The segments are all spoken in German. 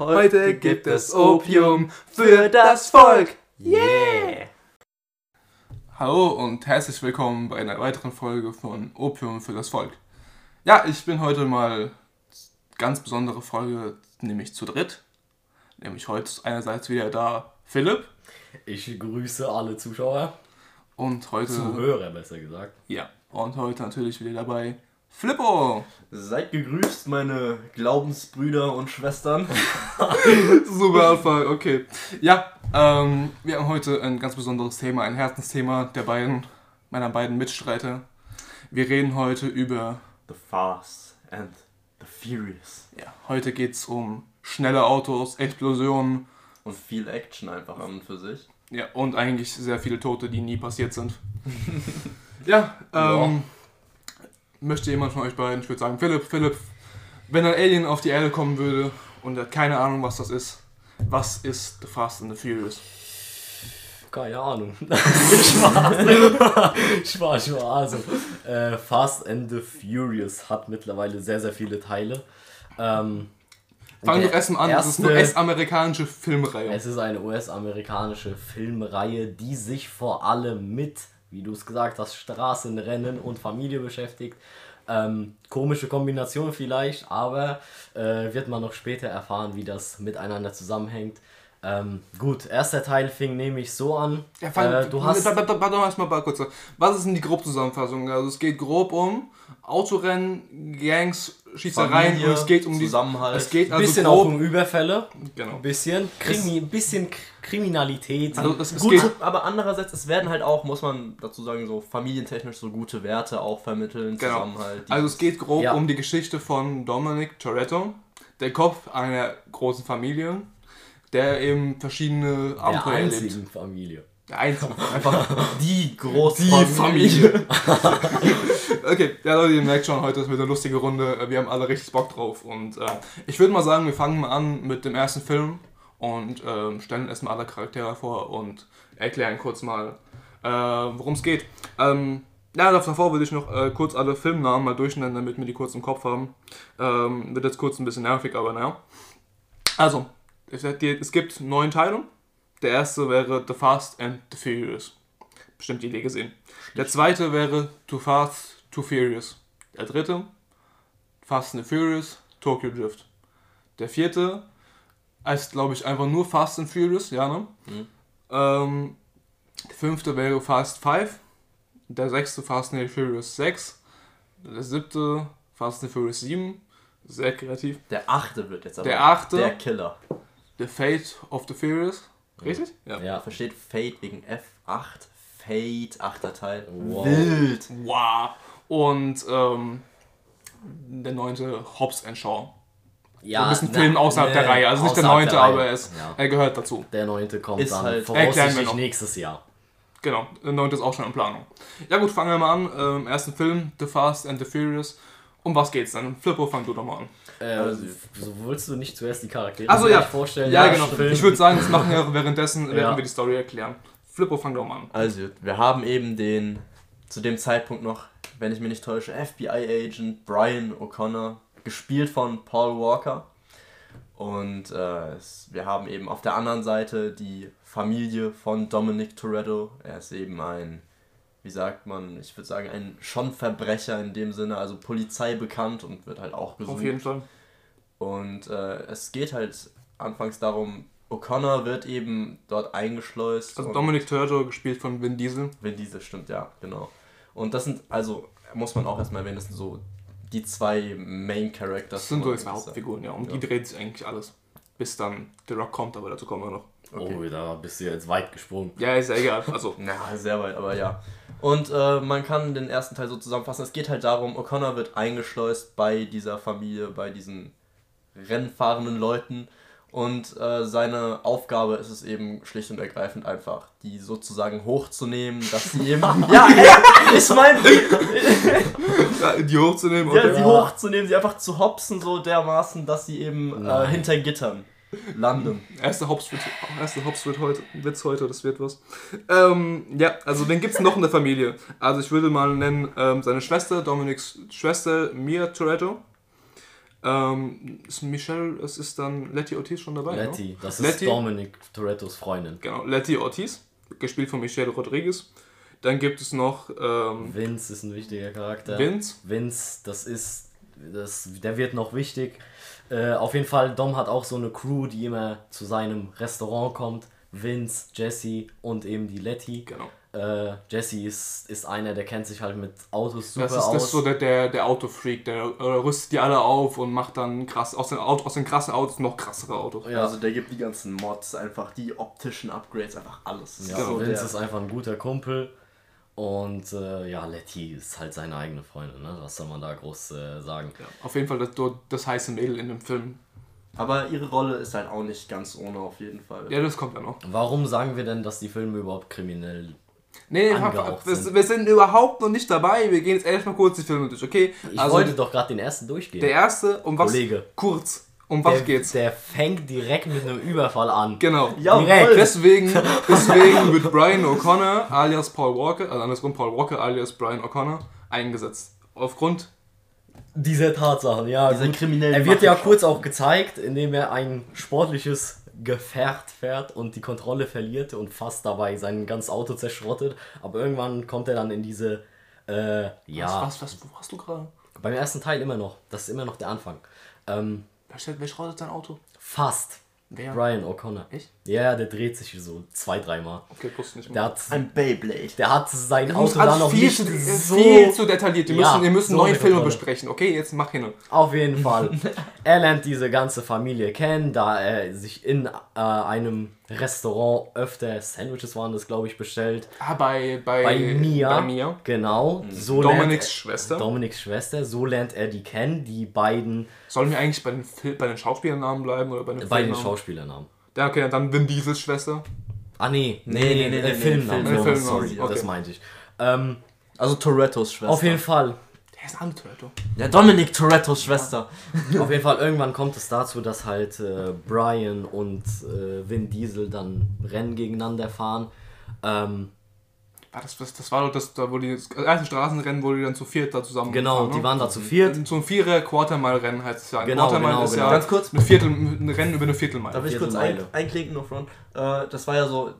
Heute gibt es Opium für das Volk. Yeah! Hallo und herzlich willkommen bei einer weiteren Folge von Opium für das Volk. Ja, ich bin heute mal ganz besondere Folge, nämlich zu dritt. Nämlich heute ist einerseits wieder da Philipp. Ich grüße alle Zuschauer. Und heute. Zuhörer, besser gesagt. Ja, und heute natürlich wieder dabei Flippo! Seid gegrüßt, meine Glaubensbrüder und Schwestern. Super Anfang, okay. Ja, ähm, wir haben heute ein ganz besonderes Thema, ein Herzensthema der beiden, meiner beiden Mitstreiter. Wir reden heute über The Fast and the Furious. Ja, heute geht es um schnelle Autos, Explosionen. Und viel Action einfach an und für sich. Ja, und eigentlich sehr viele Tote, die nie passiert sind. ja, ähm, ja. Möchte jemand von euch beiden, ich würde sagen, Philipp, Philipp, wenn ein Alien auf die Erde kommen würde und er hat keine Ahnung, was das ist, was ist The Fast and the Furious? Keine Ahnung. Spaß. Spaß, Spaß. Also, äh, Fast and the Furious hat mittlerweile sehr, sehr viele Teile. Ähm, Fangen wir erstmal an, erste, es ist eine US-amerikanische Filmreihe. Es ist eine US-amerikanische Filmreihe, die sich vor allem mit, wie du es gesagt hast, Straßenrennen und Familie beschäftigt. Ähm, komische Kombination vielleicht, aber äh, wird man noch später erfahren, wie das miteinander zusammenhängt. Ähm, gut, erster Teil fing nämlich so an. Ja, fang, äh, du hast. Warte mal kurz. Was ist denn die Grobzusammenfassung? Also es geht grob um Autorennen, Gangs, Schießereien Familie, und es geht um Zusammenhalt. Es geht also bisschen grob, auch um Überfälle. Genau. Bisschen, Krimi, bisschen Kriminalität. Also es, es Gut, aber andererseits, es werden halt auch, muss man dazu sagen, so familientechnisch so gute Werte auch vermitteln, genau. Zusammenhalt. Also es geht grob ja. um die Geschichte von Dominic Toretto, der Kopf einer großen Familie, der eben verschiedene Abenteuer der einzigen erlebt. Familie. Der. Einfach die große die Familie. okay, ja Leute, ihr merkt schon, heute ist wieder eine lustige Runde. Wir haben alle richtig Bock drauf. Und äh, ich würde mal sagen, wir fangen mal an mit dem ersten Film und äh, stellen erstmal alle Charaktere vor und erklären kurz mal, äh, worum es geht. Ähm, ja, davor würde ich noch äh, kurz alle Filmnamen mal durchnennen, damit wir die kurz im Kopf haben. Ähm, wird jetzt kurz ein bisschen nervig, aber naja. Also, es gibt neun Teile. Der erste wäre The Fast and the Furious. Bestimmt die Idee gesehen. Der zweite wäre Too Fast, Too Furious. Der dritte Fast and the Furious, Tokyo Drift. Der vierte heißt, glaube ich, einfach nur Fast and Furious, ja, ne? Mhm. Ähm, der fünfte wäre Fast 5. Der sechste Fast and Furious 6. Der siebte Fast and Furious 7. Sehr kreativ. Der achte wird jetzt aber der, achte, der Killer. The Fate of the Furious. Richtig? Ja. ja. Versteht Fate wegen F8. Fate, achter Teil. Wow. Wild. Wow. Und ähm, der neunte Hobbs and Shaw. Ja, das ist ein Film außerhalb ne, der Reihe. Also nicht der neunte, der aber er, ist, ja. er gehört dazu. Der neunte kommt ist dann halt voraussichtlich nächstes Jahr. Genau, der neunte ist auch schon in Planung. Ja gut, fangen wir mal an. Ähm, ersten Film, The Fast and the Furious. Um was geht's dann? Flippo, fang du doch mal an. Äh, also, so wolltest du nicht zuerst die Charaktere also, ja. vorstellen? Ja, ja genau. Film. Ich würde sagen, das machen wir währenddessen, ja. werden wir die Story erklären. Flippo, fang doch mal an. Also, wir haben eben den, zu dem Zeitpunkt noch, wenn ich mich nicht täusche, FBI-Agent Brian O'Connor, gespielt von Paul Walker. Und äh, wir haben eben auf der anderen Seite die Familie von Dominic Toretto. Er ist eben ein wie sagt man, ich würde sagen, ein schon Verbrecher in dem Sinne, also Polizei bekannt und wird halt auch gesucht. Auf jeden Fall. Und äh, es geht halt anfangs darum, O'Connor wird eben dort eingeschleust. Also Dominic Turtle gespielt von Vin Diesel. Vin Diesel, stimmt, ja, genau. Und das sind, also muss man auch erstmal erwähnen, das sind so die zwei Main Characters. Das sind so jetzt Hauptfiguren, ja, um ja. die dreht sich eigentlich alles. Bis dann The Rock kommt, aber dazu kommen wir noch. Okay. Oh, da bist du jetzt weit gesprungen. Ja, ist ja egal. Also. Na, sehr weit, aber ja. Und äh, man kann den ersten Teil so zusammenfassen. Es geht halt darum, O'Connor wird eingeschleust bei dieser Familie, bei diesen rennfahrenden Leuten. Und äh, seine Aufgabe ist es eben schlicht und ergreifend einfach, die sozusagen hochzunehmen, dass sie eben. ja, ey, ich meine. die hochzunehmen, okay. Ja, sie hochzunehmen, sie einfach zu hopsen, so dermaßen, dass sie eben äh, hinter Gittern landen. Erster Hops wird heute, Witz heute, das wird was. Ähm, ja, also den gibt es noch in der Familie. Also ich würde mal nennen, ähm, seine Schwester, Dominiks Schwester, Mia Toretto. Ähm, ist Michelle, es ist dann Letty Ortiz schon dabei. Letty, ne? das Letty, ist Dominic Torettos Freundin. Genau, Letty Ortiz, gespielt von Michelle Rodriguez. Dann gibt es noch ähm, Vince ist ein wichtiger Charakter. Vince. Vince, das ist, das, der wird noch wichtig. Äh, auf jeden Fall, Dom hat auch so eine Crew, die immer zu seinem Restaurant kommt. Vince, Jesse und eben die Letty. Genau. Äh, Jesse ist, ist einer, der kennt sich halt mit Autos super Das ist, aus. das ist so der, der, der Autofreak, der äh, rüstet die alle auf und macht dann krass aus den, Auto, aus den krassen Autos noch krassere Autos. ja, Also der gibt die ganzen Mods, einfach die optischen Upgrades, einfach alles. Das ja so Vince der- ist einfach ein guter Kumpel. Und äh, ja, Letty ist halt seine eigene Freundin, ne? Was soll man da groß äh, sagen? Ja, auf jeden Fall das, das heiße Mädel in dem Film. Aber ihre Rolle ist halt auch nicht ganz ohne auf jeden Fall. Ja, das kommt ja noch. Warum sagen wir denn, dass die Filme überhaupt kriminell Nee, Angehaucht wir, sind. wir sind überhaupt noch nicht dabei. Wir gehen jetzt erstmal kurz die Filme durch, okay? Ich also wollte doch gerade den ersten durchgehen. der erste, um was? Kollege. Kurz. Um was der, geht's? Der fängt direkt mit einem Überfall an. Genau. Jawohl. Direkt. Deswegen, deswegen wird Brian O'Connor alias Paul Walker, also andersrum Paul Walker alias Brian O'Connor, eingesetzt. Aufgrund Diese Tatsachen, ja. Diese gut. kriminellen Er wird ja kurz auch gezeigt, indem er ein sportliches Gefährt fährt und die Kontrolle verliert und fast dabei sein ganzes Auto zerschrottet. Aber irgendwann kommt er dann in diese, äh, ja, Was, was, wo warst du gerade? beim ersten Teil immer noch. Das ist immer noch der Anfang. Ähm, Wer, stellt- wer schrottet sein Auto? fast. Wer? Brian O'Connor. Echt? Ja, der dreht sich so zwei, dreimal. Okay, wusste nicht Der mehr. hat, Ein Beyblade. der hat sein muss Auto dann noch viel nicht zu, so viel zu detailliert. Wir Ja, müssen, wir müssen so neue Filme Kontrolle. besprechen. Okay, jetzt mach hin. Auf jeden Fall. er lernt diese ganze Familie kennen, da er sich in äh, einem Restaurant öfter Sandwiches waren das, glaube ich, bestellt. Ah, bei, bei, Bei Mia. Bei Mia. Genau. So Dominiks lernt er, Schwester. Dominiks Schwester. So lernt er die kennen. Die beiden Sollen wir eigentlich bei den, bei den Schauspielernamen bleiben oder bei den bei den? Schauspielernamen. Ja, okay, dann Vin Diesels Schwester. Ah, nee. Nee, Nee, nee, nee, nee, äh, nee, Filmnamen. Film- so, Filmnamen, sorry, okay. das meinte ich. Ähm, Also Torettos Schwester. auf jeden Fall. Der ist anderer Toretto. Ja, Dominic Torettos Schwester. Auf jeden Fall, irgendwann kommt es dazu, dass halt äh, Brian und äh, Vin Diesel dann Rennen gegeneinander fahren. Ähm, Ah, das, das, das war doch das, da wo die, das erste Straßenrennen, wo die dann zu viert da zusammen genau, fahren, die ne? waren da zu viert. So ein Vierer Quartermile-Rennen heißt es ja. Ein Genau, Quartermile genau, ist genau. ja Ganz kurz. ein, Viertel, ein Rennen über eine Viertelmeile. Darf ich kurz ein, einklinken, nur Front? Äh, das war ja so,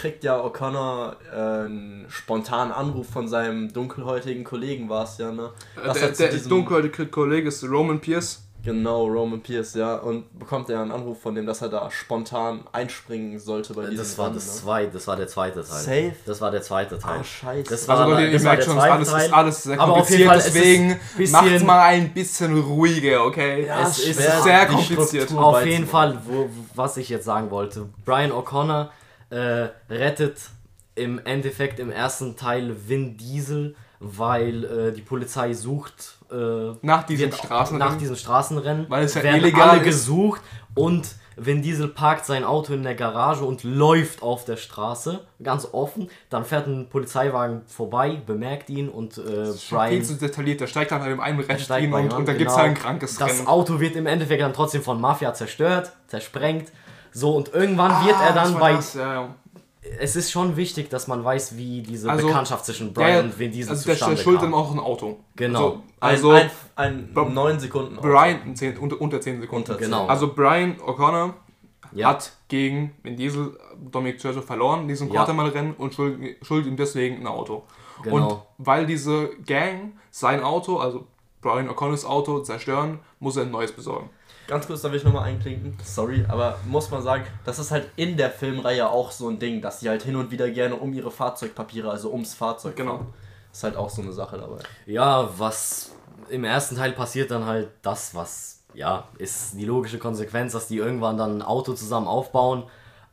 kriegt ja O'Connor äh, einen spontanen Anruf von seinem dunkelhäutigen Kollegen, war es ja, ne? Äh, der zu der diesem- dunkelhäutige Kollege ist Roman Pierce. Genau, Roman Pierce, ja. Und bekommt er einen Anruf von dem, dass er da spontan einspringen sollte bei diesem Das war Rennen, das ne? zweite, das war der zweite Teil. Safe? Das war der zweite Teil. Ah, scheiße. Das Also war, Leute, ihr merkt der schon, alles, Teil. ist alles sehr Aber auf jeden kompliziert, Fall, deswegen macht's mal ein bisschen ruhiger, okay? Ja, es es ist schwer, sehr kompliziert. Struktur Auf jeden Fall, wo- was ich jetzt sagen wollte. Brian O'Connor äh, rettet im Endeffekt im ersten Teil Vin Diesel, weil äh, die Polizei sucht äh, Nach diesem wird- Straßenrennen. Nach diesen Straßenrennen Weil es ja werden illegal alle ist. gesucht und Vin Diesel parkt sein Auto in der Garage und läuft auf der Straße, ganz offen. Dann fährt ein Polizeiwagen vorbei, bemerkt ihn und äh, Schon Brian viel zu detailliert. Der steigt dann bei dem einen rechts ihn und, an, und dann genau. halt ein krankes Das Rennen. Auto wird im Endeffekt dann trotzdem von Mafia zerstört, zersprengt. So, und irgendwann wird Ah, er das dann bei. das, ja, ja. Es ist schon wichtig, dass man weiß, wie diese Also, Bekanntschaft zwischen Brian Ja, und Vin Diesel also der, der zustande schuldet ihm auch ein Auto. Genau. Also, also ein, ein, ein 9 Sekunden. Auto. Brian, ein zehn, unter, unter 10 Sekunden. Unter Genau. Also Brian O'Connor Ja. hat gegen Vin Diesel Dominic Toretto verloren in diesem Ja. Quartermile-Rennen und schuldet, schuldet ihm deswegen ein Auto. Genau. Und weil diese Gang sein Auto, also Brian O'Connors Auto, zerstören, muss er ein neues besorgen. Ganz kurz, darf ich nochmal einklinken? Sorry, aber muss man sagen, das ist halt in der Filmreihe auch so ein Ding, dass sie halt hin und wieder gerne um ihre Fahrzeugpapiere, also ums Fahrzeug Genau. fahren. Ist halt auch so eine Sache dabei. Ja, was im ersten Teil passiert dann halt das, was, ja, ist die logische Konsequenz, dass die irgendwann dann ein Auto zusammen aufbauen.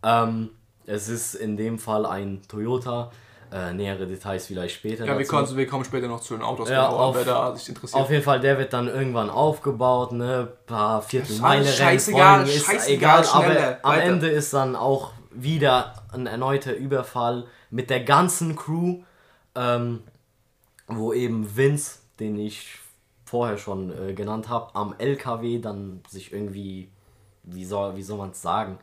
Ähm, es ist in dem Fall ein Toyota. Äh, nähere Details vielleicht später. Ja, wir kommen, wir kommen später noch zu den Autos, Ja, genau, auf- wer da sich interessiert. Auf jeden Fall, der wird dann irgendwann aufgebaut, ne, paar Viertelmeile Rennen, scheißegal, folgen, ist scheißegal, egal, schneller, aber am weiter. Ende ist dann auch wieder ein erneuter Überfall mit der ganzen Crew, ähm, wo eben Vince, den ich vorher schon äh, genannt habe, am LKW dann sich irgendwie, wie soll, wie soll man es sagen,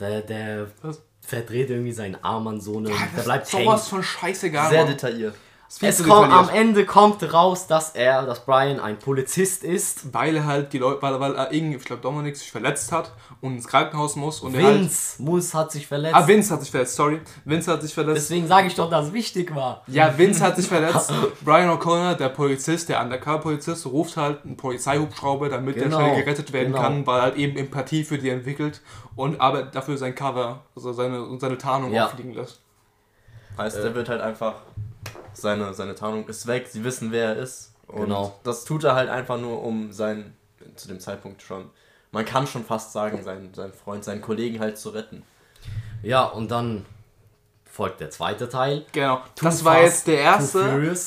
der, der Was? Verdreht irgendwie seinen Arm an so einem, der das bleibt ist hängen. sowas von scheißegal. Sehr Mann. detailliert. Es kommt, am Ende kommt raus, dass er, dass Brian ein Polizist ist. Weil er halt die Leute, weil, weil er irgendwie, ich glaube Dominik sich verletzt hat und ins Krankenhaus muss. Und Vince halt, muss hat sich verletzt. Ah, Vince hat sich verletzt, sorry. Vince hat sich verletzt. Deswegen sage ich doch, dass es wichtig war. Ja, Vince hat sich verletzt. Brian O'Connor, der Polizist, der Undercover-Polizist, ruft halt einen Polizeihubschrauber, damit genau, der schnell gerettet werden genau. kann, weil er halt eben Empathie für die entwickelt und aber dafür sein Cover, also seine, seine Tarnung ja. auffliegen lässt. Heißt, äh, der wird halt einfach seine, seine Tarnung ist weg, sie wissen, wer er ist. Und genau. das tut er halt einfach nur, um seinen, zu dem Zeitpunkt schon, man kann schon fast sagen, seinen, seinen Freund, seinen Kollegen halt zu retten. Ja, und dann folgt der zweite Teil. Genau, Too das war jetzt der erste,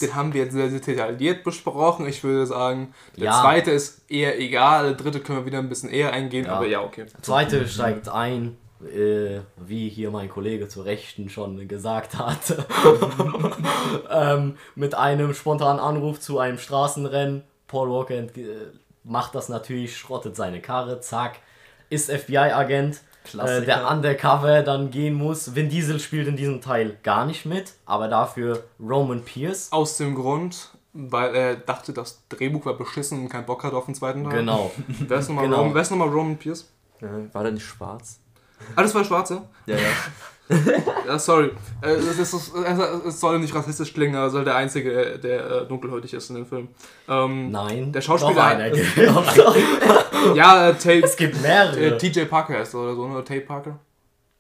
den haben wir jetzt sehr, sehr detailliert besprochen. Ich würde sagen, der ja. zweite ist eher egal, der dritte können wir wieder ein bisschen eher eingehen, ja. aber ja, okay. Der zweite steigt ein, äh, wie hier mein Kollege zu Rechten schon gesagt hat, ähm, mit einem spontanen Anruf zu einem Straßenrennen. Paul Walker äh, macht das natürlich, schrottet seine Karre, zack, ist FBI-Agent. Äh, der undercover dann gehen muss. Vin Diesel spielt in diesem Teil gar nicht mit, aber dafür Roman Pierce. Aus dem Grund, weil er dachte, das Drehbuch war beschissen und keinen Bock hat auf den zweiten Teil. Genau. Wer ist nochmal genau. Roman, noch Roman Pierce? Äh, war der nicht schwarz? Ah, das war Schwarze? Ja, ja. ja, sorry. Äh, es, ist, es, soll nicht rassistisch klingen, er soll der Einzige, der äh, dunkelhäutig ist in dem Film. Ähm, Nein. Der Schauspieler. ja, äh, Tate. Es gibt mehrere. TJ Parker heißt oder so, oder Tate Parker.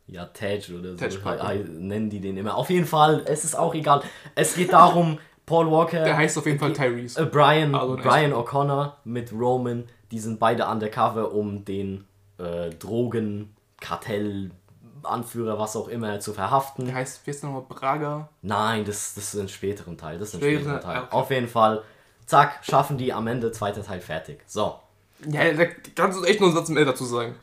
Ja, Tage oder Tage so. Parker. Nennen die den immer. Auf jeden Fall, es ist auch egal. Es geht darum, Paul Walker. Der heißt auf jeden Fall Tyrese. Äh, Brian, also Brian O'Connor mit Roman, die sind beide undercover, um den äh, Drogen Kartell, Anführer, was auch immer, zu verhaften. Heißt, wie ist nochmal Braga? Nein, das, das ist ein späteren Teil. Das ist ein späteren Teil. Okay. Auf jeden Fall, zack, schaffen die am Ende, zweiter Teil fertig. So. Ja, da kannst du echt nur einen Satz mehr dazu sagen.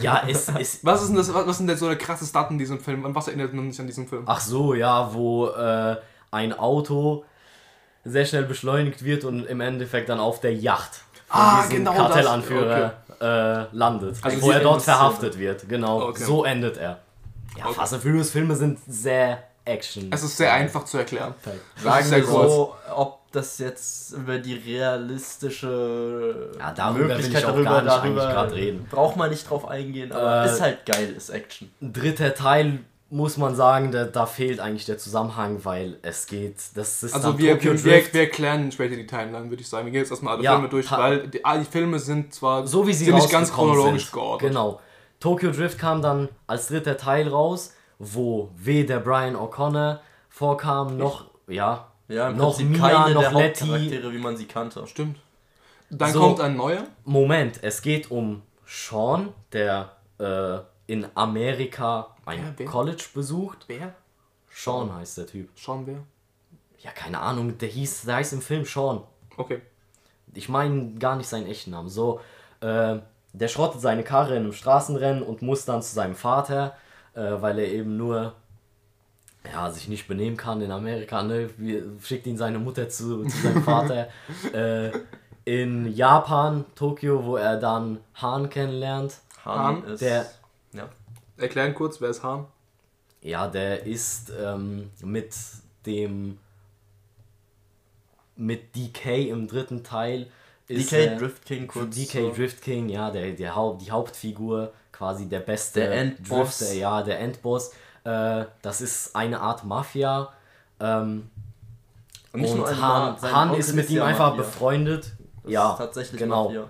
Ja, es ist. was ist denn das, was sind denn so eine krasse Daten in diesem Film? An was erinnert man sich an diesem Film? Ach so, ja, wo äh, ein Auto sehr schnell beschleunigt wird und im Endeffekt dann auf der Yacht von ah, diesem genau Kartellanführer äh, landet, also wo er dort verhaftet wird. Genau, okay. so endet er. Ja, okay. Fast and Furious Filme sind sehr Action. Es ist sehr einfach zu erklären. Sagen wir so, ob das jetzt über die realistische ja, darüber Möglichkeit will ich auch darüber, gar nicht darüber reden. Braucht man nicht drauf eingehen, aber äh, ist halt geil, ist Action. Dritter Teil muss man sagen, da, da fehlt eigentlich der Zusammenhang, weil es geht, das ist Also wir, wir, wir, wir erklären später die Timeline, würde ich sagen. Wir gehen jetzt erstmal alle ja, Filme durch, weil die, die, Filme sind zwar so wie sie sind nicht ganz chronologisch sind. geordnet. Genau. Tokyo Drift kam dann als dritter Teil raus, wo weder Brian O'Connor vorkam, noch, ja, ja noch Mia, keine noch der Letty. wie man sie kannte. Stimmt. Dann so, kommt ein neuer. Moment, es geht um Sean, der äh, in Amerika ein ja, College besucht. Wer? Sean heißt der Typ. Sean wer? Ja, keine Ahnung, der hieß, der heißt im Film Sean. Okay. Ich meine gar nicht seinen echten Namen. So, äh, der schrottet seine Karre in einem Straßenrennen und muss dann zu seinem Vater, äh, weil er eben nur ja, sich nicht benehmen kann in Amerika, ne? schickt ihn seine Mutter zu, zu seinem Vater. äh, in Japan, Tokio, wo er dann Han kennenlernt. Han, Han ist der ja. Erklären kurz, wer ist Hahn? Ja, der ist ähm, mit dem mit DK im dritten Teil ist DK Drift King kurz. DK so. Drift King, ja, der, der Haupt, die Hauptfigur, quasi der beste der Endboss. Drifter, ja, der Endboss. Äh, das ist eine Art Mafia. Ähm, und, und Han, Han ist mit ihm einfach Mafia. befreundet. Das ja, tatsächlich genau. Mafia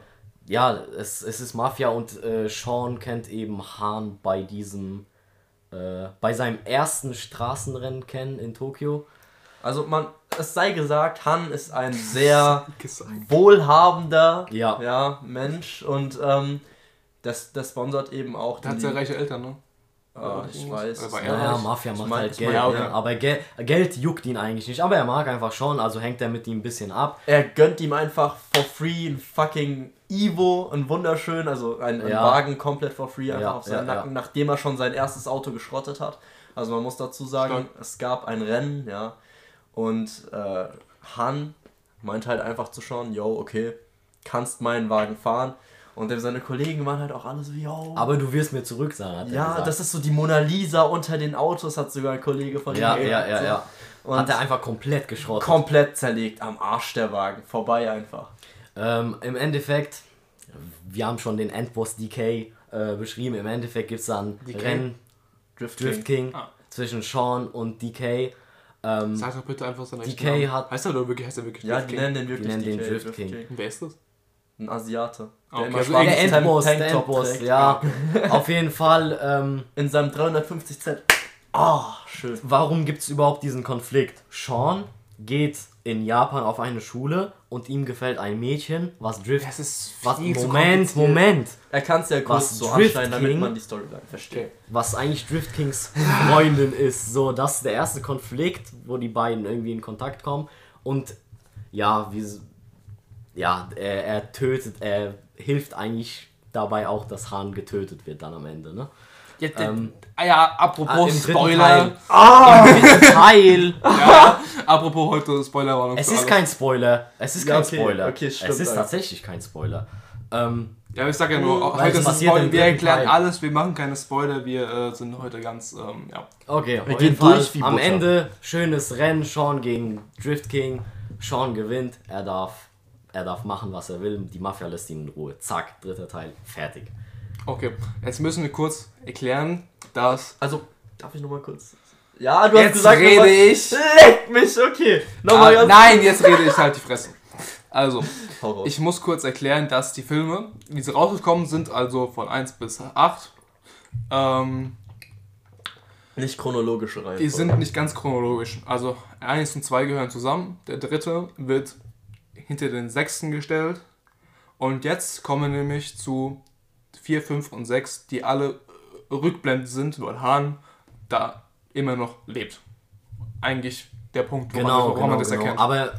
ja, es, es ist Mafia und äh, Sean kennt eben Hahn bei diesem, äh, bei seinem ersten Straßenrennen kennen in Tokio. Also man, es sei gesagt, Han ist ein sehr wohlhabender ja. Ja, Mensch und ähm, das, das sponsert eben auch. Der hat sehr reiche Eltern, ne? Ah, ich weiß. Naja, Mafia macht mein, halt Geld. Ja, okay. ne? Aber Gel Geld juckt ihn eigentlich nicht. Aber er mag einfach schon, also hängt er mit ihm ein bisschen ab. Er gönnt ihm einfach for free ein fucking Evo, ein wunderschön, also ein, ein ja. Wagen komplett for free einfach ja, auf seinen Nacken, nachdem er schon sein erstes Auto geschrottet hat. Also man muss dazu sagen, Stark. es gab ein Rennen, ja. Und äh, Han meint halt einfach zu schauen, yo, okay, kannst meinen Wagen fahren. Und dem seine Kollegen waren halt auch alle so, yo. Aber du wirst mir zurück sagen, hat ja, das ist so die Mona Lisa unter den Autos, hat sogar ein Kollege von ja, ihm ja, gesagt, ja, so. ja. Und Hat er einfach komplett geschrottet. komplett zerlegt am Arsch der Wagen. Vorbei einfach. Ähm, Im Endeffekt, wir haben schon den Endboss DK äh, beschrieben. Im Endeffekt gibt es dann DK? Rennen Drift, Drift King Ah. zwischen Sean und DK. Ähm, Sag doch bitte einfach seinen DK Namen. hat- Heißt er oder wirklich, heißt er wirklich Ja, Drift die King? nennen den wirklich nennen den DK, Drift King. Und Wer ist das? Ein Asiate. Ah, okay, immer also der Tank- Endboss, der Endboss, ja. Auf jeden Fall, ähm, In seinem 350 Z. Ah, schön. warum gibt es überhaupt diesen Konflikt? Sean geht in Japan auf eine Schule und ihm gefällt ein Mädchen, was Drift. Das ist Was, Moment. Moment. Er kann es ja kurz Was, so Drift anschneiden, damit man die Storyline versteht. Was eigentlich Drift Kings Freundin ist. So, das ist der erste Konflikt, wo die beiden irgendwie in Kontakt kommen. Und ja, wie, ja er, er tötet, er hilft eigentlich dabei auch, dass Han getötet wird dann am Ende. Ne? Jetzt, Ähm, ah ja, Ah, apropos im dritten Spoiler. Teil. Ah, im dritten Teil! Ja, apropos heute Spoilerwarnung. Es ist kein Spoiler. Es ist Ja, kein okay, Spoiler. okay, stimmt es ist eigentlich. tatsächlich kein Spoiler. Ähm, Ja, ich sag ja nur, heute es ist Spoiler. Wir erklären Teil. alles, wir machen keine Spoiler, wir äh, sind heute ganz, ähm, ja. Okay, auf gehen jeden Fall durch wie am. Ende schönes Rennen, Sean gegen Drift King. Sean gewinnt, er darf, er darf machen, was er will. Die Mafia lässt ihn in Ruhe. Zack, dritter Teil, fertig. Okay, jetzt müssen wir kurz erklären, dass. Also, darf ich nochmal kurz. Ja, du hast Jetzt gesagt, rede nochmal- ich. Leck mich, okay. Nochmal Ah, nein, jetzt rede ich halt die Fresse. Also, ich muss kurz erklären, dass die Filme, wie sie rausgekommen sind, also von 1 bis 8, ähm, Nicht chronologische Reihenfolge. die sind nicht ganz chronologisch. Also 1 und 2 gehören zusammen, der dritte wird hinter den sechsten gestellt. Und jetzt kommen nämlich zu 4, 5 und 6, die alle rückblendend sind, weil Han da immer noch lebt. Eigentlich der Punkt, wo man, Genau, woran genau, man das genau. erkennt. Aber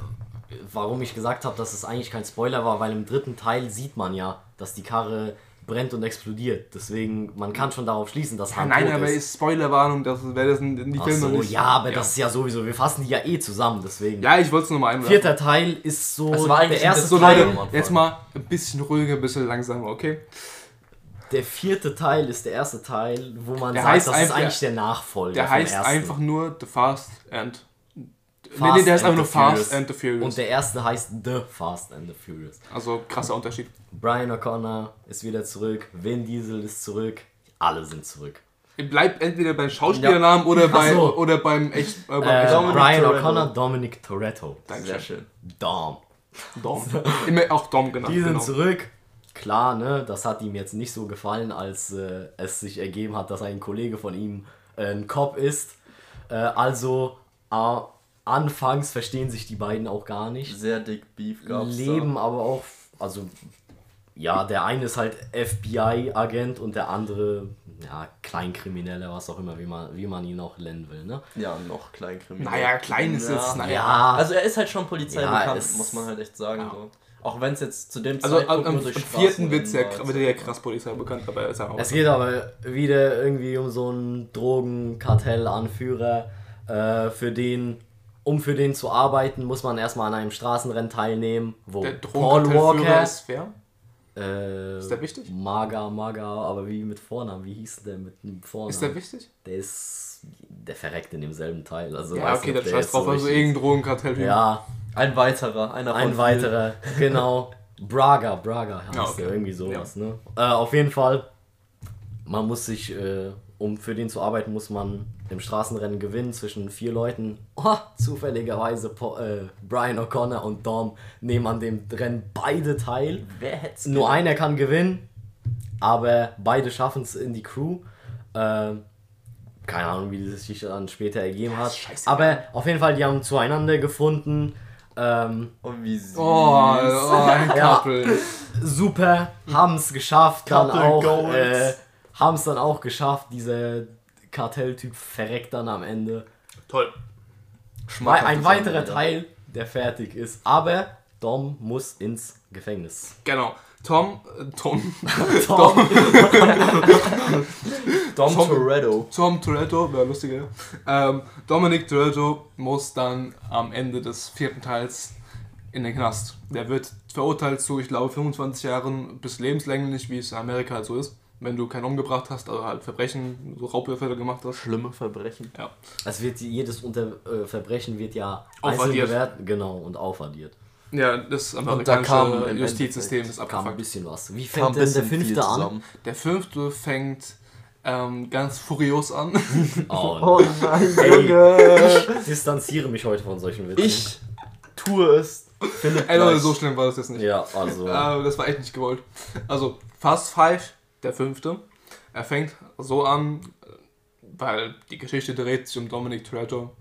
warum ich gesagt habe, dass es eigentlich kein Spoiler war, weil im dritten Teil sieht man ja, dass die Karre brennt und explodiert. Deswegen, man kann schon darauf schließen, dass Han Nein, tot aber ist. ist Spoilerwarnung, das wäre das in in die Ach Filme so, nicht. ja, aber das ist ja sowieso, wir fassen die ja eh zusammen, deswegen. Ja, ich wollte es nochmal einwerfen. Vierter Teil ist so Das war eigentlich der erste So Teil. Leute, jetzt mal ein bisschen ruhiger, ein bisschen langsamer, okay? Der vierte Teil ist der erste Teil, wo man Der sagt, heißt das ist eigentlich der Nachfolger Der vom heißt ersten. einfach nur The Fast and... nee, Fast nee, der heißt einfach nur the Fast Furious. and the Furious. Und der erste heißt The Fast and the Furious. also krasser Unterschied. Brian O'Connor ist wieder zurück, Vin Diesel ist zurück, alle sind zurück. Bleibt entweder beim Schauspielernamen oder, bei, so. oder beim echt... Äh, beim Äh, Dominic Brian. O'Connor, Dominic Toretto. Sehr schön. Dom. Dom. Immer auch Dom genannt. Die sind genau. zurück. Klar, ne, das hat ihm jetzt nicht so gefallen, als äh, es sich ergeben hat, dass ein Kollege von ihm äh, ein Cop ist. Äh, also, äh, anfangs verstehen sich die beiden auch gar nicht. Sehr dick Beef gab's leben aber auch, also ja, der eine ist halt FBI-Agent und der andere, ja, Kleinkrimineller, was auch immer, wie man, wie man ihn auch nennen will, ne? da. Ja, noch Kleinkriminell. Naja, klein ist jetzt... Naja. Ja, Also er ist halt schon Polizei Ja, es- muss man halt echt sagen. Ja. So. Auch wenn es jetzt zu dem Also Zeitpunkt am, nur am vierten wird ja, wird ja krass Polizei bekannt, aber er ist ja auch... es geht aber wieder irgendwie um so einen Drogenkartellanführer, äh, für den, um für den zu arbeiten, muss man erstmal an einem Straßenrennen teilnehmen, wo der Paul Walker, ist wer? äh, Ist der wichtig? Maga, Maga, aber wie mit Vornamen, wie hieß der mit dem Vornamen? Ist der wichtig? Der ist. Der verreckt in demselben Teil. Also Ja, okay, nicht, der scheiß drauf. so Also irgendein Drogenkartell. Ja, Ein weiterer, einer von ein weiterer, genau. Braga, Braga heißt Ja, okay. der, irgendwie sowas, ne? Äh, auf jeden Fall, man muss sich, äh, um für den zu arbeiten, muss man im Straßenrennen gewinnen zwischen vier Leuten. Oh, zufälligerweise Po- äh, Brian O'Connor und Dom nehmen an dem Rennen beide teil. Wer hätte Nur einer kann gewinnen, aber beide schaffen es in die Crew. Ähm, keine Ahnung, wie das sich dann später ergeben hat. Aber auf jeden Fall, die haben zueinander gefunden. Ähm, Und wie süß. Oh, oh ein Ja. Couple. super, haben es geschafft, dann Couple auch, Goals. äh, haben es dann auch geschafft. Dieser Kartelltyp verreckt dann am Ende. Toll. Ein weiterer er, Teil, der fertig ist. Aber Dom muss ins Gefängnis. Genau. Tom, äh, Tom, Dom, Dom Tom- Toretto. Tom Toretto, wäre lustiger. Ähm, Dominic Toretto muss dann am Ende des vierten Teils in den Knast. Der wird verurteilt zu, ich glaube, 25 Jahren bis lebenslänglich, wie es in Amerika halt so ist. Wenn du keinen umgebracht hast, also halt Verbrechen, so Raubüberfälle gemacht hast. Schlimme Verbrechen. Ja. Es wird jedes Unter äh, Verbrechen wird ja Aufaddiert. einzeln bewertet, genau und aufaddiert. Ja, das da amerikanische kam im Justizsystem ist Kam ein abgefuckt. bisschen was. Wie Kam fängt denn der fünfte an? Der fünfte fängt ähm, ganz furios an. Oh, nein, Ey. ich distanziere mich heute von solchen Witzen. Ich tue es. Philipp Ey Leute, so schlimm war das jetzt nicht. Ja, also. Äh, das war echt nicht gewollt. Also, Fast Five, der fünfte. Er fängt so an, äh, weil die Geschichte dreht sich um Dominic Toretto.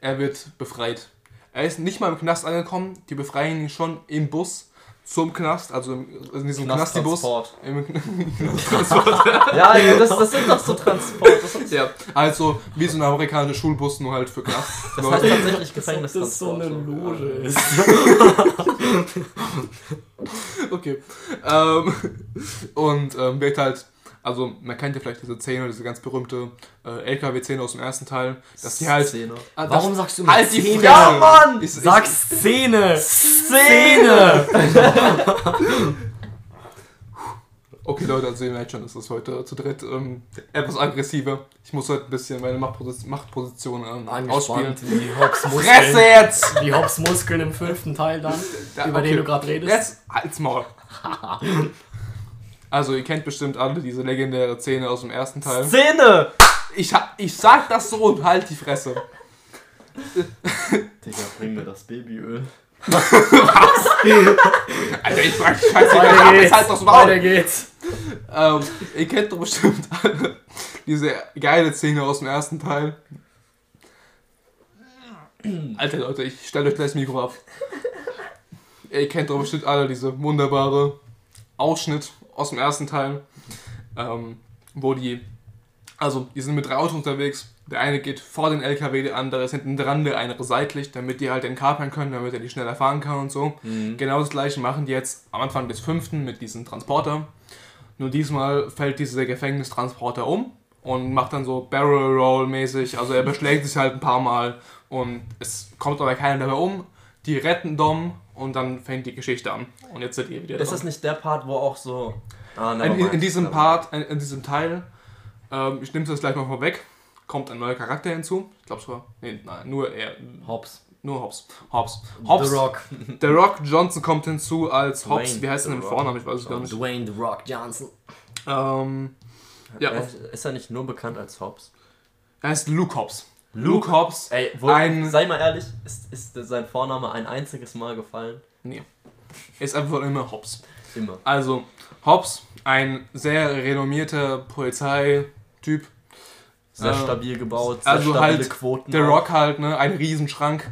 Er wird befreit. Er ist nicht mal im Knast angekommen. Die befreien ihn schon im Bus zum Knast, also im- in diesem Knasti-Bus. Knasttransport. Im Ja, ja das, das sind doch so Transport. Das, ja, also wie so ein amerikanischer Schulbus, nur halt für Knast. das heißt tatsächlich Gefängnis. das so eine Loge ist. Okay. Ähm, und ähm, wird halt, also man kennt ja vielleicht diese Szene, diese ganz berühmte äh, LKW-Szene aus dem ersten Teil, dass die halt. Szene. Ah, Warum das- sagst du immer Halt die Szene? Fresse! Ja, Mann! Ich, ich, Sag Szene! Szene! Okay, Leute, also ihr merkt schon, es ist heute zu dritt ähm, etwas aggressiver. Ich muss heute ein bisschen meine Machtposition, Machtposition ähm, ausspielen. Angespannt, wie Hobbs Fresse jetzt! Wie Hobbs Muskeln im fünften Teil dann, Ja, über okay. den du gerade redest. Jetzt halt's Maul. Also ihr kennt bestimmt alle diese legendäre Szene aus dem ersten Teil. Szene! Ich, ich sag das so und halt die Fresse. Digga, bring mir das Babyöl. Alter, ich sag scheiße, Weiter jetzt geht's. halt das Weiter Maul. geht's. Ähm, ihr kennt doch bestimmt alle diese geile Szene aus dem ersten Teil. Alter Leute, ich stelle euch gleich das Mikro ab. Ihr kennt doch bestimmt alle diese wunderbare Ausschnitt aus dem ersten Teil, ähm, wo die, also die sind mit drei Autos unterwegs. Der eine geht vor den LKW, der andere ist hinten dran, der andere seitlich, damit die halt den kapern können, damit er die schneller fahren kann und so. Genau das gleiche machen die jetzt am Anfang des fünften mit diesem Transporter. Nur diesmal fällt dieser Gefängnistransporter um und macht dann so Barrel Roll mäßig. Also er beschlägt sich halt ein paar Mal und es kommt aber keiner dabei um. Die retten Dom und dann fängt die Geschichte an. Und jetzt seid ihr wieder Ist dran. das nicht der Part, wo auch so. Ah, in, in, in diesem Part, in, in diesem Teil, ähm, ich nehme das gleich mal vorweg, kommt ein neuer Charakter hinzu. Ich glaube sogar, nee, nein, nur er, Hobbs. nur Hobbs. Hobbs. Hobbs. The Rock. Der Rock Johnson kommt hinzu als Hobbs. Dwayne Wie heißt er The denn im Vornamen? Ich weiß es gar nicht. Dwayne The Rock Johnson. Ähm, ja, Ist er nicht nur bekannt als Hobbs? er heißt Luke Hobbs. Luke Hobbs. Ey, wo, Ein- sei mal ehrlich, ist, ist sein Vorname ein einziges Mal gefallen? Nee. Ist einfach immer Hobbs. Immer. Also, Hobbs, ein sehr renommierter Polizeityp. Sehr Äh, stabil gebaut, sehr also halt Quoten. Der. Rock halt, ne, ein Riesenschrank,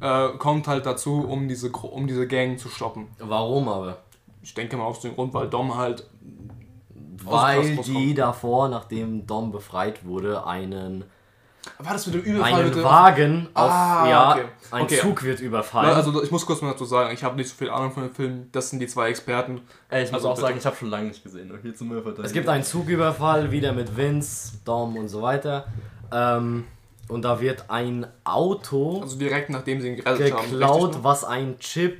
äh, kommt halt dazu, um diese, um diese Gang zu stoppen. Warum aber? Ich denke mal aus dem Grund, weil Dom halt. Weil die davor, nachdem Dom befreit wurde, einen, War das mit dem Überfall? einen mit dem- Wagen auf, Ah, ja, okay. ein Okay. Zug wird überfallen. Also ich muss kurz mal dazu sagen, ich habe nicht so viel Ahnung von dem Film. Das sind die zwei Experten. Ey, ich muss Also auch bitte. sagen, ich habe schon lange nicht gesehen. Hier zum Es gibt einen Zugüberfall, wieder mit Vince, Dom und so weiter. Ähm, und da wird ein Auto Also direkt nachdem sie ihn gerettet haben. geklaut, richtig, ne? was ein Chip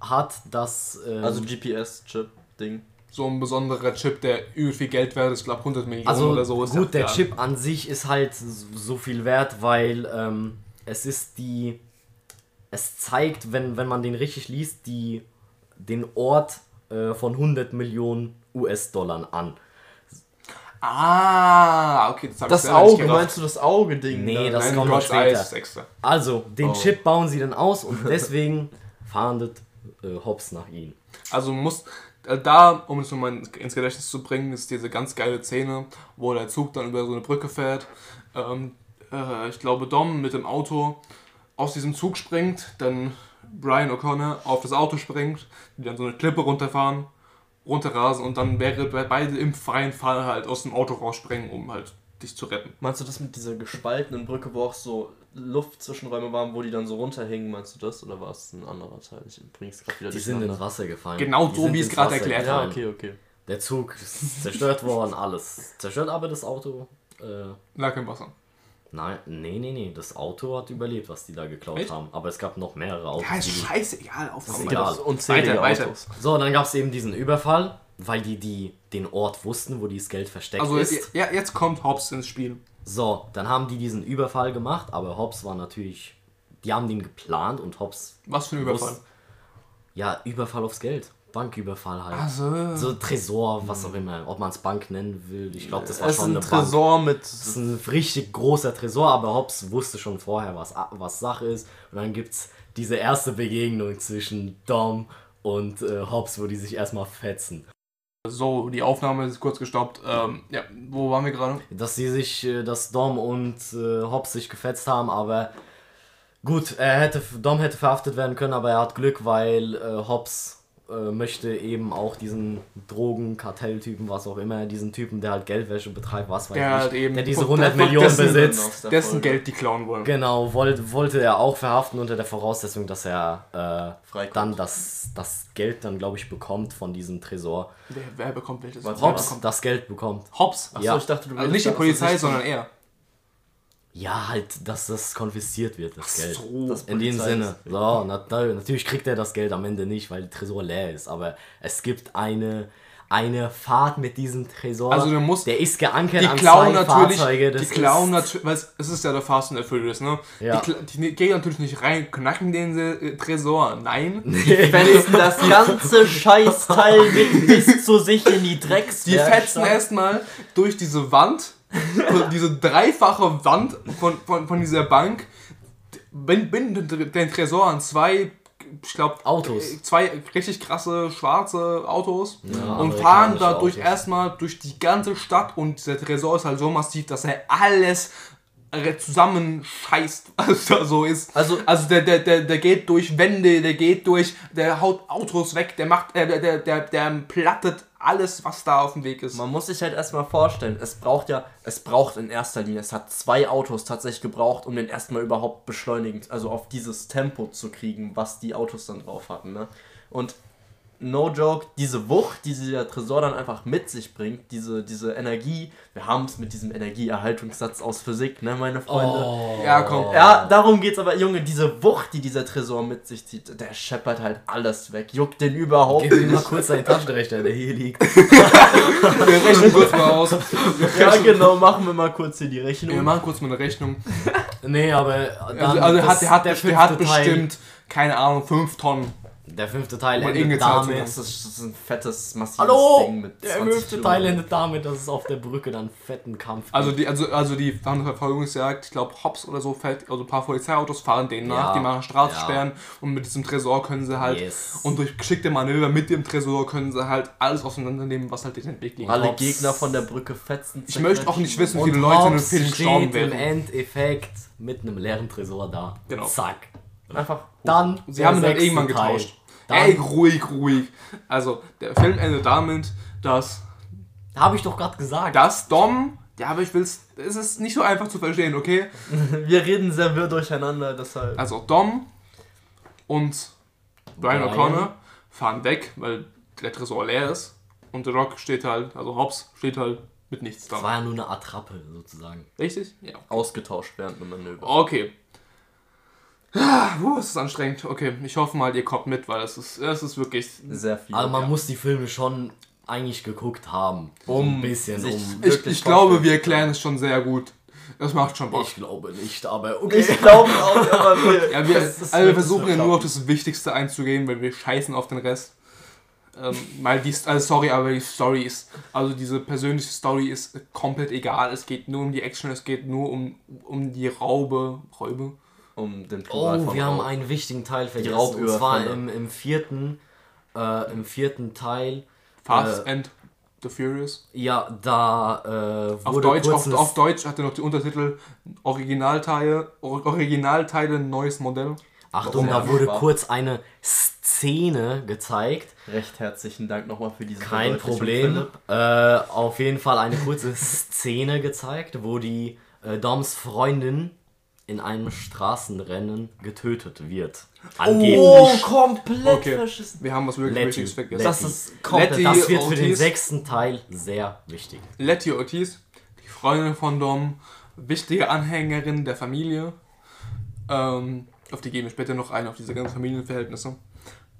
hat, das... ähm, Also GPS-Chip-Ding. So ein besonderer Chip, der übel viel Geld wert ist. Ich glaube 100 Millionen also oder so. Ist gut, der Chip an sich ist halt so viel wert, weil ähm, es ist die... Es zeigt, wenn, wenn man den richtig liest, die, den Ort äh, von 100 Millionen US-Dollar an. Ah, okay, das habe ich Das Auge, meinst du das Auge-Ding? Nee, da? das Nein, kommt noch später. Extra. Also, den Oh. Chip bauen sie dann aus und deswegen fahndet äh, Hobbs nach ihnen. Also muss da, um es nochmal ins Gedächtnis zu bringen, ist diese ganz geile Szene, wo der Zug dann über so eine Brücke fährt. Ähm, äh, ich glaube, Dom mit dem Auto aus diesem Zug springt, dann Brian O'Connor auf das Auto springt, die dann so eine Klippe runterfahren, runterrasen und dann wäre be- beide im freien Fall halt aus dem Auto rausspringen, um halt dich zu retten. Meinst du das mit dieser gespaltenen Brücke, wo auch so Luftzwischenräume waren, wo die dann so runterhingen? Meinst du das? Oder war es ein anderer Teil? Ich bring's gerade wieder Die sind ins. Wasser gefallen. Genau Die so, wie es gerade erklärt gefallen. Ja, okay, okay. Der Zug ist zerstört worden, alles. Zerstört aber das Auto. Äh, Lag im Wasser. Nein, nee, nee, nee. Das Auto hat überlebt, was die da geklaut Echt? haben. Aber es gab noch mehrere Autos. Ja, ist scheißegal. Auf ist Aufnahme. egal. Unzählige Weiter, weiter. Autos. So, dann gab es eben diesen Überfall, weil die, die den Ort wussten, wo dieses Geld versteckt Also ist. jetzt, ja, jetzt kommt Hobbs ins Spiel. So, dann haben die diesen Überfall gemacht, aber Hobbs war natürlich. Die haben den geplant und Hobbs. Was für ein Überfall. wusste- Ja, Überfall aufs Geld. Banküberfall halt. Also, So Tresor, was auch immer, ob man es Bank nennen will. Ich glaube, das war Es ist schon ein eine Bank. Tresor mit. Das ist ein richtig großer Tresor, aber Hobbs wusste schon vorher, was, was Sache ist. Und dann gibt es diese erste Begegnung zwischen Dom und äh, Hobbs, wo die sich erstmal fetzen. So, die Aufnahme ist kurz gestoppt. Ähm, ja, wo waren wir gerade? Dass sie sich, äh, dass Dom und äh, Hobbs sich gefetzt haben, aber gut, er hätte, Dom hätte verhaftet werden können, aber er hat Glück, weil äh, Hobbs äh, möchte eben auch diesen Drogenkartelltypen, was auch immer, diesen Typen, der halt Geldwäsche betreibt, was weiß Der ich, halt eben der diese von- 100 von Millionen dessen- besitzt. Dessen Folge. Geld die klauen wollen. Genau, wollte, wollte er auch verhaften unter der Voraussetzung, dass er äh, dann das, das Geld dann, glaube ich, bekommt von diesem Tresor. Wer, wer bekommt welches? Hobbs das Geld bekommt. Hobbs? Achso, Ja. ich dachte, du Also nicht die Polizei, sondern er. Ja, halt, dass das konfisziert wird, das Geld. So. Das In dem Sinne. So, na, na, natürlich kriegt er das Geld am Ende nicht, weil der Tresor leer ist. Aber es gibt eine, eine Fahrt mit diesem Tresor. Also du musst- der ist geankert Die an klauen zwei natürlich, Fahrzeuge. die Das klauen ist, natürlich, weil es, es ist ja der Fast and the Furious, ne? Ja. Die, die gehen natürlich nicht rein, knacken den äh, Tresor, nein. Fetzen das ganze Scheißteil mit bis zu sich in die Drecks. Die fetzen erstmal durch diese Wand, diese dreifache Wand von, von, von dieser Bank, bin- binden den Tresor an zwei, ich glaube, Autos. zwei richtig krasse schwarze Autos Ja, und fahren dadurch Autos. erstmal durch die ganze Stadt und dieser Tresor ist halt so massiv, dass er alles zusammenscheißt, was da so ist. Also- also der, der, der, der geht durch Wände, der geht durch, der haut Autos weg, der macht, äh, der, der, der, der plattet alles, was da auf dem Weg ist. Man muss sich halt erstmal vorstellen, es braucht ja, es braucht in erster Linie, es hat zwei Autos tatsächlich gebraucht, um den erstmal überhaupt beschleunigend, also auf dieses Tempo zu kriegen, was die Autos dann drauf hatten. Ne? Und no joke, diese Wucht, die dieser Tresor dann einfach mit sich bringt, diese, diese Energie, wir haben es mit diesem Energieerhaltungssatz aus Physik, ne, meine Freunde. Oh. Ja, komm. Ja, darum geht's aber, Junge, diese Wucht, die dieser Tresor mit sich zieht, der scheppert halt alles weg, juckt den überhaupt Gib ihm mal nicht. kurz deinen Taschenrechner, der hier liegt. Wir rechnen kurz mal aus. Ja, genau, machen wir mal kurz hier die Rechnung. Wir machen kurz mal eine Rechnung. Nee, aber Also, also hat, der hat, der der hat bestimmt, keine Ahnung, 5 Tonnen. Der fünfte Teil endet irgendeine Zahl zu damit. Das ist, das ist ein fettes, massives Hallo! Ding mit Der 20 fünfte. Teil endet damit, dass es auf der Brücke dann fetten Kampf gibt. Also die, also, also die Verfolgungsjagd, ich glaube Hobbs oder so, fällt, also ein paar Polizeiautos fahren denen nach, Ja, die machen Straße ja. sperren und mit diesem Tresor können sie halt, Yes. und durch geschickte Manöver mit dem Tresor können sie halt alles auseinandernehmen, was halt den Weg liegt. Alle Hobbs- Gegner von der Brücke fetzen. Ich möchte auch nicht wissen, wie Und viele Leute in Hobbs Film gestorben im werden. Endeffekt mit einem leeren Tresor da. Genau. Zack. Einfach. Dann Sie der haben ihn dann sechste irgendwann Teil. getauscht. Dann Ey, ruhig, ruhig. Also, der Film endet damit, dass, habe ich doch gerade gesagt. dass Dom, ja, aber ich will's, es ist nicht so einfach zu verstehen, okay? Wir reden sehr wirr durcheinander, deshalb. Also Dom und Brian Brian. O'Connor fahren weg, weil der Tresor leer ist. Und The Rock steht halt, also Hobbs steht halt mit nichts Das da. war ja nur eine Attrappe, sozusagen. Richtig? Ja. Ausgetauscht während dem Manöver. Okay. Ah, Puh, es ist anstrengend. Okay, ich hoffe mal, ihr kommt mit, weil es ist, es ist wirklich. Sehr viel. Also man ja. muss die Filme schon eigentlich geguckt haben. So Um ein bisschen. sich- Um, Ich, wirklich ich glaube, wir erklären es schon sehr gut. Das macht schon Bock. ich glaube nicht, aber okay. Ich glaube auch, aber wir, Ja, wir, das also wir versuchen ja nur auf das Wichtigste einzugehen, weil wir scheißen auf den Rest. Ähm, weil die, also sorry, aber die Story ist, also diese persönliche Story ist komplett egal. Es geht nur um die Action, es geht nur um, um die Raube, Räube. Um den Plural Oh, von wir haben einen wichtigen Teil vergessen. Und zwar im, im vierten, äh, im vierten Teil. Fast Äh, and the Furious. Ja, da äh, Auf wurde Deutsch, auf, auf Deutsch hat er noch die Untertitel Originalteile, Or- Originalteile, neues Modell. Achtung, Warum? da wurde Spaß. kurz eine Szene gezeigt. Recht herzlichen Dank nochmal für diese Kein Problem. Äh, auf jeden Fall eine kurze Szene gezeigt, wo die äh, Doms Freundin in einem Straßenrennen getötet wird. Angeblich. Oh, komplett Okay. verschissen. Wir haben was wirklich Letty. Wichtiges vergessen. Das ist komplett. Letty- das wird für den Ortiz. sechsten Teil sehr wichtig. Letty Ortiz, die Freundin von Dom, wichtige Anhängerin der Familie. Ähm, auf die gehen wir später noch ein, auf diese ganzen Familienverhältnisse.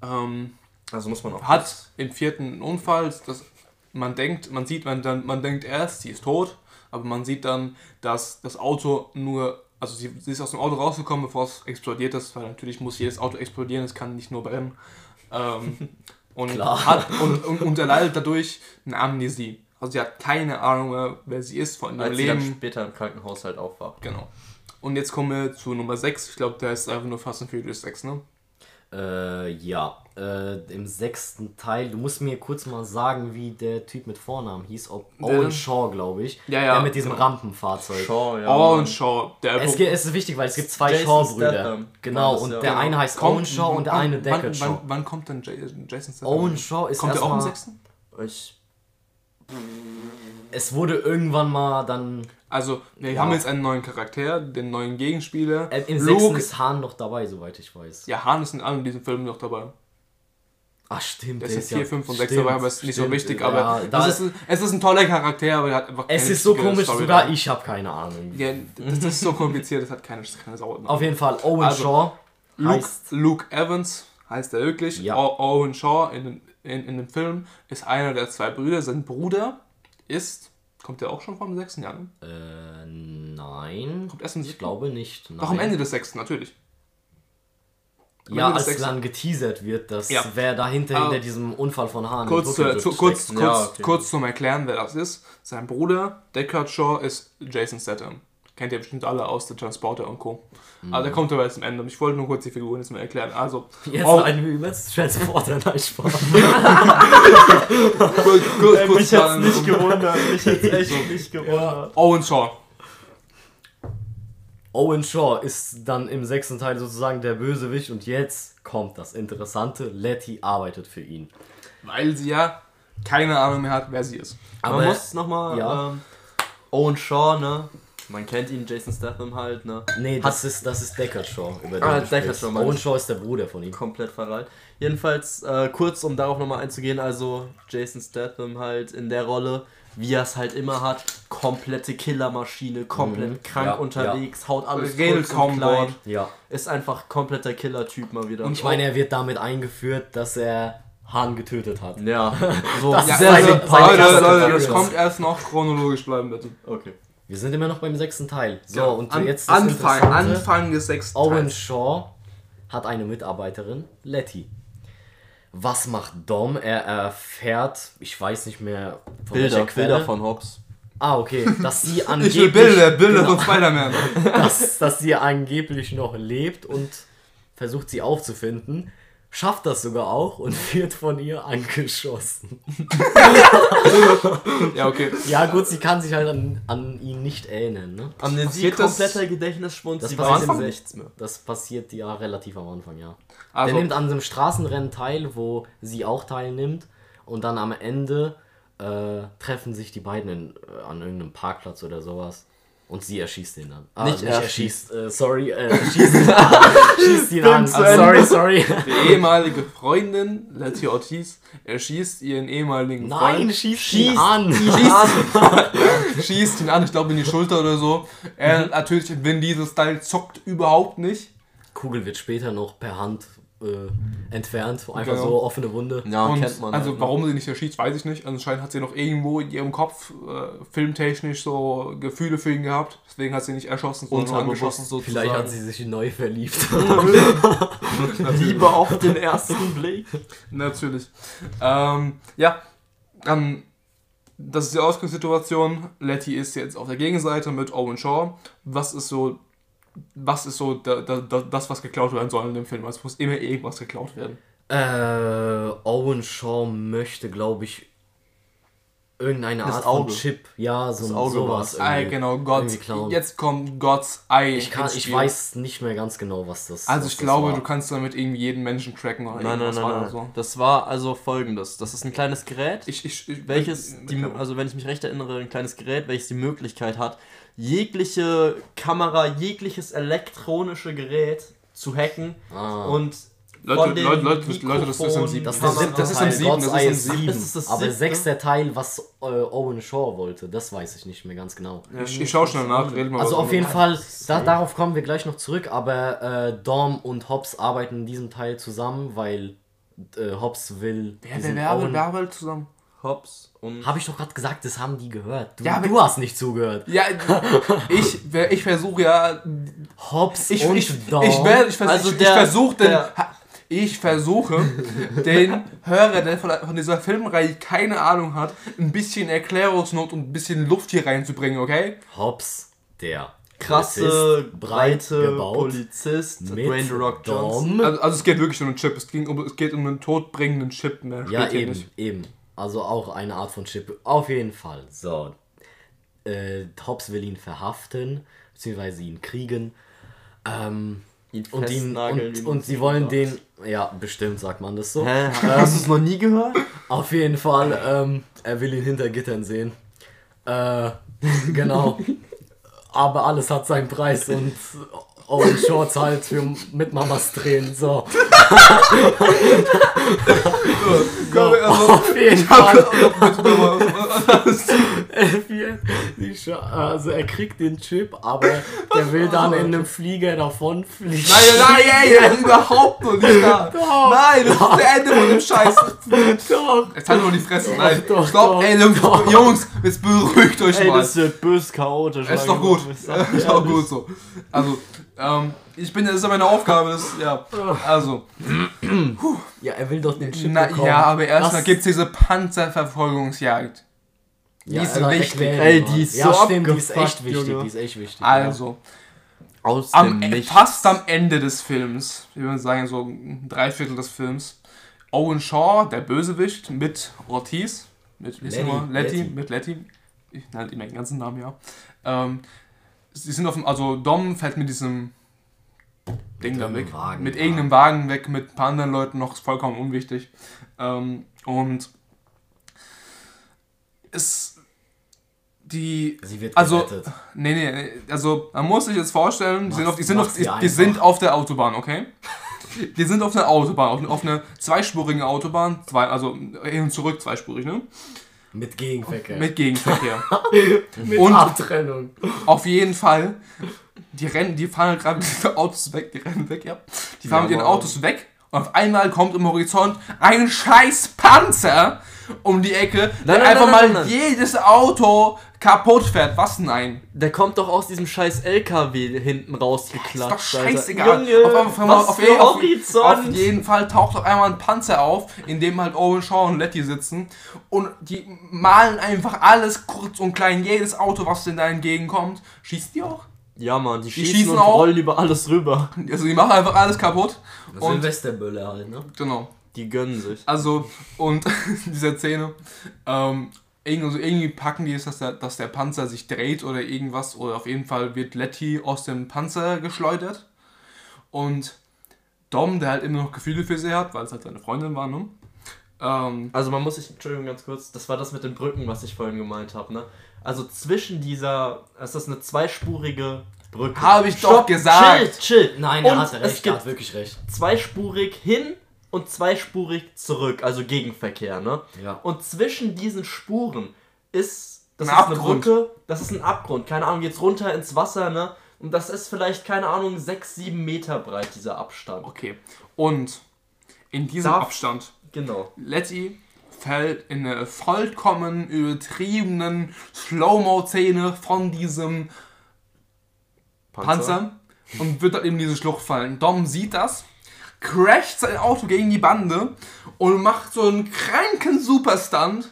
Ähm, Also muss man auch. hat im vierten einen Unfall, das, man denkt, man sieht, man, dann, man denkt erst, sie ist tot, aber man sieht dann, dass das Auto nur, also sie, sie ist aus dem Auto rausgekommen, bevor es explodiert ist, weil natürlich muss jedes Auto explodieren, es kann nicht nur brennen. Ähm, und, Klar. Hat, und, und, und erleidet dadurch eine Amnesie. Also sie hat keine Ahnung mehr, wer sie ist von ihrem als sie dann Leben. später im Krankenhaus halt aufwacht. Genau. Und jetzt kommen wir zu Nummer 6. Ich glaube, der ist einfach nur Fast and Furious 6, ne? Äh, ja. Äh, Im sechsten Teil, du musst mir kurz mal sagen, wie der Typ mit Vornamen hieß. Ob Der- Owen Shaw, glaube ich. Ja, ja, Der mit diesem. Rampenfahrzeug. Shaw, ja. Owen. Shaw, der Es, gibt, es ist wichtig, weil es gibt zwei Shaw-Brüder. Genau, und der Genau. eine heißt Kommt- Owen Shaw und der eine Deckard Shaw. wann, wann kommt denn Jason Statham? Owen Shaw ist Kommt der auch erstmal. 6.? Ich, Es wurde irgendwann mal dann. Also, wir Ja. haben jetzt einen neuen Charakter, den neuen Gegenspieler. Äh, Im Luke- sechsten ist Hahn noch dabei, soweit ich weiß. Ja, Han ist in allen diesen Filmen noch dabei. Ach, stimmt. Der ist in 4, 5 und 6 stimmt, dabei, aber ist nicht so wichtig. Ja, Aber da das ist, es ist ein toller Charakter, aber er hat einfach es keine ist so komisch, Storyline. sogar ich habe keine Ahnung. Ja, das ist so kompliziert, das hat keine, keine Sau. Auf jeden Fall, Owen Also, Shaw Luke. Luke Evans heißt er wirklich. Ja. Owen Shaw in, in, in dem Film ist einer der zwei Brüder. Sein Bruder ist. Kommt der auch schon vom 6. Jahr? Ne? Äh, nein. Kommt erst im Ich siebten? glaube nicht. Nein. Doch am Ende des 6. natürlich. Ja, als dann geteasert wird, dass Ja. wer dahinter Ah. hinter diesem Unfall von Hahn. Kurz, im zu, kurz, Ja, okay. kurz zum Erklären, wer das ist. Sein Bruder, Deckard Shaw, ist Jason Statham. Kennt ihr bestimmt alle aus der Transporter und Co. Mhm. Also der kommt aber jetzt am Ende. Ich wollte nur kurz die Figuren jetzt mal erklären. Also, Jetzt Oh. ein übelst Transporter, nein, Spaß. kurz, kurz, Äh, kurz mich hat's nicht gewundert. Mich hat's echt nicht gewundert. Owen Shaw. Owen Shaw ist dann im sechsten Teil sozusagen der Bösewicht und jetzt kommt das Interessante, Letty arbeitet für ihn. Weil sie ja keine Ahnung mehr hat, wer sie ist. Aber Man muss nochmal. ja. Ähm, Owen Shaw, ne? Man kennt ihn, Jason Statham halt, ne? nee, das ist, das ist Deckard Shaw. Über den Ah, Deckard. Shaw, Owen. Shaw ist der Bruder von ihm. komplett verreiht. Jedenfalls, äh, kurz, um darauf nochmal einzugehen, also Jason Statham halt in der Rolle, wie er es halt immer hat, komplette Killermaschine, komplett Mhm. krank Ja, unterwegs, haut alles kurz kaum und klein. Ja. ist einfach kompletter Killer-Typ mal wieder. Und ich meine, er wird damit eingeführt, dass er Hahn getötet hat. ja, so Das Ja, ist sehr seine- also, sympathisch. seine Leute, Klasse Leute, das kommt erst noch chronologisch bleiben, bitte. Okay. Wir sind immer noch beim sechsten Teil. So, Ja, und an, jetzt das Anfang. Anfang des sechsten Owen Teils. Shaw hat eine Mitarbeiterin, Letty. Was macht Dom? Er erfährt, ich weiß nicht mehr von Bilder. Bilder von Hobbs. Ah, okay, dass sie Ich angeblich, will Bilder, Bilder genau, von Spider-Man. dass, dass sie angeblich noch lebt und versucht sie aufzufinden. Schafft das sogar auch und wird von ihr angeschossen. ja, okay. Ja gut, sie kann sich halt an, an ihn nicht erinnern. Ne? Amnesie, kompletter Gedächtnisschwund, Das sie passiert weiß am nichts mehr. Das passiert ja relativ am Anfang, ja. Also, Der nimmt an einem Straßenrennen teil, wo sie auch teilnimmt. Und dann am Ende äh, treffen sich die beiden in, äh, an irgendeinem Parkplatz oder sowas. Und sie erschießt ihn dann. Ah, Nicht erschießt, äh, sorry, äh, schießt, schießt ihn an. Ende. sorry, sorry. die ehemalige Freundin, Letty Ortiz, erschießt ihren ehemaligen Nein, Freund. schießt, ihn an. schießt ihn an, ich glaube in die Schulter oder so. Er natürlich in Vin Diesel Style zockt überhaupt nicht. Kugel wird später noch per Hand äh, entfernt. Einfach Genau. so offene Wunde. Ja, Und kennt man. also halt, ne? warum sie nicht erschießt, weiß ich nicht. Anscheinend hat sie noch irgendwo in ihrem Kopf äh, filmtechnisch so Gefühle für ihn gehabt. Deswegen hat sie nicht erschossen, sondern nur Unterbewusst angeschossen. sozusagen. Vielleicht hat sie sich neu verliebt. Liebe auf den ersten Blick. Natürlich. Ähm, ja, dann, das ist die Ausgangssituation. Letty ist jetzt auf der Gegenseite mit Owen Shaw. Was ist so, was ist so da, da, da, das, was geklaut werden soll in dem Film? Es muss immer irgendwas geklaut werden. Äh, Owen Shaw möchte, glaube ich, irgendeine Das Art Auge. von Chip. Ja, so Das Auge sowas. Ah, irgendwie. genau, Gott. Jetzt kommt Gods Ei. Ich, kann, ich weiß nicht mehr ganz genau, was das Also was ich das glaube, war. du kannst damit irgendwie jeden Menschen tracken oder Nein, nein, irgendwas nein, war nein. oder so. Das war also folgendes. Das ist ein kleines Gerät, Ich, ich, ich, welches, ich- die, also wenn ich mich recht erinnere, ein kleines Gerät, welches die Möglichkeit hat, jegliche Kamera, jegliches elektronische Gerät zu hacken Ah. und Leute, Leute, Leute, Leute, das ist im siebten. Das, Das das ist Teil, im siebten, das ist im siebten. sieben. Das ist das Aber sechster Teil, was äh, Owen Shaw wollte, das weiß ich nicht mehr ganz genau. Ich, ich schau schnell nach, reden wir Also auf jeden. Fall, da, darauf kommen wir gleich noch zurück, aber äh, Dom und Hobbs arbeiten in diesem Teil zusammen, weil äh, Hobbs will Wer, wer, wer, wer, Owen... wer arbeitet zusammen? Hobbs und. Habe ich doch gerade gesagt, das haben die gehört. Du, Ja, aber- du hast nicht zugehört. Ja, ich, wer- ich versuche ja. Hobbs Ich, und ich, Dom. ich, werde- ich, vers Also ich, ich versuche den. Ich versuche, den Hörer, der von, von dieser Filmreihe keine Ahnung hat, ein bisschen Erklärungsnot und ein bisschen Luft hier reinzubringen, okay? Hobbs, der krasse, Polizist, breite gebaut, Polizist, mit Dwayne The Rock Johnson. Also, also es geht wirklich um einen Chip. Es, ging um, es geht um einen todbringenden Chip. Mehr Ja, steht hier eben, nicht. eben. Also auch eine Art von Chip. Auf jeden Fall. So. Äh, Hobbs will ihn verhaften, beziehungsweise ihn kriegen. Ähm, Ihn und, ihn, und, und sie wollen den. Ja, bestimmt sagt man das so. Hä? Hast du es noch nie gehört? Auf jeden Fall, ähm, er will ihn hinter Gittern sehen. Äh, genau. Aber alles hat seinen Preis und Owen Shorts halt für mit Mamas Tränen. So. so Also, auf jeden Fall. Also er kriegt den Chip, aber der will dann in einem Flieger davon fliegen. Nein, nein, nein, überhaupt noch nicht da. Doch. Nein, das ist das Ende von dem Scheiß. Doch. Jetzt halt mal die Fresse. Nein, doch, stopp, doch, ey, Jungs, doch. Jungs, jetzt beruhigt euch Ey, mal. das wird bös chaotisch. ist doch gut. Ist doch gut so. Also, ähm, ich bin, das ist ja meine Aufgabe, das, ja. Also, Ja, er will doch den Chip na, bekommen. ja, aber erstmal es diese Panzerverfolgungsjagd. Die ist Alter, wichtig. erklär Ey, die ist ja, so stimmt, die ist echt wichtig, Junge. die ist echt wichtig. Also, Aus am, fast am Ende des Films, ich würde sagen so ein Dreiviertel des Films, Owen Shaw, der Bösewicht, mit Ortiz, mit wie Letty? Letty, Letty. mit Letty, ich nenne immer den ganzen Namen, ja. Ähm, sie sind auf dem, also Dom fällt mit diesem Ding da weg, Wagen, mit ja. irgendeinem Wagen weg, mit ein paar anderen Leuten noch, ist vollkommen unwichtig. Ähm, und es, die Sie wird also, gerettet. nee, nee, nee, also man muss sich jetzt vorstellen, die sind, auf, die, sind auf, die, die sind auf der Autobahn, okay? Die sind auf einer Autobahn, auf, auf einer zweispurigen Autobahn, zwei, also hin und zurück zweispurig, ne? Mit Gegenverkehr. Mit Gegenverkehr. Mit und- Abtrennung. auf jeden Fall, die rennen, die fahren gerade mit den Autos weg, die rennen weg, ja. Die fahren Ja, mit den aber- Autos weg und auf einmal kommt im Horizont ein scheiß Panzer um die Ecke, der Nein, nein, einfach nein, mal nein, nein. jedes Auto kaputt fährt. Was nein? Der kommt doch aus diesem scheiß LKW hinten Ist doch rausgeklatscht. scheißegal. Junge, auf, auf, auf, auf, Horizont. auf jeden Fall taucht auf einmal ein Panzer auf, in dem halt Owen Shaw und Letty sitzen. Und die malen einfach alles kurz und klein. Jedes Auto, was denen da entgegenkommt, schießt die auch. Ja, Mann, die schießen, schießen und auch. rollen über alles rüber. Also die machen einfach alles kaputt. Und Silvesterbölle halt, ne? genau. Die gönnen sich. Also, und diese Szene, ähm, irgendwie, also irgendwie packen die es, dass der, dass der Panzer sich dreht oder irgendwas, oder auf jeden Fall wird Letty aus dem Panzer geschleudert. Und Dom, der halt immer noch Gefühle für sie hat, weil es halt seine Freundin war, ne? Ähm, Also man muss sich, Entschuldigung ganz kurz, das war das mit den Brücken, was ich vorhin gemeint habe, ne? Also zwischen dieser, es ist eine zweispurige Brücke. Habe ich doch gesagt. Chill, chill. Nein, er es recht, er hat wirklich recht. zweispurig hin und zweispurig zurück, also Gegenverkehr, ne? Ja. Und zwischen diesen Spuren ist, das Ein ist Abgrund. eine Brücke, das ist ein Abgrund, keine Ahnung, jetzt runter ins Wasser, ne? Und das ist vielleicht, keine Ahnung, 6, 7 Meter breit, dieser Abstand. okay. Und in diesem Darf- Abstand, Genau. Letty fällt in eine vollkommen übertriebenen Slow-Mo-Szene von diesem Panzer und wird dann in diese Schlucht fallen. Dom sieht das, crasht sein Auto gegen die Bande und macht so einen kranken Superstunt,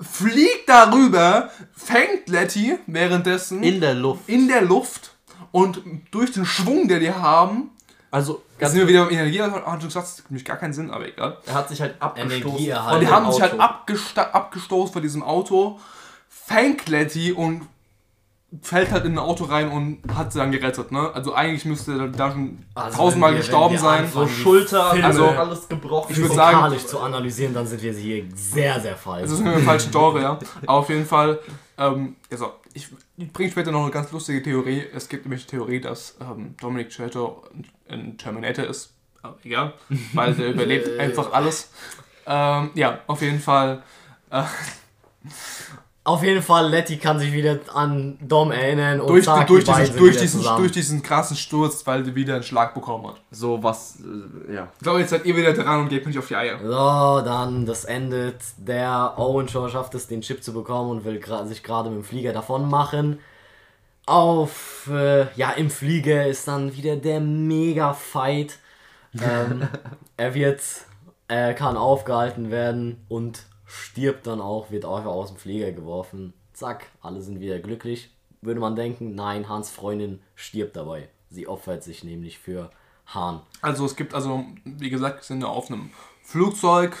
fliegt darüber, fängt Letty währenddessen In der Luft. in der Luft und durch den Schwung, der die haben, Also, ganz sind wir wieder beim Energie, hat du gesagt, das nämlich gar keinen Sinn, aber egal. er hat sich halt abgestoßen. Und die haben sich halt Auto. abgesta- abgestoßen von diesem Auto, fängt Letty und fällt halt in ein Auto rein und hat sie dann gerettet, ne? Also eigentlich müsste er da schon Also tausendmal gestorben sein. So Schulter, Filme also alles gebrochen. Ich würd sagen- zu analysieren, dann sind wir hier sehr, sehr falsch. Das ist im falschen Genre, ja. Aber auf jeden Fall, ähm, also, ich, bringe später noch eine ganz lustige Theorie. Es gibt nämlich die Theorie, dass ähm, Dominic Toretto ein Terminator ist. Aber egal, weil der überlebt einfach alles. Ähm, ja, auf jeden Fall. Äh, Auf jeden Fall, Letty kann sich wieder an Dom erinnern und durch, zack, durch, die diesen, sind durch, diesen, durch diesen krassen Sturz, weil sie wieder einen Schlag bekommen hat. So was, äh, ja. Ich glaube, jetzt seid ihr wieder dran und gebt mich auf die Eier. So, dann, das endet. Der Owen Shaw schafft es, den Chip zu bekommen und will gra sich gerade mit dem Flieger davon machen. Auf, äh, ja, im Flieger ist dann wieder der Mega-Fight. Ähm, er wird, er kann aufgehalten werden und stirbt dann auch, wird einfach aus dem Flieger geworfen. Zack, alle sind wieder glücklich. Würde man denken, nein, Hans Freundin stirbt dabei. Sie opfert sich nämlich für Hahn. Also es gibt also, wie gesagt, wir sind ja auf einem Flugzeug,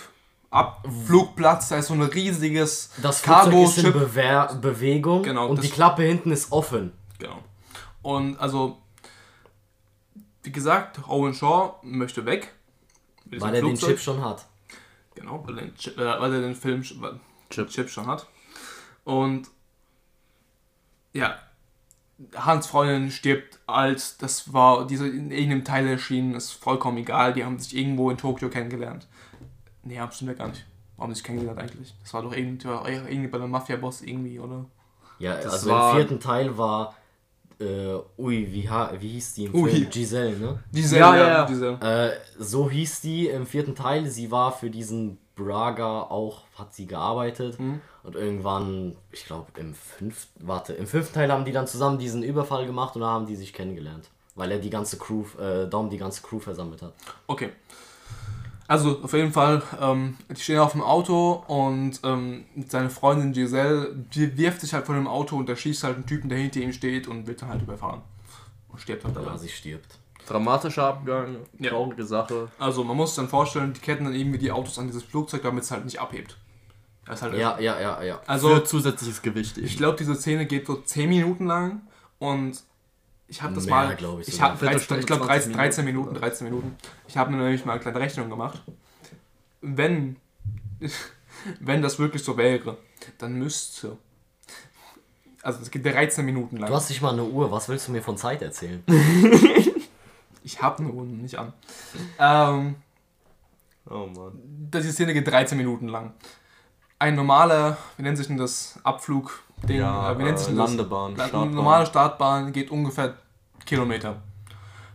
Abflugplatz, da ist so ein riesiges Das Flugzeug ist in. Bewer Bewegung Genau, und die Klappe hinten ist offen. Genau. Und also, wie gesagt, Owen Shaw möchte weg. Weil er den Flugzeug. Chip schon hat. Genau, weil er den, äh, weil er den Film weil- Chip. Chip schon hat. Und ja, Hans Freundin stirbt alt. Das war diese in irgendeinem Teil erschienen, ist vollkommen egal. Die haben sich irgendwo in Tokio kennengelernt. Nee, haben stimmt ja gar nicht. Warum sich kennengelernt eigentlich? Das war doch irgendwie, irgendwie bei einem Mafia-Boss irgendwie, oder? Ja, Das also war- im vierten Teil war, äh, ui, wie, ha wie hieß die im Ui. Film? Giselle, ne? Diese, Ja, ja, ja. Diese, Äh, so hieß die im vierten Teil. Sie war für diesen Braga auch, hat sie gearbeitet. Mhm. Und irgendwann, ich glaube im fünften, warte, im fünften Teil haben die dann zusammen diesen Überfall gemacht und da haben die sich kennengelernt. Weil er die ganze Crew, äh, Dom die ganze Crew versammelt hat. Okay. Also auf jeden Fall, ähm, die stehen auf dem Auto und ähm, seine Freundin Giselle die wirft sich halt von dem Auto und erschießt halt einen Typen, der hinter ihm steht und wird dann halt überfahren. Und stirbt halt dabei. Ja, sie stirbt. Dramatischer Abgang, Ja. traurige Sache. Also man muss sich dann vorstellen, die ketten dann irgendwie die Autos an dieses Flugzeug, damit es halt nicht abhebt. Halt Ja, ja, ja, ja. Also Für zusätzliches Gewicht eben. ich glaube, diese Szene geht so 10 Minuten lang und ich habe das Mehr, mal, glaub ich ich habe 13, Viertelstunde, ich glaube 20 13, 13 Minuten. Minuten, 13 Minuten. Ich habe mir nämlich mal eine kleine Rechnung gemacht. Wenn, wenn das wirklich so wäre, dann müsste, also es geht 13 Minuten lang. Du hast nicht mal eine Uhr, was willst du mir von Zeit erzählen? Ich habe eine Uhr nicht an. Ähm, oh Mann. das die Szene geht 13 Minuten lang. Ein normaler, wie nennt sich denn das, Abflug-Ding, Ja, äh, wie nennt sich äh, das? Landebahn, La- Startbahn. Eine normale Startbahn geht ungefähr Kilometer.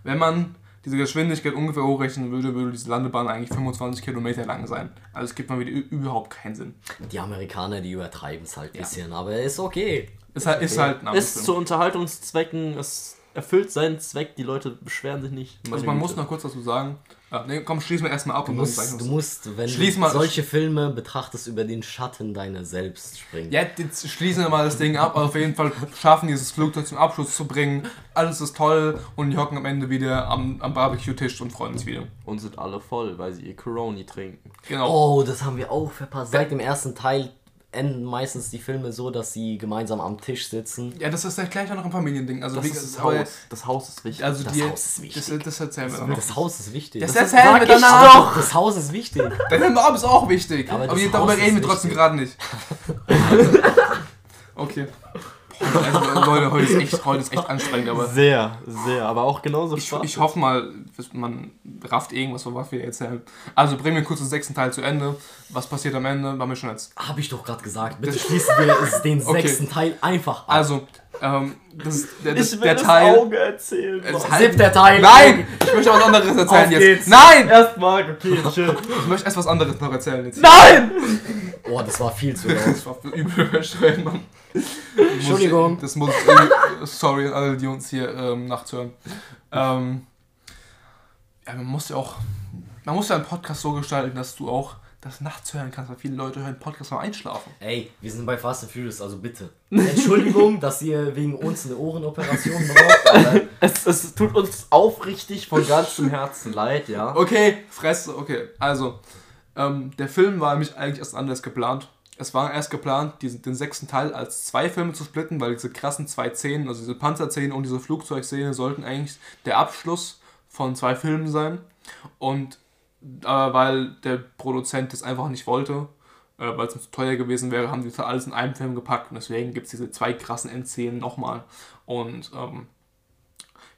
Wenn man diese Geschwindigkeit ungefähr hochrechnen würde, würde diese Landebahn eigentlich 25 Kilometer lang sein. Also es gibt mal wieder überhaupt keinen Sinn. Die Amerikaner, die übertreiben es halt ein bisschen, aber ist okay. Es halt, ist okay. halt ein Ist Amtsfilm. zu Unterhaltungszwecken, es erfüllt seinen Zweck, die Leute beschweren sich nicht. Also man muss Güte. noch kurz dazu sagen, äh, nee, komm, schließen wir erstmal ab Du und dann musst, ich du musst, wenn Schließ du mal- solche Filme betrachtest, über den Schatten deiner selbst springen. Ja, jetzt schließen wir mal das Ding ab. Auf jeden Fall schaffen dieses Flugzeug zum Abschluss zu bringen. Alles ist toll und die hocken am Ende wieder am, am Barbecue-Tisch und freuen sich wieder. Und sind alle voll, weil sie ihr Coroni trinken. Genau. Oh, das haben wir auch verpasst. Seit dem ersten Teil enden meistens die Filme so, dass sie gemeinsam am Tisch sitzen. Ja, das ist ja gleich noch ein Familiending. Also, Das wie- ist das Haus. Das Haus ist wichtig. Also Das die, Haus ist wichtig. Das, das erzählen wir noch. Das Haus ist wichtig. Das ist- erzählen wir danach. doch. Das Haus ist wichtig. Der Film ist auch wichtig. Aber Aber, das darüber reden wir trotzdem gerade nicht. okay. Also, Leute, heute ist, echt, heute ist echt anstrengend, aber sehr, sehr, aber auch genauso ich, Spaß. ich hoffe mal, man rafft irgendwas, von was wir erzählen. Also bringen wir kurz den sechsten Teil zu Ende. Was passiert am Ende? Haben wir schon jetzt. Hab ich doch gerade gesagt. Bitte schließen wir den Okay. sechsten Teil einfach ab. Also, ähm, das ist der, das, ich will der das Teil. Auge erzählen. Es Mann. halt- Siebter Teil. Nein! Ich möchte was anderes erzählen Auf jetzt. geht's. Nein! Erstmal, okay, chill. Ich möchte erst was anderes noch erzählen jetzt. Nein! Oh, das war viel zu laut. Das war übel übersteuert, Mann. Entschuldigung. Das muss ich irgendwie- Sorry an alle, die uns hier ähm, nachts hören. Ähm, ja, man muss ja auch. Man muss ja einen Podcast so gestalten, dass du auch das nachts hören kannst, weil viele Leute hören Podcast beim Einschlafen. Ey, wir sind bei Fast and Furious, also bitte. Entschuldigung, dass ihr wegen uns eine Ohrenoperation braucht, aber Es, es tut uns aufrichtig von ganzem Herzen leid, ja. Okay, Fresse, okay. Also, ähm, der Film war nämlich eigentlich erst anders geplant. Es war erst geplant, diesen, den sechsten Teil als zwei Filme zu splitten, weil diese krassen zwei Szenen, also diese Panzerszene und diese Flugzeugszene, sollten eigentlich der Abschluss von zwei Filmen sein. Und äh, weil der Produzent das einfach nicht wollte, äh, weil es ihm zu teuer gewesen wäre, haben die das alles in einem Film gepackt. Und deswegen gibt es diese zwei krassen Endszenen nochmal. Und ähm,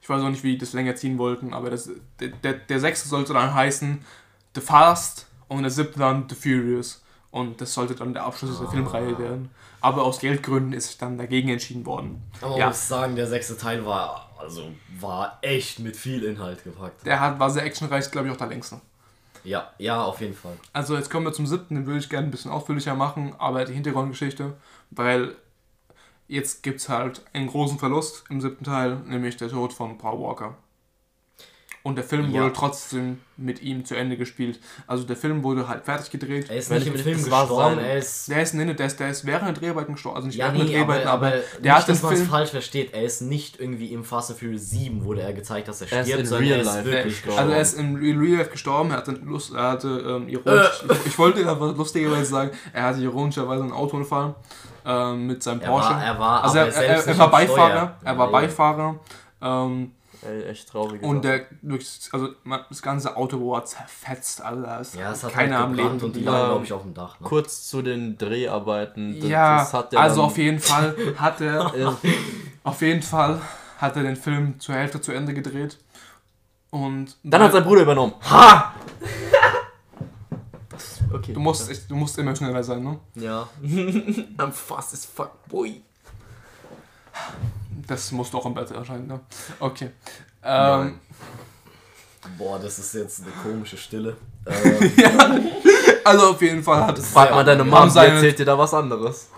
Ich weiß auch nicht, wie die das länger ziehen wollten, aber das, der, der, der sechste sollte dann heißen The Fast und der siebte dann The Furious. Und das sollte dann der Abschluss der Filmreihe werden. Aber aus Geldgründen ist sich dann dagegen entschieden worden. Aber man Ja. muss sagen, der sechste Teil war, also, war echt mit viel Inhalt gepackt. Der hat, war sehr actionreich, glaube ich, auch der längste. Ja, ja, auf jeden Fall. Also jetzt kommen wir zum siebten, den würde ich gerne ein bisschen ausführlicher machen, aber die Hintergrundgeschichte, weil jetzt gibt es halt einen großen Verlust im siebten Teil, nämlich der Tod von Paul Walker. Und der Film Ja. wurde trotzdem mit ihm zu Ende gespielt. Also der Film wurde halt fertig gedreht. Er ist nicht ich im Film gestorben, sein- er ist... Der ist, nee, der ist, der ist während der Dreharbeiten gestorben. Also nicht Ja, während der nee, aber, Dreharbeiten, aber der nicht, hat man es Film. falsch versteht. Er ist nicht irgendwie im Fast and Furious 7 wurde er gezeigt, dass er Er ist stirbt, in sondern real er ist life wirklich gestorben. Also er ist in Real Life gestorben, er hatte, Lust, er hatte ähm, ironisch, Äh. ich, ich wollte aber lustigerweise sagen, er hatte ironischerweise einen Autounfall ähm, mit seinem Er Porsche. war- er war also aber er, er, er war Beifahrer, er war Beifahrer ähm, Ey, echt traurig. und der, wirklich, also das ganze Auto war zerfetzt, da ist Ja, es hat keiner halt am Leben. und die lagen, glaube ich, auf dem Dach. Ne? Kurz zu den Dreharbeiten. Das- ja, das hat der also auf jeden Fall hat er, auf jeden Fall hat er den Film zur Hälfte zu Ende gedreht und Dann hat sein Bruder übernommen. Ha! Okay. du musst, echt- du musst immer schneller sein, ne? Ja. I'm fast as fuck, boy. Das muss doch im Bett erscheinen, ne? Okay. Ähm, Boah, das ist jetzt eine komische Stille. Äh, also auf jeden Fall hat Frag mal deine Mom, sie erzählt dir da was anderes.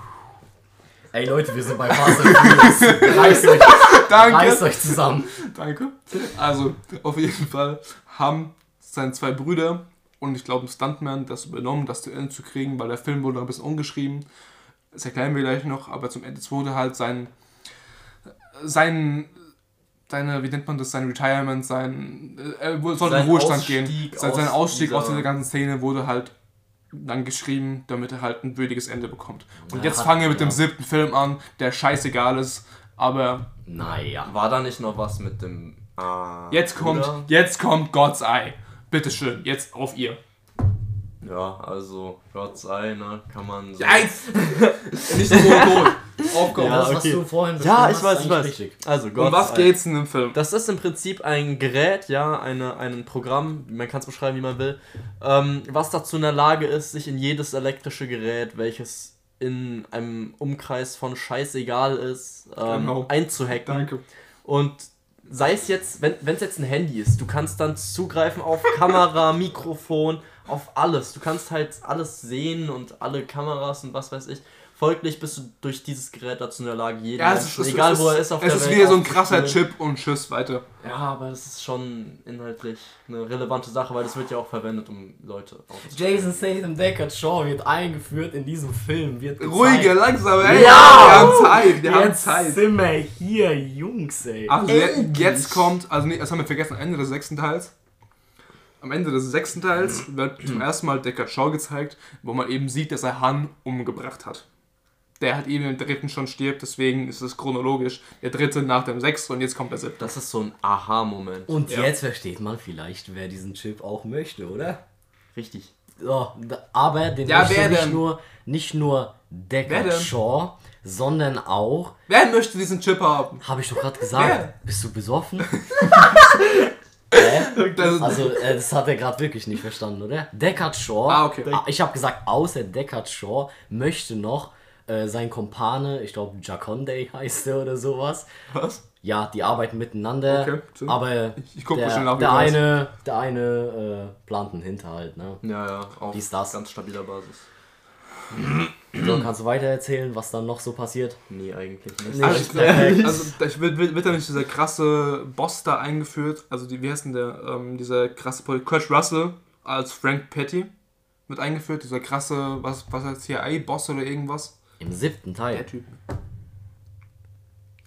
ey Leute, wir sind bei Fast and Furious. Reißt euch, Danke. reißt euch zusammen. Danke. Also auf jeden Fall haben seine zwei Brüder und ich glaube ein Stuntman das übernommen, das zu Ende zu kriegen, weil der Film wurde noch ein bisschen umgeschrieben. Das erklären wir gleich noch, aber zum Ende es wurde halt sein sein seine, wie nennt man das, sein Retirement, sein, äh, er sollte in Sein den Ruhestand Ausstieg gehen. Sein, sein aus Ausstieg aus dieser- dieser ganzen Szene wurde halt dann geschrieben, damit er halt ein würdiges Ende bekommt. Und Ja, jetzt fangen wir mit ja. dem siebten Film an, der scheißegal ist, aber Naja. War da nicht noch was mit dem. Ah, jetzt kommt, Bruder? jetzt kommt God's Eye. Bitteschön, jetzt auf ihr. Ja, also, Gott sei, ne, kann man so. Eins! Nicht so tot. Aufkommen. Ja, das, was okay. du vorhin Ja, ich hast, weiß, ich weiß. Richtig. Also, Gott um was geht's denn im Film? Das ist im Prinzip ein Gerät, ja, eine, ein Programm, man kann es beschreiben, wie man will, ähm, was dazu in der Lage ist, sich in jedes elektrische Gerät, welches in einem Umkreis von scheißegal ist, ähm, Genau. einzuhacken. Danke. Und sei es jetzt, wenn es jetzt ein Handy ist, du kannst dann zugreifen auf Kamera, Mikrofon, auf alles. Du kannst halt alles sehen und alle Kameras und was weiß ich. Folglich bist du durch dieses Gerät dazu in der Lage, jeden Ja, es ist, Menschen, es egal ist, wo er ist auf es der ist Welt, wieder so ein krasser. Chip und Tschüss weiter. Ja, aber es ist schon inhaltlich eine relevante Sache, weil das wird ja auch verwendet, um Leute. Jason Statham Deckard Shaw wird eingeführt in diesem Film. Wird gezeigt. Ruhiger, langsam, ey. Ja! Wir haben Zeit, wir haben Jetzt Zeit. sind wir hier, Jungs, ey. Also Endlich. jetzt kommt, also nee, das haben wir vergessen, am Ende des sechsten Teils. Am Ende des sechsten Teils wird zum ersten Mal Deckard Shaw gezeigt, wo man eben sieht, dass er Han umgebracht hat. Der hat eben im dritten schon stirbt, deswegen ist es chronologisch. Der dritte nach dem sechsten und jetzt kommt der siebte. Das ist so ein Aha-Moment. Und Ja. jetzt versteht man vielleicht, wer diesen Chip auch möchte, oder? Richtig. So, aber den Ja, möchte nicht denn? nur, nicht nur Deckard? Shaw, sondern auch, Wer möchte diesen Chip haben? habe ich doch gerade gesagt, Wer? bist du besoffen? Hä? Das, Also, äh, das hat er gerade wirklich nicht verstanden, oder? Deckard Shaw, Ah, okay. ah, ich habe gesagt, außer Deckard Shaw möchte noch äh, sein Kumpane, ich glaube Jaconde heißt er oder sowas. was? Ja, die arbeiten miteinander, Okay, stimmt. aber Ich- ich guck der, nach, der eine, der eine äh, plant einen Hinterhalt, ne? Ja, ja, auf Dies, das. ganz stabiler Basis. So, kannst du weiter erzählen, was dann noch so passiert? Nee, eigentlich nicht. Also, ich glaub, also wird, wird, wird da nicht dieser krasse Boss da eingeführt, also die, wie heißt denn der, ähm, dieser krasse Kurt Russell als Frank Petty wird eingeführt, dieser krasse, was, was heißt CIA-Boss oder irgendwas. Im siebten Teil. Der Typ.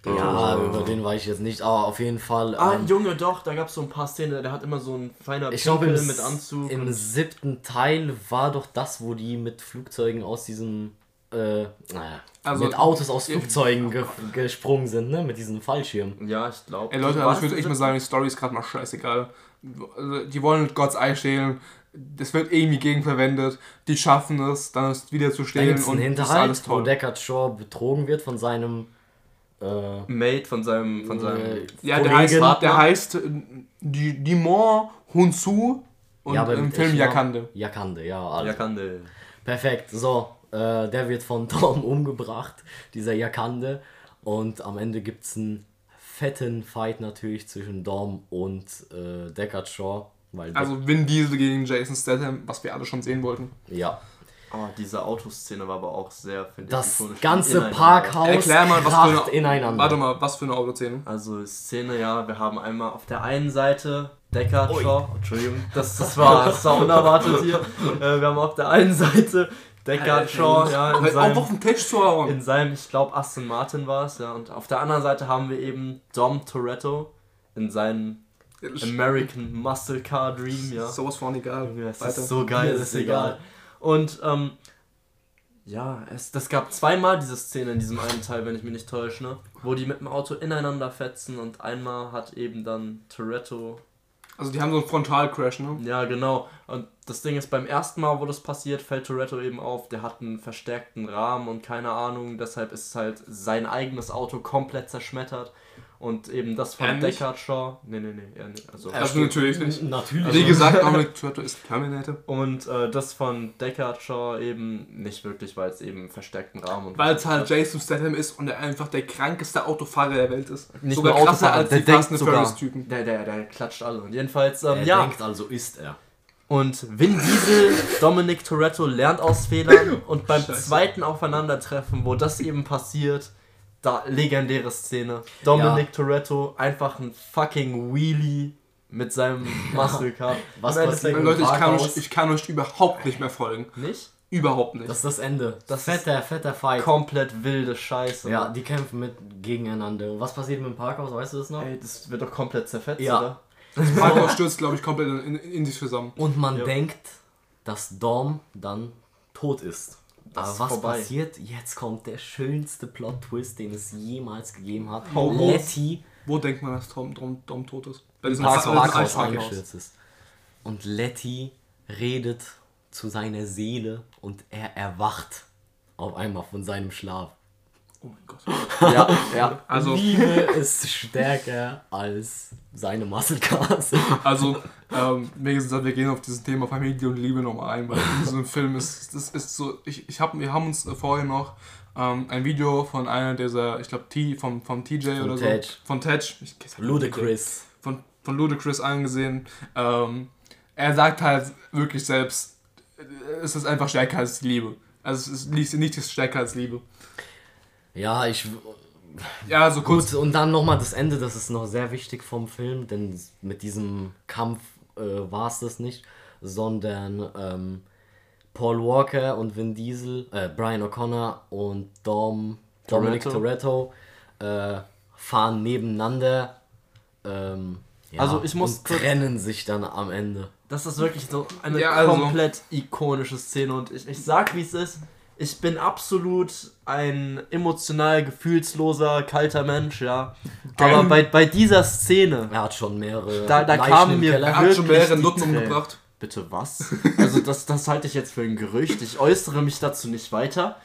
Ja, Oh. über den weiß ich jetzt nicht, aber auf jeden Fall. Ah, ähm, Junge, doch, da gab es so ein paar Szenen, der hat immer so ein feiner ich glaube, im, Pinkel mit Anzug. im siebten Teil war doch das, wo die mit Flugzeugen aus diesem. Äh, naja, Also- mit Autos aus Flugzeugen ge gesprungen sind, ne? Mit diesem Fallschirm. ja, ich glaube. Ey Leute, also ich würde echt mal sagen, die Story ist gerade mal scheißegal. Also, die wollen Gottes Ei stehlen, das wird irgendwie gegenverwendet, die schaffen es, dann es wieder zu stehlen einen und das ist Hinterhalt, alles wo toll. Deckard Shaw betrogen wird von seinem Äh, Mate von seinem, von seinem äh, Ja, der heißt, der heißt äh, die Dimon Hunsu und Ja, aber im Film Yakande. Yakande, ja. Also. Yakande. Perfekt. So, äh, der wird von Tom umgebracht, dieser Yakande. Und am Ende gibt es einen fetten Fight natürlich zwischen Dom und äh, Deckard Shaw. Also Vin Diesel gegen Jason Statham, was wir alle schon sehen wollten. ja. Oh, diese Autoszene war aber auch sehr, finde ich, Das ganze. Parkhaus Erklär mal, was für eine, ineinander. Warte mal, was für eine Autoszene. Also Szene, ja, wir haben einmal auf der einen Seite Deckard Shaw, Entschuldigung, das, das, war, das war unerwartet hier. Äh, wir haben auf der einen Seite Deckard Shaw, ja, in seinem, auf den Tisch zu hauen. in seinem ich glaube Aston Martin war es, ja, und auf der anderen Seite haben wir eben Dom Toretto in seinem American Muscle Car Dream, ja. Sowas von egal. Junge, es Weiter. ist so geil, Mir es ist egal. Und ähm, ja, es, das gab zweimal diese Szene in diesem einen Teil, wenn ich mich nicht täusche, ne? Wo die mit dem Auto ineinander fetzen und einmal hat eben dann Toretto. Also die haben so einen Frontalcrash, ne? Ja, genau. Und das Ding ist, beim ersten Mal, wo das passiert, fällt Toretto eben auf, der hat einen verstärkten Rahmen und keine Ahnung, deshalb ist halt sein eigenes Auto komplett zerschmettert. Und eben das von Er? Deckard Shaw. Nee, nee, nee, er nicht. Also, Also natürlich nicht. Natürlich. Wie gesagt, Dominic Toretto ist Terminator. Und äh, das von Deckard Shaw eben nicht wirklich, weil es eben verstärkten Rahmen und Weil es halt Jason Statham ist und er einfach der krankeste Autofahrer der Welt ist. nicht sogar krasser als der die Fast Furious Typen. Der, der, der klatscht alle. Und jedenfalls, ähm, er ja. denkt, also ist er. Und Vin Diesel, Dominic Toretto lernt aus Fehlern und beim Scheiße. zweiten Aufeinandertreffen, wo das eben passiert, da legendäre Szene. Dominic Toretto einfach ein fucking Wheelie mit seinem Muscle Car. Was passiert? Leute, ich kann, euch, ich kann euch überhaupt nicht mehr folgen. Nicht? Überhaupt nicht. Das ist das Ende. Das fetter, fetter Fight. Komplett wilde Scheiße. Ja, die kämpfen mit gegeneinander. Was passiert mit dem Parkhaus, weißt du das noch? Ey, das wird doch komplett zerfetzt, Ja. oder? Das Parkhaus stürzt, glaube ich, komplett in, in, in sich zusammen. Und man Ja. denkt, dass Dom dann tot ist. Das Aber was vorbei. passiert? Jetzt kommt der schönste Plot-Twist, den es jemals gegeben hat. Letty Wo denkt man, dass Tom, Tom, Tom tot ist? Bei diesem Parkhaus- Parkhaus Parkhaus. eingestürzt ist. Und Letty redet zu seiner Seele und er erwacht auf einmal von seinem Schlaf. Oh mein Gott. Ja, ja. Also, Liebe ist stärker als seine Muscle Cars. also ähm, wie gesagt, wir gehen auf dieses Thema Familie und Liebe nochmal ein, weil in diesem Film ist, das ist so, ich, ich hab, wir haben uns vorher noch ähm, ein Video von einer dieser, ich glaube, T, von, von TJ oder Tej. so, von Tej, ich, Ludacris. von, von Ludacris angesehen. Ähm, er sagt halt wirklich selbst, es ist einfach stärker als Liebe. Also es ist nicht, nichts ist stärker als Liebe. Ja, ich. Ja, so kurz. Gut, und dann nochmal das Ende, das ist noch sehr wichtig vom Film, denn mit diesem Kampf äh, war es das nicht, sondern ähm, Paul Walker und Vin Diesel, äh, Brian O'Connor und Dom, Dominic Toretto äh, fahren nebeneinander. Ähm, ja, Also ich muss und trennen sich dann am Ende. Das ist wirklich so eine Ja, also- komplett ikonische Szene und ich, ich sag wie es ist. Ich bin absolut ein emotional gefühlsloser, kalter Mensch, ja. Geil. Aber bei, bei dieser Szene, Er hat schon mehrere Da- da kamen mir-. Er hat schon wirklich mehrere Nutzen Tränen. umgebracht. bitte was? Also das, das halte ich jetzt für ein Gerücht. Ich äußere mich dazu nicht weiter.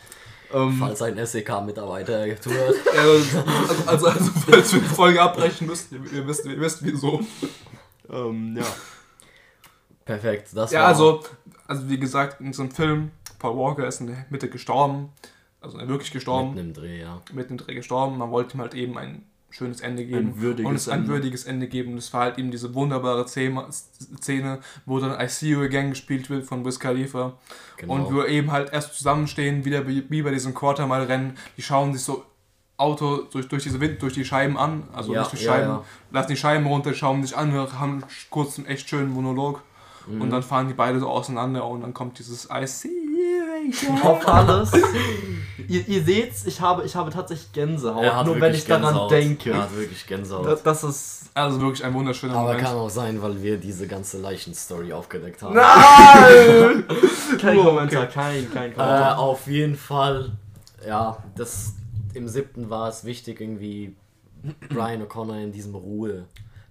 Ähm, Falls ein SEK-Mitarbeiter zuhört. Ja, also, also, also, falls wir die Folge abbrechen müsst, ihr, ihr, wisst, ihr wisst wieso. ähm, ja. Perfekt. Das Ja, war also, also wie gesagt, in so einem Film, Paul Walker ist in der Mitte gestorben. Also wirklich gestorben. mitten im Dreh, ja. mitten im Dreh gestorben. Man wollte ihm halt eben ein schönes Ende geben. Ein würdiges und es ein Ende. würdiges Ende geben. Und es war halt eben diese wunderbare Szene, wo dann I See You Again gespielt wird von Wiz Khalifa. Genau. Und wir eben halt erst zusammenstehen, wieder wie bei diesem Quartermile-Rennen. Die schauen sich so Auto durch, durch diese Wind, durch die Scheiben an. Also Ja, nicht durch ja, Scheiben. ja. Lassen die Scheiben runter, schauen sich an, haben kurz einen echt schönen Monolog. Mhm. Und dann fahren die beide so auseinander und dann kommt dieses I see you. Auf alles. ihr, ihr seht's, ich habe, ich habe tatsächlich Gänsehaut, Er hat nur wenn ich daran Gänsehaut. denke. Er hat wirklich Gänsehaut. Das, das ist. Also wirklich ein wunderschöner Aber Moment. kann auch sein, weil wir diese ganze Leichenstory aufgedeckt haben. Nein! kein Oh, Kommentar, okay. kein, kein Äh, Kommentar. auf jeden Fall, ja, das im siebten war es wichtig, irgendwie Brian O'Connor in diesem Ruhe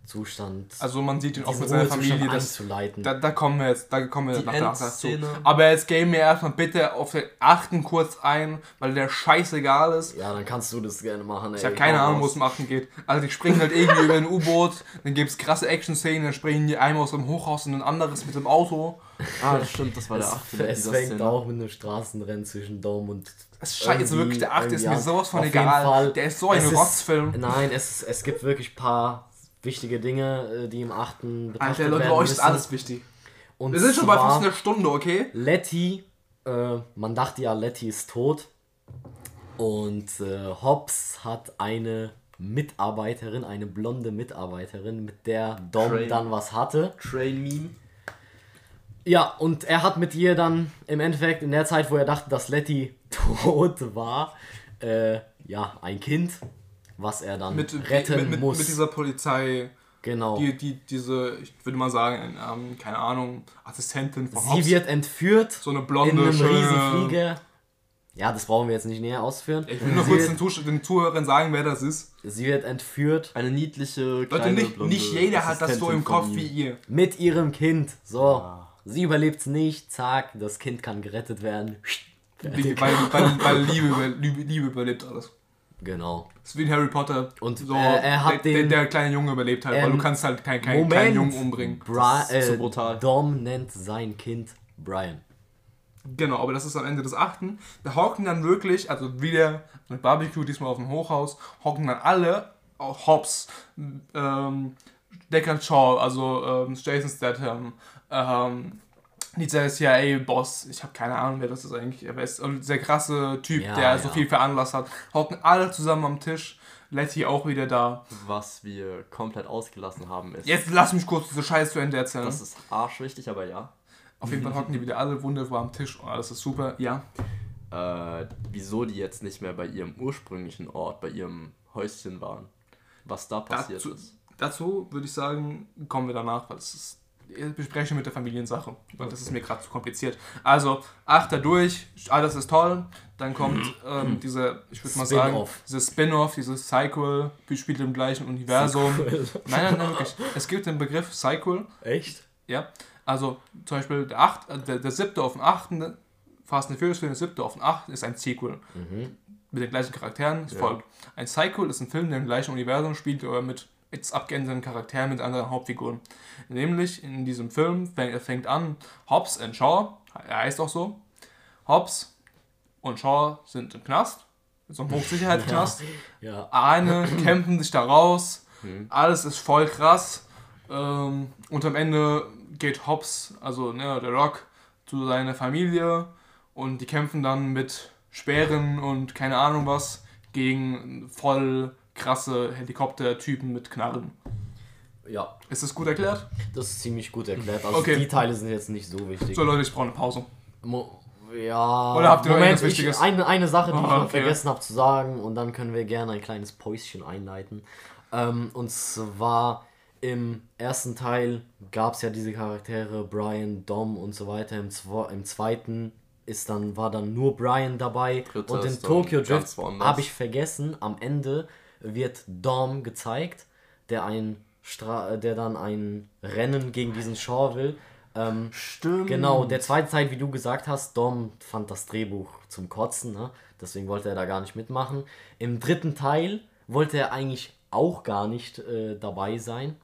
Zustand. Also man sieht ihn auch mit seiner Familie. Das, da, da kommen wir jetzt, da kommen wir Die nach der dazu. Endszene. Aber jetzt gehen wir erstmal bitte auf den achten kurz ein, weil der scheißegal ist. ja, dann kannst du das gerne machen. Ich habe keine Ahnung, wo es im achten geht. Also die springen halt irgendwie über ein U-Boot, dann gibt es krasse Action-Szenen, dann springen die einmal aus dem Hochhaus in ein anderes mit dem Auto. Ah, das stimmt, das war der achte es fängt auch mit einem Straßenrennen zwischen Dom und. Das ist scheiße, wirklich, der achte ist mir sowas von egal. Fall. Der ist so ein Rotzfilm. Nein, es, es gibt wirklich ein paar wichtige Dinge, äh, die im achten betrachtet Alter, Leute, bei werden euch ist müssen. alles wichtig. Und Wir sind schon bei fast einer Stunde, okay? Letty, äh, man dachte ja, Letty ist tot. Und äh, Hobbs hat eine Mitarbeiterin, eine blonde Mitarbeiterin, mit der Dom Train. dann was hatte. Train Meme. Ja, und er hat mit ihr dann im Endeffekt in der Zeit, wo er dachte, dass Letty tot war, äh, ja, ein Kind, was er dann Mit, retten mit, mit, muss. mit dieser Polizei, genau. die, die, diese, ich würde mal sagen, ähm, keine Ahnung, Assistentin von Sie Hobbs. wird entführt so eine in blonde, einem schöne... Riesenflieger. Ja, das brauchen wir jetzt nicht näher ausführen. Ich will nur Sie kurz wird- den, Zusch den Zuhörern sagen, wer das ist. Sie wird entführt Eine niedliche, Leute, kleine, nicht, blonde nicht jeder hat das so im Kopf wie ihr. mit ihrem Kind. So, sie überlebt es nicht. Zack, das Kind kann gerettet werden. Weil, weil, weil Liebe, Liebe, Liebe überlebt alles. Genau. Das ist wie in Harry Potter. Und, so, äh, er hat der, den- der, kleine Junge überlebt halt, weil Ähm, du kannst halt keinen kein, kleinen Jungen umbringen. Bra Das ist so äh, brutal. Dom nennt sein Kind Brian. Genau, aber das ist am Ende des achten. Da hocken dann wirklich, also wieder mit Barbecue, diesmal auf dem Hochhaus, hocken dann alle, auch Hobbs, ähm, Deckard Shaw, also ähm, Jason Statham, ähm, dieser CIA-Boss, ich habe keine Ahnung, wer das ist eigentlich, aber er ist dieser krasse Typ, Ja, der so ja. viel veranlasst hat, hocken alle zusammen am Tisch, Letty auch wieder da. Was wir komplett ausgelassen haben, ist. Jetzt lass mich kurz diese Scheiße zu Ende erzählen. Das ist arschwichtig, aber ja. Auf jeden Fall hocken die wieder alle wunderbar am Tisch und alles ist super, ja. Äh, wieso die jetzt nicht mehr bei ihrem ursprünglichen Ort, bei ihrem Häuschen waren. Was da passiert Dazu, ist. dazu würde ich sagen, kommen wir danach, weil das ist. Ich bespreche mit der Familiensache, weil das ist mir gerade zu kompliziert. Also, achter durch, alles ist toll. Dann kommt ähm, diese, ich würde mal sagen, Spin-off. dieses Spin-off, dieses Sequel, spielt im gleichen Universum. Nein, nein, nein, wirklich. Es gibt den Begriff Sequel, Echt? ja. Also, zum Beispiel der, acht, äh, der, der siebte auf den achten, Fast and Furious Film, der siebte auf den achten ist ein Sequel mit den gleichen Charakteren. Es Ja. folgt. Ein Sequel ist ein Film, der im gleichen Universum spielt, aber mit jetzt abgeänderten Charakteren, mit anderen Hauptfiguren. Nämlich in diesem Film fängt, er fängt an, Hobbs and Shaw, er heißt auch so, Hobbs und Shaw sind im Knast, so einem Hochsicherheitsknast. Ja. Eine kämpfen sich da raus, alles ist voll krass. Ähm, und am Ende geht Hobbs, also ne, der Rock, zu seiner Familie und die kämpfen dann mit Speeren und keine Ahnung was gegen voll krasse Helikoptertypen mit Knarren. Ja, Ist das gut erklärt? das ist ziemlich gut erklärt. Also Okay. die Teile sind jetzt nicht so wichtig. So Leute, ich brauche eine Pause. Mo ja, Oder habt ihr noch Moment, irgendwas ich, Wichtiges? eine, eine Sache, die ich Ah, noch okay. vergessen habe zu sagen und dann können wir gerne ein kleines Päuschen einleiten. Ähm, und zwar im ersten Teil gab es ja diese Charaktere Brian, Dom und so weiter. Im, zwo im zweiten ist dann, war dann nur Brian dabei. Dritter und in Tokyo Drift habe ich vergessen, am Ende wird Dom gezeigt, der ein Stra der dann ein Rennen gegen diesen Shaw will. Ähm, Stimmt. Genau, der zweite Teil, wie du gesagt hast, Dom fand das Drehbuch zum Kotzen, ne? deswegen wollte er da gar nicht mitmachen. Im dritten Teil wollte er eigentlich auch gar nicht äh, dabei sein,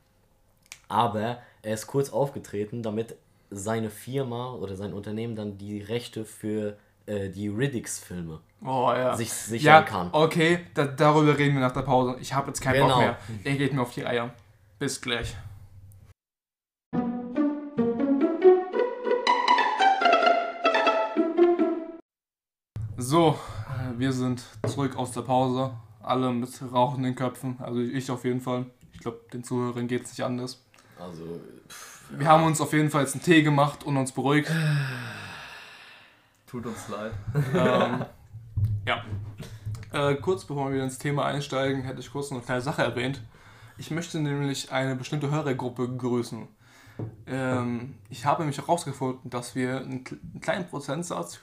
aber er ist kurz aufgetreten, damit seine Firma oder sein Unternehmen dann die Rechte für äh, die Riddicks-Filme Oh ja. sich sichern ja, kann. okay, da, darüber reden wir nach der Pause. Ich habe jetzt keinen Genau. Bock mehr. Er geht mir auf die Eier. Bis gleich. So, wir sind zurück aus der Pause. Alle mit rauchenden Köpfen. Also ich auf jeden Fall. Ich glaube, den Zuhörern geht es nicht anders. Also, Wir haben uns auf jeden Fall jetzt einen Tee gemacht und uns beruhigt. Tut uns leid. ähm, ja. Äh, kurz bevor wir wieder ins Thema einsteigen, hätte ich kurz noch eine kleine Sache erwähnt. Ich möchte nämlich eine bestimmte Hörergruppe grüßen. Ähm, ich habe nämlich herausgefunden, dass wir einen, kle- einen kleinen Prozentsatz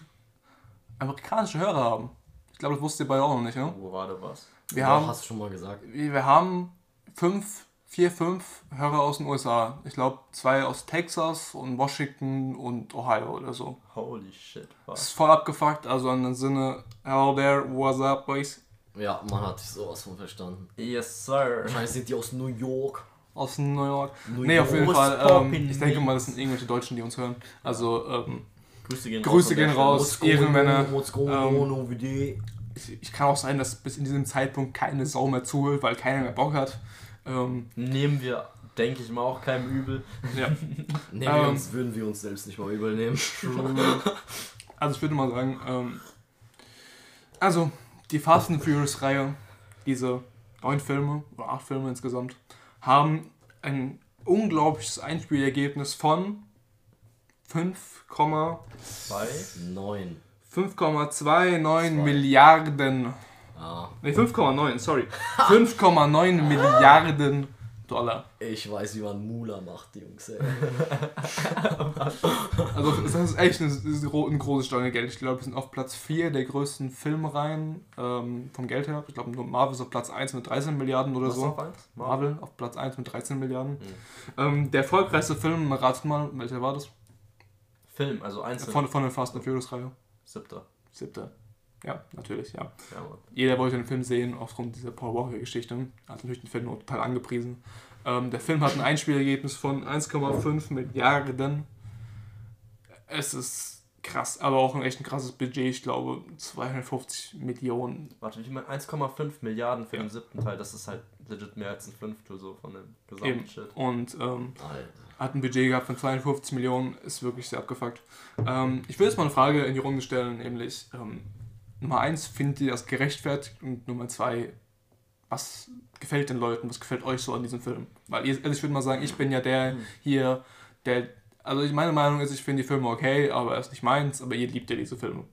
amerikanische Hörer haben. Ich glaube, das wusstet ihr bei auch noch nicht, ne? Wo war da was? Wir ja, haben, hast du schon mal gesagt. wir wir haben fünf vier, fünf Hörer aus den USA. Ich glaube, zwei aus Texas und Washington und Ohio oder so. Holy shit. Das Was? ist voll abgefuckt, also in dem Sinne, hello there, what's up, boys? Ja, man hat sowas von verstanden. Yes, sir. Wahrscheinlich sind die aus New York. Aus New York. New nee, auf jeden York. Fall. Ähm, ich denke mal, das sind irgendwelche Deutschen, die uns hören. Also, ähm, Grüße gehen Grüße an gehen raus. Ehrenmänner, ähm, ich, ich kann auch sein, dass bis in diesem Zeitpunkt keine Sau mehr zuhört, weil keiner mehr Bock hat. Ähm, Nehmen wir, denke ich mal, auch keinem übel. ja. Nee, wir Ähm, uns, würden wir uns selbst nicht mal übel nehmen. Also ich würde mal sagen, ähm, also die Fast and Furious Reihe, diese neun Filme oder acht Filme insgesamt, haben ein unglaubliches Einspielergebnis von 5, Zwei. Neun. 5,29 Milliarden. Ah, Ne, 5,9, sorry. 5,9 Milliarden Dollar. ich weiß, wie man Mula macht, Jungs. Ey. Also das ist echt ein, das ist ein großes Stange Geld. Ich glaube, wir sind auf Platz 4 der größten Filmreihen ähm, vom Geld her. Ich glaube, nur Marvel ist auf Platz 1 mit 13 Milliarden oder Was so. auf eins? Marvel auf Platz 1 mit 13 Milliarden. Mhm. Ähm, der erfolgreichste Film, ratet mal, welcher war das? Film, also einzeln. Von, von der Fast and Furious Reihe. Siebter. Siebter. Ja, natürlich, ja. Ja. Jeder wollte den Film sehen aufgrund dieser Paul Walker-Geschichte. Hat natürlich den Film nur total angepriesen. Ähm, der Film hat ein Einspielergebnis von 1,5 Milliarden. Es ist krass, aber auch ein echt ein krasses Budget. Ich glaube 250 Millionen. Warte, wie viel? 1,5 Milliarden für Ja. den siebten Teil. Das ist halt legit mehr als ein Fünftel so von dem gesamten Eben. Shit. Und ähm, hat ein Budget gehabt von 52 Millionen. Ist wirklich sehr abgefuckt. Ähm, ich will jetzt mal eine Frage in die Runde stellen, nämlich ähm, Nummer 1, findet ihr das gerechtfertigt? Und Nummer 2, was gefällt den Leuten, was gefällt euch so an diesem Film? Weil ihr, also ich würde mal sagen, ich bin ja der hier, der, also meine Meinung ist, ich finde die Filme okay, aber er ist nicht meins, aber ihr liebt ja diese Filme.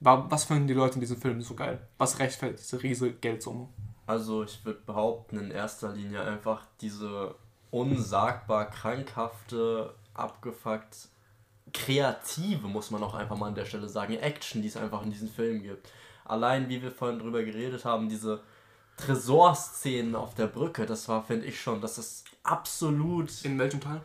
Wa- Was finden die Leute in diesen Filmen so geil? Was rechtfertigt diese riesige Geldsumme? Also ich würde behaupten, in erster Linie einfach diese unsagbar krankhafte, abgefuckt kreative, muss man auch einfach mal an der Stelle sagen, Action, die es einfach in diesen Filmen gibt. Allein, wie wir vorhin drüber geredet haben, diese Tresorszenen auf der Brücke, das war, finde ich schon, das ist absolut... In welchem Teil?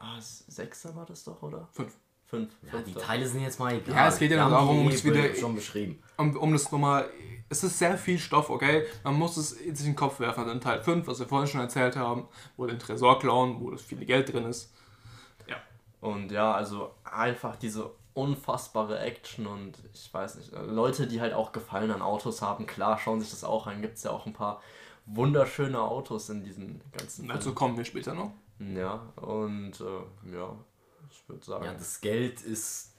Ah, Sechster war das doch, oder? Fünf. Fünf. Ja, die. Teile sind jetzt mal egal. Ja, es geht ja darum, eh wieder- schon beschrieben. um, um das nochmal, es ist sehr viel Stoff, okay? Man muss es in sich in den Kopf werfen. In Teil 5, was wir vorhin schon erzählt haben, wo den Tresor klauen, wo das viele Geld drin ist. Und ja, also einfach diese unfassbare Action und ich weiß nicht, Leute, die halt auch Gefallen an Autos haben, klar, schauen sich das auch an. Gibt es ja auch ein paar wunderschöne Autos in diesen ganzen Dazu Filmen. kommen wir später noch. Ja, und äh, ja, ich würde sagen. Ja, das Geld ist.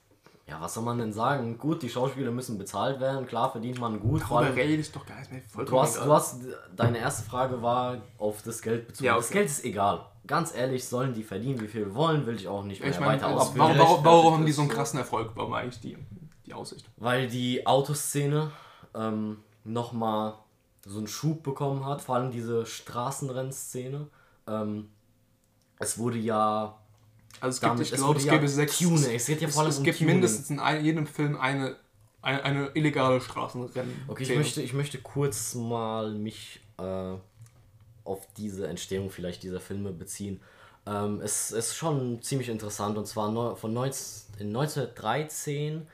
Ja, was soll man denn sagen? Gut, die Schauspieler müssen bezahlt werden, klar verdient man gut. Darüber allem, rede ich doch gar nicht mehr. du Vollkommen hast, egal. du hast, deine erste Frage war auf das Geld bezogen. Ja, Das okay. Geld ist egal. Ganz ehrlich, sollen die verdienen, wie viel wollen, will ich auch nicht mehr ich meine, weiter warum, ausführen. warum, gerechtfertigt warum haben die so einen krassen Erfolg? Warum eigentlich die, die Aussicht? Weil die Autoszene ähm, nochmal so einen Schub bekommen hat, vor allem diese Straßenrennszene. Ähm, es wurde ja Also es gibt, damit, ich es glaube, es ja gibt sechs. Tuning. Es geht ja es, vor allem es um gibt Tuning. mindestens in ein, jedem Film eine, eine, eine illegale Straßenrennen. Okay, ich möchte, ich möchte kurz mal mich äh, auf diese Entstehung vielleicht dieser Filme beziehen. Ähm, es ist schon ziemlich interessant und zwar von 19, in 1913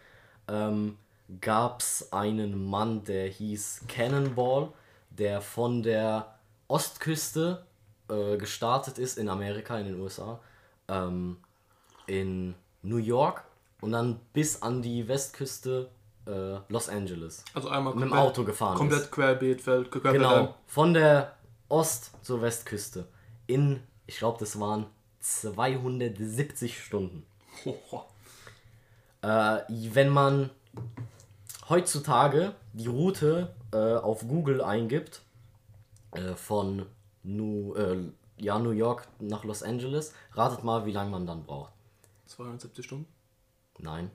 ähm, gab es einen Mann, der hieß Cannonball, der von der Ostküste äh, gestartet ist in Amerika, in den USA, ähm, in New York und dann bis an die Westküste äh, Los Angeles Also einmal mit dem Auto gefahren Komplett ist. querbeet, Feld, querbeet Genau, von der Ost- zur Westküste. In, ich glaube, das waren 270 Stunden. Äh, wenn man heutzutage die Route äh, auf Google eingibt, äh, von New, äh, ja, New York nach Los Angeles, ratet mal, wie lange man dann braucht. 270 Stunden? Nein.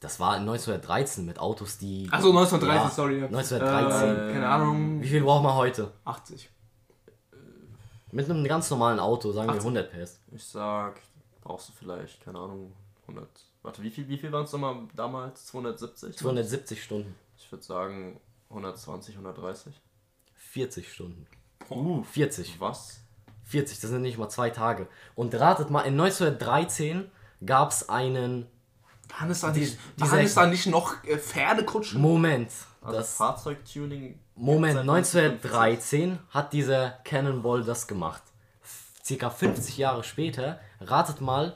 Das war 1913 mit Autos, die. Achso, 1930, Ja, sorry. 1913. Äh, keine Ahnung. Wie viel braucht man heute? 80. Mit einem ganz normalen Auto, sagen wir 18. 100 PS. Ich sag, brauchst du vielleicht, keine Ahnung, 100. Warte, wie viel, wie viel waren es nochmal damals? 270? 270 Stunden. Ich würde sagen 120, 130. 40 Stunden. Uh, 40. was? 40, das sind nicht mal zwei Tage. Und ratet mal, in 1913 gab es einen Waren es da Die- nicht, diese- waren es da nicht noch äh, Pferdekutschen? Moment. Also Das, Fahrzeugtuning. Moment, seit 1950. 1913 hat dieser Cannonball das gemacht. Circa 50 Jahre später, ratet mal,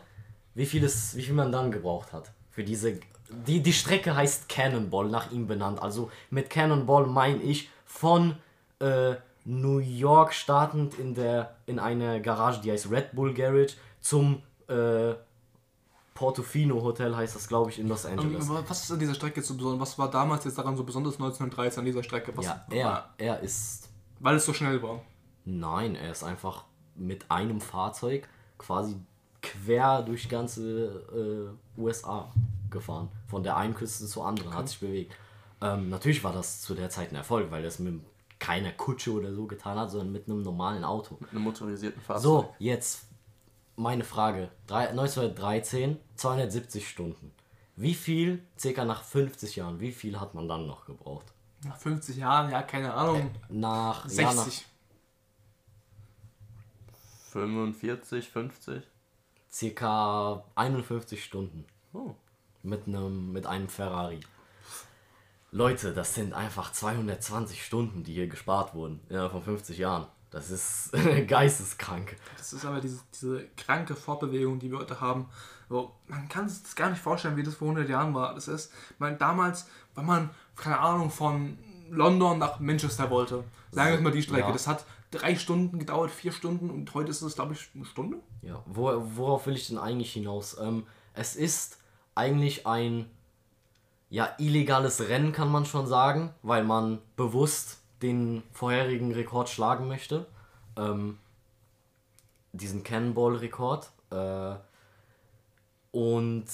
wie viel, es, wie viel man dann gebraucht hat. Für diese. Die, die Strecke heißt Cannonball, nach ihm benannt. Also mit Cannonball meine ich von äh, New York startend in, der, in eine Garage, die heißt Red Bull Garage, zum äh, Portofino Hotel heißt das, glaube ich, in Los Angeles. Ähm, Was ist an dieser Strecke so besonders? Was war damals jetzt daran so besonders 1913 an dieser Strecke? Was, Ja, er, er ist Weil es so schnell war. Nein, er ist einfach mit einem Fahrzeug quasi quer durch ganze äh, USA gefahren. Von der einen Küste zur anderen, hat sich bewegt. Ähm, natürlich war das zu der Zeit ein Erfolg, weil er es mit keiner Kutsche oder so getan hat, sondern mit einem normalen Auto. Mit einem motorisierten Fahrzeug. So, jetzt meine Frage. Drei, 1913, 270 Stunden. Wie viel, circa nach 50 Jahren, wie viel hat man dann noch gebraucht? Nach 50 Jahren, ja, keine Ahnung. Nach, ja, nach 60. 45, 50. circa 51 Stunden. Oh. mit einem mit einem Ferrari. Leute, das sind einfach 220 Stunden, die hier gespart wurden innerhalb von 50 Jahren. Das ist geisteskrank. Das ist aber diese, diese kranke Fortbewegung, die wir heute haben. So, man kann sich das gar nicht vorstellen, wie das vor 100 Jahren war. Das ist, man, damals, wenn man, keine Ahnung, von London nach Manchester wollte, sagen wir mal die Strecke, Ja. das hat drei Stunden gedauert, vier Stunden und heute ist es, glaube ich, eine Stunde. Ja, wo, worauf will ich denn eigentlich hinaus? Ähm, es ist eigentlich ein ja, illegales Rennen, kann man schon sagen, weil man bewusst den vorherigen Rekord schlagen möchte. Ähm, diesen Cannonball-Rekord. Äh, und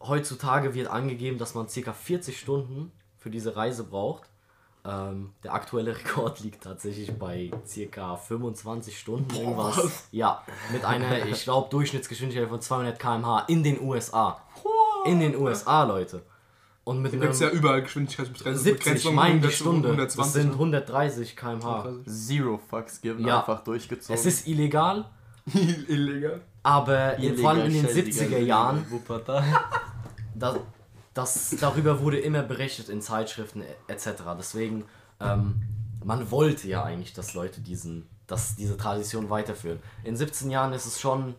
heutzutage wird angegeben, dass man ca. 40 Stunden für diese Reise braucht. Ähm, der aktuelle Rekord liegt tatsächlich bei ca. 25 Stunden irgendwas. Ja, mit einer, ich glaube, Durchschnittsgeschwindigkeit von 200 km/h in den USA. In den USA, Leute. Und mit Da gibt es ja überall Geschwindigkeitsbegrenzung. 70, ich meine die 100 Stunde. Das 120, sind ne? 130 km/h. Zero fucks given, Ja. einfach durchgezogen. Es ist illegal, Illegal. aber in, vor allem in den Illegal 70er Jahren das, das, darüber wurde immer berichtet in Zeitschriften etc. Deswegen, ähm, man wollte ja eigentlich, dass Leute diesen, dass diese Tradition weiterführen. In 17 Jahren ist es schon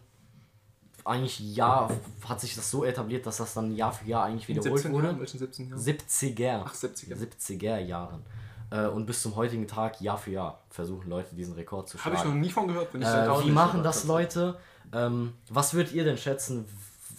eigentlich Jahr, hat sich das so etabliert, dass das dann Jahr für Jahr eigentlich wiederholt 17 wurde. Jahren? Welchen 17 Jahren? 70er. Ach, 70er. 70er Jahren. Äh, und bis zum heutigen Tag, Jahr für Jahr, versuchen Leute diesen Rekord zu Habe ich noch nie von gehört. Wenn ich Äh, wie machen das. Leute? Ähm, was würdet ihr denn schätzen,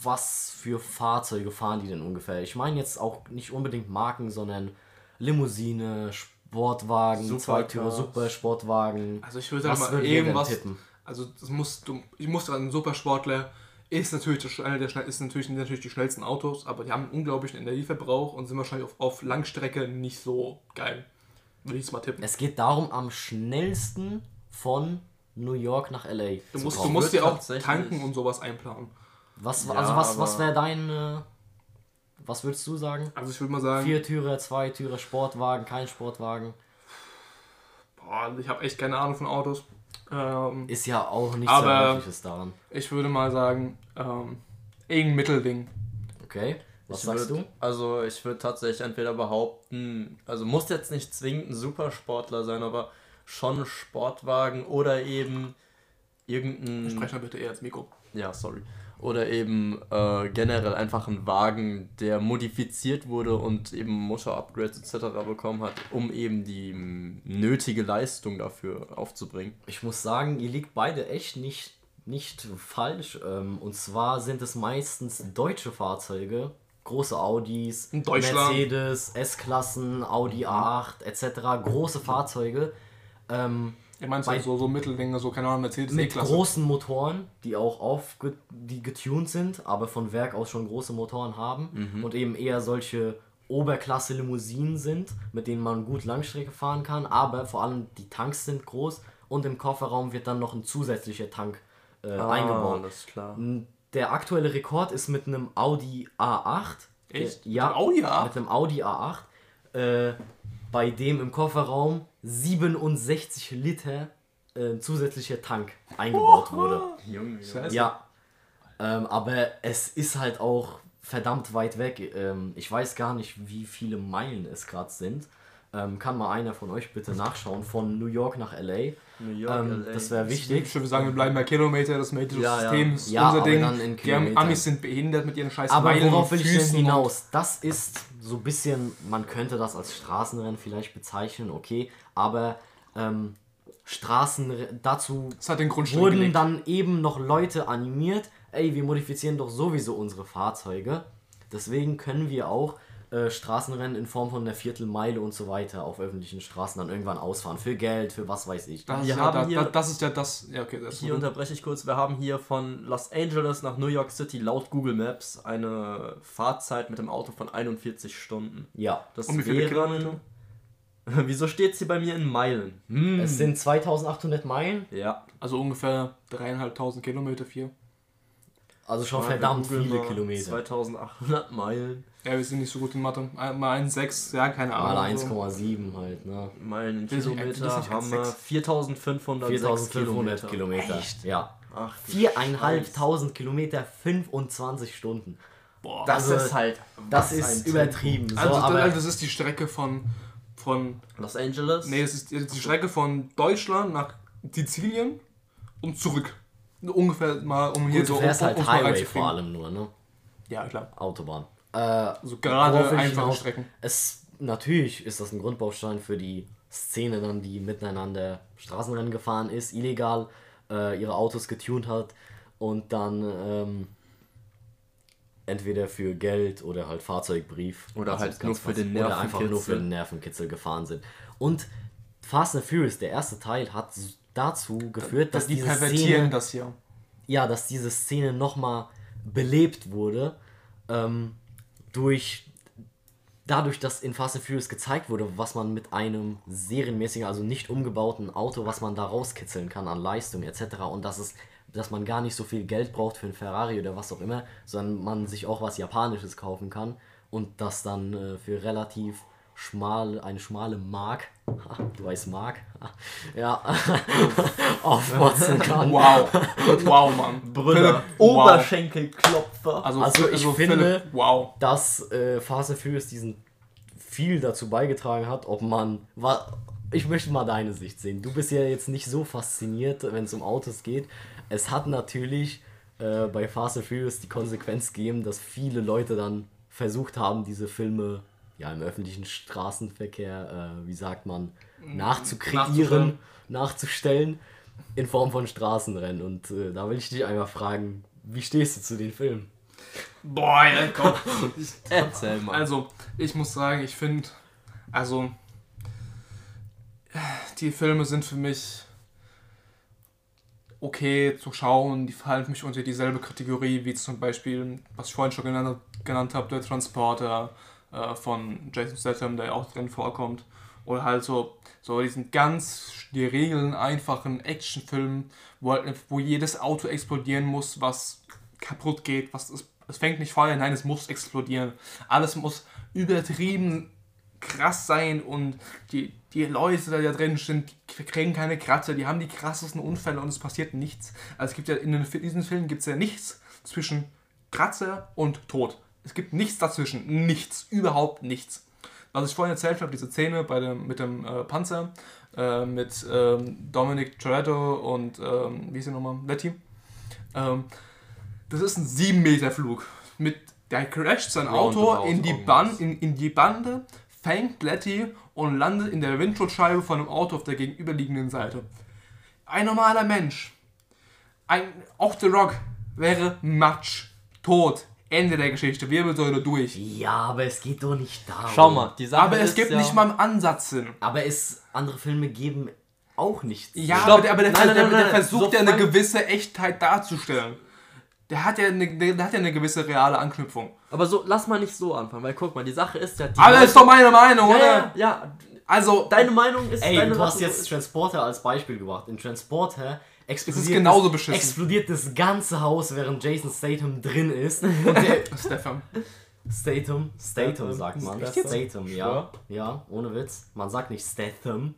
was für Fahrzeuge fahren die denn ungefähr? Ich meine jetzt auch nicht unbedingt Marken, sondern Limousine, Sportwagen, Supercars. Zweitürer, Supersportwagen. Also ich würde sagen mal irgendwas. tippen? Also das muss du, ich muss sagen, ein Supersportler ist natürlich das, einer der schnell, ist natürlich, natürlich die schnellsten Autos, aber die haben einen unglaublichen Energieverbrauch und sind wahrscheinlich auf, auf Langstrecke nicht so geil. Würde ich es mal tippen. Es geht darum, am schnellsten von New York nach LA Du zu musst, du musst dir auch tanken und sowas einplanen. Was, Ja, also was, was wäre dein, äh, was würdest du sagen? Also ich würde mal sagen, Viertürer, Zweitürer, Sportwagen, kein Sportwagen. boah, ich habe echt keine Ahnung von Autos. Ähm, Ist ja auch nichts Verwerfliches daran. ich würde mal sagen, ähm, irgendein Mittelding. Okay, was Ich sagst würd, du? Also ich würde tatsächlich entweder behaupten, also muss jetzt nicht zwingend ein Supersportler sein, aber schon ein Sportwagen oder eben irgendein... Sprech mal bitte eher ins Mikro. Ja, sorry. Oder eben äh, generell einfach ein Wagen, der modifiziert wurde und eben Motor-Upgrades etc. bekommen hat, um eben die nötige Leistung dafür aufzubringen. Ich muss sagen, ihr liegt beide echt nicht, nicht falsch. Ähm, Und zwar sind es meistens deutsche Fahrzeuge. Große Audis. Mercedes, S-Klassen, Audi A8 etc. Große Fahrzeuge. Ähm, Ich meine Bei- so, so Mitteldinge, so keine Ahnung, Mercedes mit E-Klasse. großen Motoren, die auch aufge die getuned sind, aber von Werk aus schon große Motoren haben und eben eher solche Oberklasse-Limousinen sind, mit denen man gut Langstrecke fahren kann, aber vor allem die Tanks sind groß und im Kofferraum wird dann noch ein zusätzlicher Tank äh, eingebaut. alles klar. Der aktuelle Rekord ist mit einem Audi A8. Echt? Ja, Mit einem Audi A8? mit einem Audi A8. Äh, bei dem im Kofferraum 67 Liter äh, zusätzlicher Tank eingebaut wurde. Junge, Scheiße. Ja. Ähm, aber es ist halt auch verdammt weit weg. Ähm, ich weiß gar nicht, wie viele Meilen es gerade sind. Ähm, kann mal einer von euch bitte nachschauen, von New York nach LA. New York, Ähm, LA. das wäre Ich wichtig. würde sagen, wir bleiben bei Kilometer, das metrische Ja, ja. System ist Ja, unser aber Ding. dann in Die. Amis sind behindert mit ihren scheiß Aber Meilen worauf will ich denn hinaus? Das ist so ein bisschen, man könnte das als Straßenrennen vielleicht bezeichnen, okay, aber ähm, Straßen dazu Und das hat den Grundstein wurden gelegt. dann eben noch Leute animiert, ey, wir modifizieren doch sowieso unsere Fahrzeuge. Deswegen können wir auch äh, Straßenrennen in Form von einer Viertelmeile und so weiter auf öffentlichen Straßen dann irgendwann ausfahren. Für Geld, für was weiß ich. Das, Wir ist ja, haben da, hier- da, das ist ja das. Ja, okay, das Hier unterbreche ich kurz. Wir haben hier von Los Angeles nach New York City laut Google Maps eine Fahrzeit mit dem Auto von 41 Stunden. Ja. Das Und wie viele wären. Wieso steht sie bei mir in Meilen? Hm. Es sind 2800 Meilen, Ja. Also ungefähr dreieinhalbtausend Kilometer, vier. Also schon Mal verdammt viele Kilometer. 2800 Meilen. Ja, wir sind nicht so gut in Mathe. Mal 1,6, ja, keine Ahnung. Mal so. 1,7 halt, ne? Meilen in Kilometer haben wir 1,6. 4500 4500 Kilometer. Ja. Ach, du Viereinhalbtausend Kilometer, 25 Stunden. Boah. Das Also, ist halt. Das ist ein übertrieben. So, also, aber das ist die Strecke von. von. Los Angeles? nee, es ist die Strecke von Deutschland nach Sizilien und zurück. Ungefähr mal, um hier gut, so du fährst um, halt um's mal Highway vor allem nur, ne? Ja, klar. Autobahn. Äh, Also gerade einfache? Strecken. Es, natürlich ist das ein Grundbaustein für die Szene dann, die miteinander Straßenrennen gefahren ist, illegal äh, ihre Autos getunt hat und dann ähm, entweder für Geld oder halt Fahrzeugbrief Oder also halt nur ganz für den Oder einfach nur für Nervenkitzel. den Nervenkitzel gefahren sind. Und Fast and Furious, der erste Teil, hat dazu geführt, dass die diese pervertieren Szene das hier. ja, dass diese Szene nochmal belebt wurde, ähm, durch dadurch, dass in Fast and Furious gezeigt wurde, was man mit einem serienmäßigen, also nicht umgebauten Auto, was man da rauskitzeln kann an Leistung etc. Und dass es, dass man gar nicht so viel Geld braucht für ein Ferrari oder was auch immer, sondern man sich auch was Japanisches kaufen kann und das dann äh, für relativ schmal, eine schmale Mark, du weißt Mark, ja, aufmotzen kann. Wow. Wow, Mann. Wow. Oberschenkelklopfer. Also, Also ich finde- Philipp, wow. dass äh, Fast and Furious diesen viel dazu beigetragen hat, ob man. Wa ich möchte mal deine Sicht sehen. Du bist ja jetzt nicht so fasziniert, wenn es um Autos geht. Es hat natürlich äh, bei Fast and Furious die Konsequenz gegeben, dass viele Leute dann versucht haben, diese Filme ja im öffentlichen Straßenverkehr, äh, wie sagt man, nachzukreieren, nachzustellen. in Form von Straßenrennen. Und äh, da will ich dich einmal fragen, wie stehst du zu den Filmen? Boah, ja, komm. Erzähl mal. Also, ich muss sagen, ich finde, also, die Filme sind für mich okay zu schauen. Die fallen für mich unter dieselbe Kategorie wie zum Beispiel, was ich vorhin schon genannt, genannt habe, der Transporter äh, von Jason Statham, der auch drin vorkommt. Oder halt so, so diesen ganz die Regeln einfachen Actionfilm, wo, halt, wo jedes Auto explodieren muss, was kaputt geht, was es, es fängt nicht Feuer, nein, es muss explodieren. Alles muss übertrieben krass sein und die, die Leute, die da drin sind, die kriegen keine Kratzer, die haben die krassesten Unfälle und es passiert nichts. Also es gibt ja in den, in diesen Filmen gibt es ja nichts zwischen Kratzer und Tod. Es gibt nichts dazwischen. Nichts. Überhaupt nichts. Was ich vorhin erzählt habe, diese Szene bei dem, mit dem äh, Panzer, äh, mit ähm, Dominic Toretto und, ähm, wie ist sie nochmal, Letty. Ähm, das ist ein 7 Meter Flug. Mit, der crasht sein Auto Roundabout in die. Band, in, in die Bande, fängt Letty und landet in der Windschutzscheibe von einem Auto auf der gegenüberliegenden Seite. Ein normaler Mensch, ein, auch The Rock, wäre Matsch, tot, Ende der Geschichte, Wirbelsäule durch. Ja, aber es geht doch nicht darum. Schau mal, die Sache Aber es ist gibt ja, nicht mal einen Ansatz Sinn. Aber es, andere Filme geben auch nichts. Ja, Stopp. aber der, aber der, Nein, nein, der, nein, der nein, versucht so ja eine gewisse Echtheit darzustellen. Der hat ja eine, der, hat ja eine gewisse reale Anknüpfung. Aber so, lass mal nicht so anfangen, weil guck mal, die Sache ist ja. Die Aber das ist doch meine Meinung, ja, oder? ja, ja, Also, deine Meinung ist. Ey, deine du hast jetzt Transporter als Beispiel gebracht. In Transporter explodiert, genauso das, beschissen. explodiert das ganze Haus, während Jason Statham drin ist. Und der Stefan. Statham, Statham sagt man. Statham? Statham, ja. Ja, ohne Witz. Man sagt nicht Statham.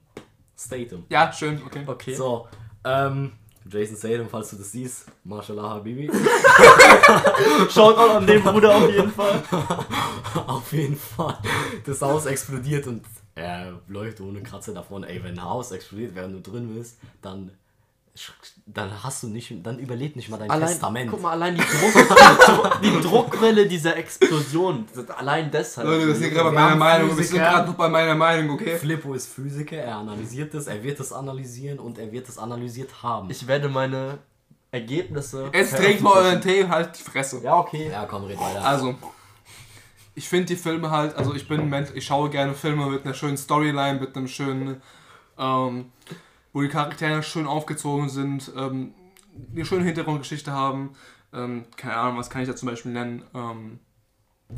Statham. Ja, schön, okay. Okay. So, ähm, Jason Statham, falls du das siehst, Mashallah Habibi. Schaut auch an den Bruder auf jeden Fall. Auf jeden Fall. Das Haus explodiert und er läuft ohne Kratzer davon. Ey, wenn ein Haus explodiert, während du drin bist, dann, dann hast du nicht, dann überlebt nicht mal dein Allein, Testament. guck mal, allein die, Druck, die Druckwelle dieser Explosion. Allein deshalb. Leute, wir sind gerade bei meiner Meinung. Wir sind gerade noch bei meiner Meinung, okay? Flippo ist Physiker, er analysiert es, er wird es analysieren und er wird es analysiert haben. Ich werde meine Ergebnisse. Jetzt trinkt mal euren Tee, halt die Fresse. Ja, okay. ja, komm, red weiter. Also, ich finde die Filme halt, also ich bin ein Mensch, ich schaue gerne Filme mit einer schönen Storyline, mit einem schönen, ähm, wo die Charaktere schön aufgezogen sind, ähm, eine schöne Hintergrundgeschichte haben. Ähm, keine Ahnung, was kann ich da zum Beispiel nennen? Ähm,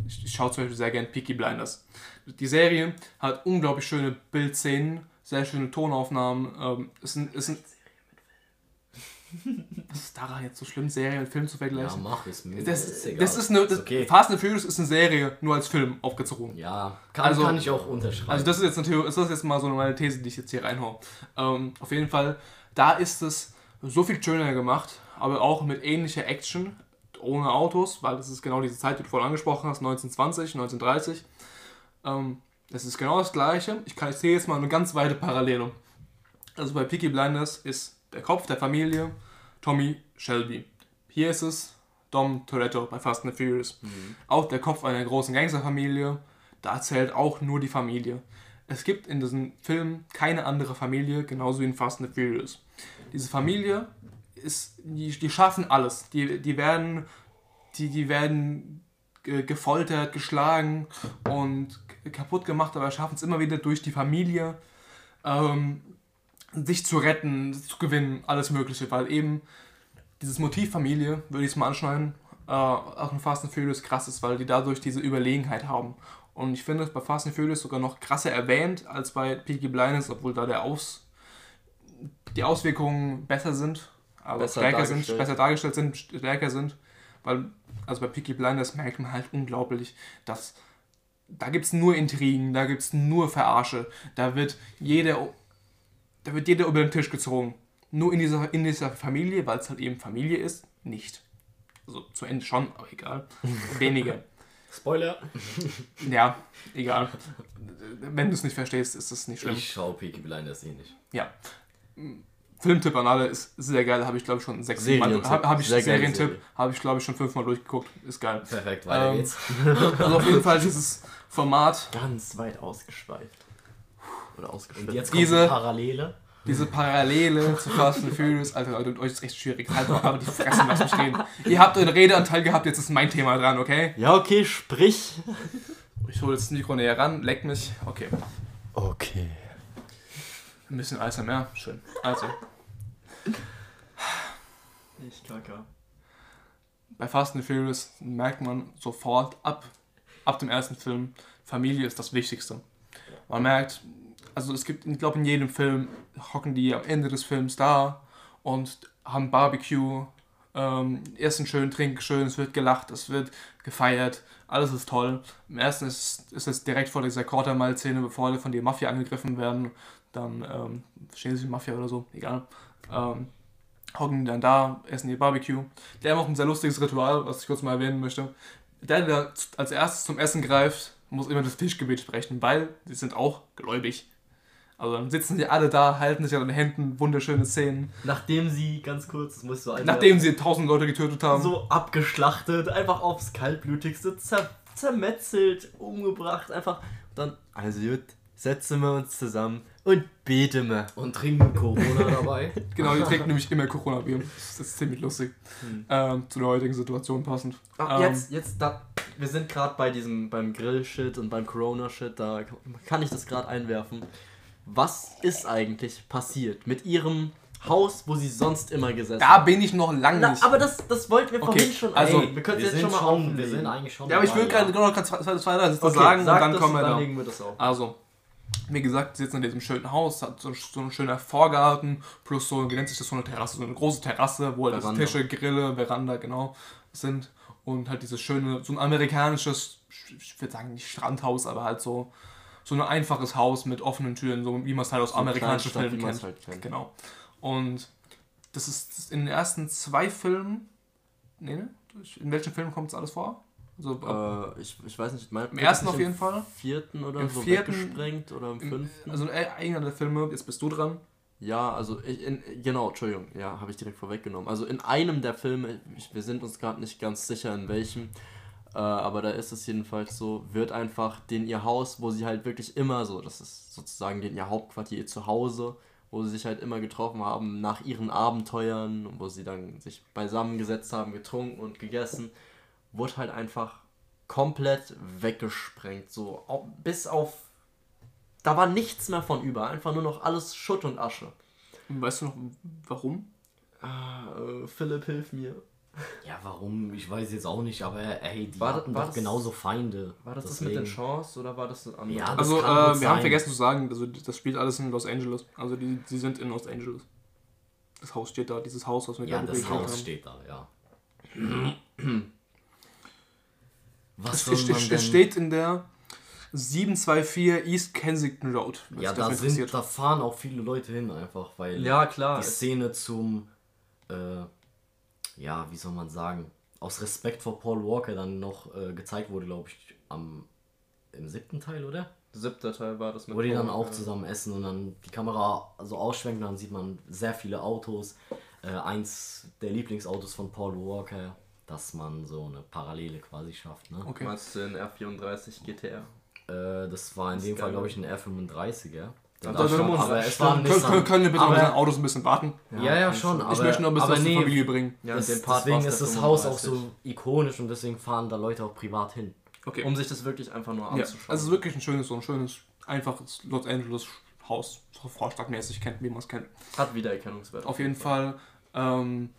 ich, ich schaue zum Beispiel sehr gerne Peaky Blinders. Die Serie hat unglaublich schöne Bildszenen, sehr schöne Tonaufnahmen. Ähm, ist ein, ist ein, was ist daran jetzt so schlimm, Serie und Film zu ja, vergleichen? mach es mir. Das, egal. das ist eine. Das, okay. Fast and Furious ist eine Serie, nur als Film aufgezogen. Ja, kann, Also- kann ich auch unterschreiben. Also das ist jetzt natürlich, ist das jetzt mal so meine These, die ich jetzt hier reinhau. Ähm, auf jeden Fall, da ist es so viel schöner gemacht, aber auch mit ähnlicher Action, ohne Autos, weil das ist genau diese Zeit, die du vorhin angesprochen hast, 1920, 1930. Ähm, das ist genau das Gleiche. Ich, kann, ich sehe jetzt mal eine ganz weite Parallele. Also bei Peaky Blinders ist der Kopf der Familie Tommy Shelby. Hier ist es Dom Toretto bei Fast and Furious. Auch der Kopf einer großen Gangsterfamilie. Da zählt auch nur die Familie. Es gibt in diesem Film keine andere Familie, genauso wie in Fast and Furious. Diese Familie ist, die, die schaffen alles. Die, die werden, die, die werden ge- gefoltert, geschlagen und kaputt gemacht, aber schaffen es immer wieder durch die Familie, ähm, sich zu retten, zu gewinnen, alles Mögliche, weil eben dieses Motiv Familie, würde ich es mal anschneiden, äh, auch in Fast and Furious krass ist, weil die dadurch diese Überlegenheit haben. Und ich finde es bei Fast and Furious sogar noch krasser erwähnt als bei Peaky Blinders, obwohl da der Aus, die Auswirkungen besser sind, also Besser stärker sind, dargestellt. besser dargestellt sind, stärker sind. Weil, also bei Peaky Blinders merkt man halt unglaublich, dass da gibt es nur Intrigen, da gibt es nur Verarsche, da wird jeder, da wird jeder über den Tisch gezogen. Nur in dieser, in dieser Familie, weil es halt eben Familie ist, nicht. Also zu Ende schon, aber egal. Weniger. Spoiler. Ja, egal. Wenn du es nicht verstehst, ist es nicht schlimm. Ich schau Peaky Blinders eh nicht. Ja. Filmtipp an alle ist sehr geil, habe ich glaube ich schon sechs Mal. Serientipp. Habe hab ich Serientipp, Serie. habe ich glaube ich schon fünfmal durchgeguckt. Ist geil. Perfekt, weiter Ähm, geht's. Also auf jeden Fall dieses Format, Ganz weit ausgeschweift. Oder Und ausgeschweift. jetzt kommt diese- die Parallele. diese Parallele zu Fast and Furious. Alter, Leute, mit euch ist echt schwierig. Halt doch aber die Fresse, lasst mich reden. Ihr habt euren Redeanteil gehabt, jetzt ist mein Thema dran, okay? Ja, okay, sprich. Ich hole jetzt das Mikro näher ran, leck mich. Okay. Okay. Ein bisschen ASMR, schön. Also, Ich kacke. bei Fast and Furious merkt man sofort ab, ab dem ersten Film, Familie ist das Wichtigste. Man merkt, also es gibt, ich glaube in jedem Film hocken die am Ende des Films da und haben Barbecue, ähm, essen schön, trinken schön, es wird gelacht, es wird gefeiert, alles ist toll. Im ersten ist, ist es direkt vor dieser Quartermile-Szene, bevor alle von der Mafia angegriffen werden, dann ähm, chinesische Mafia oder so, egal. Ähm, hocken die dann da, essen ihr Barbecue. Die haben auch ein sehr lustiges Ritual, was ich kurz mal erwähnen möchte. Der, der als erstes zum Essen greift, muss immer das Tischgebet sprechen, weil die sind auch gläubig. Also dann sitzen die alle da, halten sich an den Händen, wunderschöne Szenen. Nachdem sie, ganz kurz, das musst du einfach Nachdem sie tausend Leute getötet haben. so abgeschlachtet, einfach aufs kaltblütigste, zer zermetzelt, umgebracht, einfach. Dann, also gut, setzen wir uns zusammen und beten wir. Und trinken Corona dabei. Genau, die trinken nämlich immer Corona-Bier. Das ist ziemlich lustig. Ähm, zu der heutigen Situation passend. Ah, Ähm, jetzt, jetzt, da, wir sind gerade bei diesem, beim Grill-Shit und beim Corona-Shit, da kann ich das gerade einwerfen. Was ist eigentlich passiert mit ihrem Haus, wo sie sonst immer gesessen Da bin ich noch lang Na, nicht. aber das, das wollten wir Okay, vorhin schon. also, Ey, wir können es wir jetzt sind schon mal schon, wir auflegen. sind eigentlich schon ja, aber ich will gerade genau noch zwei, zwei, drei Sätze sagen sag und dann das kommen wir da. legen wir das auf. Also, wie gesagt, sie sitzen in diesem schönen Haus, hat so, so ein schöner Vorgarten, plus so, wie nennt sich das, so eine Terrasse, so eine große Terrasse, wo halt also Veranda. Tische, Grille, Veranda, genau, sind. Und halt dieses schöne, so ein amerikanisches, ich würde sagen nicht Strandhaus, aber halt so, so ein einfaches Haus mit offenen Türen, so wie man es halt aus So amerikanischen Filmen kennt. halt kennt. Genau. Und das ist in den ersten zwei Filmen. Nee, ne? In welchen Filmen kommt es alles vor? Also Äh, ich, ich weiß nicht, mein, Im ersten auf jeden Fall. Im vierten oder Im so vierten- weggesprengt oder im im, fünften? also äh, einer der Filme, jetzt bist du dran. Ja, also ich, in, genau, Entschuldigung, ja, habe ich direkt vorweggenommen. Also in einem der Filme, ich, wir sind uns gerade nicht ganz sicher in welchem, äh, aber da ist es jedenfalls so, wird einfach den ihr Haus, wo sie halt wirklich immer so, das ist sozusagen den ihr Hauptquartier, ihr Zuhause, wo sie sich halt immer getroffen haben nach ihren Abenteuern, wo sie dann sich beisammengesetzt haben, getrunken und gegessen, wurde halt einfach komplett weggesprengt, so au- bis auf da war nichts mehr von über, einfach nur noch alles Schutt und Asche. Weißt du noch warum? Ah, äh, Philipp, hilf mir. Ja, warum? Ich weiß jetzt auch nicht, aber ey, die War das- hatten war doch das- genauso Feinde. War das das mit den Deswegen- Chance oder war das das andere? Ja, das Also, äh, wir gut haben sein. vergessen zu sagen, also das spielt alles in Los Angeles. Also, die, die sind in Los Angeles. Das Haus steht da, dieses Haus, was wir Ja, gerade das Haus haben. steht da, ja. Was Es, soll es, man es steht in der 724 East Kensington Road. ja, da, sind, da fahren auch viele Leute hin einfach, weil Ja, klar. die Szene zum, äh, ja, wie soll man sagen, aus Respekt vor Paul Walker dann noch äh, gezeigt wurde, glaube ich, am im siebten Teil, oder? Siebter Teil war das mit Wo die dann auch zusammen essen und dann die Kamera so ausschwenkt und dann sieht man sehr viele Autos. Äh, eins der Lieblingsautos von Paul Walker, dass man so eine Parallele quasi schafft. Ne? Okay. Meinst du den R34 GTR? Äh, das war in Das dem Fall, glaube ich, ein R35er. Also, Da da stand- muss- aber es war ein können, können, Nissan. können wir bitte Aber- mit den Autos ein bisschen warten? Ja, ja, schon. Aber, ich möchte noch ein bisschen aber was nee, zur Familie bringen. Ja, den deswegen ist der das Haus auch 35. so ikonisch und deswegen fahren da Leute auch privat hin. Okay. Um sich das wirklich einfach nur ja, anzuschauen. also es ist wirklich ein schönes, so ein schönes, einfaches Los Angeles Haus, so vorstadtmäßig kennt, wie man es kennt. Hat Wiedererkennungswert. Auf jeden Fall, ähm,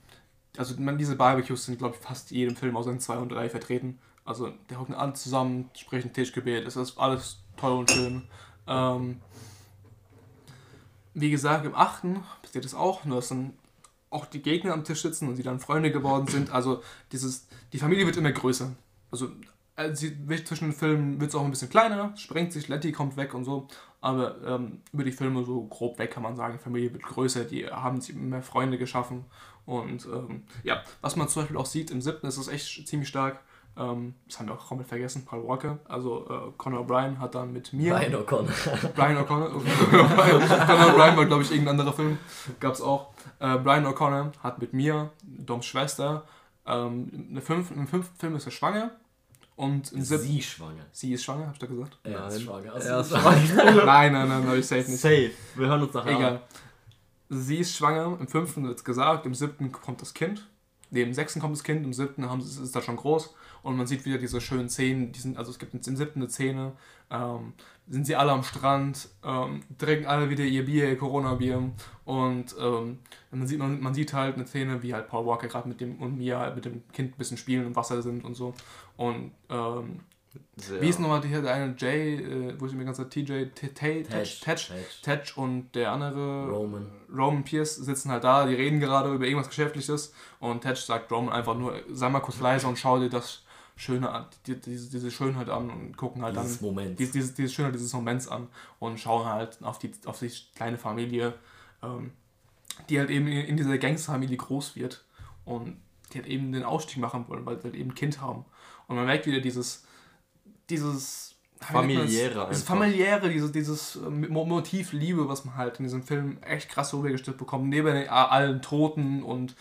also man, diese Barbecues sind, glaube ich, fast in jedem Film außer in 2 und 3 vertreten. Also, die hocken alle zusammen, sprechen Tischgebet, es ist alles toll und schön. Ähm, wie gesagt, im 8. passiert es auch, nur dass dann auch die Gegner am Tisch sitzen und sie dann Freunde geworden sind. Also, dieses, die Familie wird immer größer. Also, äh, sie, zwischen den Filmen wird es auch ein bisschen kleiner, sprengt sich, Letty kommt weg und so. Aber ähm, über die Filme so grob weg kann man sagen, die Familie wird größer, die haben sich mehr Freunde geschaffen. Und ähm, ja, was man zum Beispiel auch sieht im siebten, ist es echt ziemlich stark. Ähm, das haben wir auch komplett vergessen, Paul Walker. Also äh, Conor O'Brien hat dann mit mir. Brian O'Connor. Brian O'Connor. Conor O'Brien war, glaube ich, irgendein anderer Film. Gab es auch. Äh, Brian O'Connor hat mit mir, Doms Schwester, ähm, eine fünf, im fünften Film ist er schwanger. Und im siebten. Sie schwanger. Sie ist schwanger, hab ich da gesagt? Er ist Nein. schwanger. Er ist schwanger. nein, nein, nein, nein, ich safe nicht. Safe. Wir hören uns nachher Egal. Sie ist schwanger, im fünften wird es gesagt, im siebten kommt das Kind. Nee, im sechsten kommt das Kind, im siebten haben, sie- ist das schon groß. Und man sieht wieder diese schönen Szenen, die sind, also es gibt im siebten eine Szene, ähm, sind sie alle am Strand, ähm, trinken alle wieder ihr Bier, ihr Corona-Bier. Und ähm, man, sieht, man, man sieht halt eine Szene, wie halt Paul Walker gerade mit dem und Mia halt mit dem Kind ein bisschen spielen im Wasser sind und so. Und ähm, Sehr. wie ist nochmal der der eine Jay, äh, wo ich mir ganze Zeit TJ, Tetch, und der andere Roman. Roman Pierce sitzen halt da, die reden gerade über irgendwas Geschäftliches und Tetch sagt Roman einfach nur, sei mal kurz leise und schau dir das Schöne die, diese, diese Schönheit an und gucken halt Dieses dann Moment. diese, diese, diese Schönheit dieses Moments an und schauen halt auf die, auf die kleine Familie, ähm, die halt eben in dieser Gangsterfamilie groß wird und die halt eben den Ausstieg machen wollen, weil sie halt eben ein Kind haben. Und man merkt wieder dieses, dieses? Familiäre Das familiäre, dieses, dieses äh, Mo- Motiv Liebe, was man halt in diesem Film echt krass rübergestellt bekommt, neben allen Toten und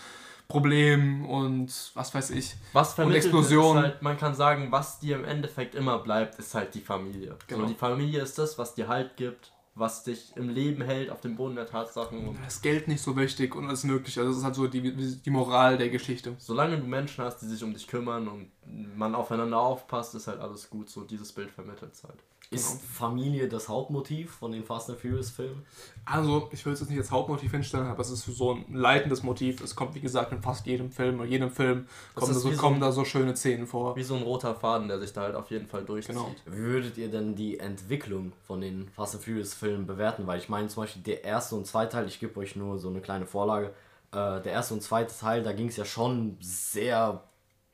Problemen und was weiß ich. Was vermittelt Explosion. Halt, man kann sagen, was dir im Endeffekt immer bleibt, ist halt die Familie. Genau. So, die Familie ist das, was dir Halt gibt, was dich im Leben hält, auf dem Boden der Tatsachen. Und Das Geld nicht so wichtig und alles mögliche. Also das ist halt so die, die Moral der Geschichte. solange du Menschen hast, die sich um dich kümmern und man aufeinander aufpasst, ist halt alles gut. So dieses Bild vermittelt halt. Ist Familie das Hauptmotiv von den Fast and Furious Filmen? Also, ich will es jetzt nicht als Hauptmotiv hinstellen, aber es ist so ein leitendes Motiv. Es kommt, wie gesagt, in fast jedem Film oder jedem Film kommen, da so, so kommen ein- da so schöne Szenen vor. Wie so ein roter Faden, der sich da halt auf jeden Fall durchzieht. Genau. Wie würdet ihr denn die Entwicklung von den Fast and Furious Filmen bewerten? Weil ich meine zum Beispiel der erste und zweite Teil, ich gebe euch nur so eine kleine Vorlage. Äh, der erste und zweite Teil, da ging es ja schon sehr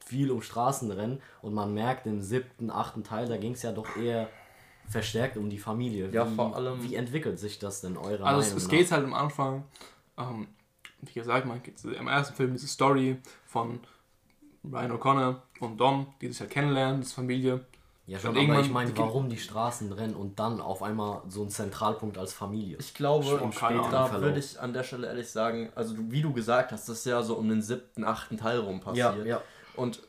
viel um Straßenrennen und man merkt im siebten, achten Teil, da ging es ja doch eher verstärkt um die Familie. Ja, wie, vor allem- Wie entwickelt sich das denn eurer Also es, Meinung es nach? geht halt am Anfang, ähm, wie gesagt, man geht im ersten Film diese Story von Ryan O'Connor und Dom, die sich halt kennenlernen, das Familie. Ja, schon, aber irgendwann- ich meine, warum die Straßen rennen und dann auf einmal so ein Zentralpunkt als Familie. Ich glaube, Ahnung. würde ich an der Stelle ehrlich sagen, also wie du gesagt hast, das ist ja so um den siebten, achten Teil rum passiert. ja. Und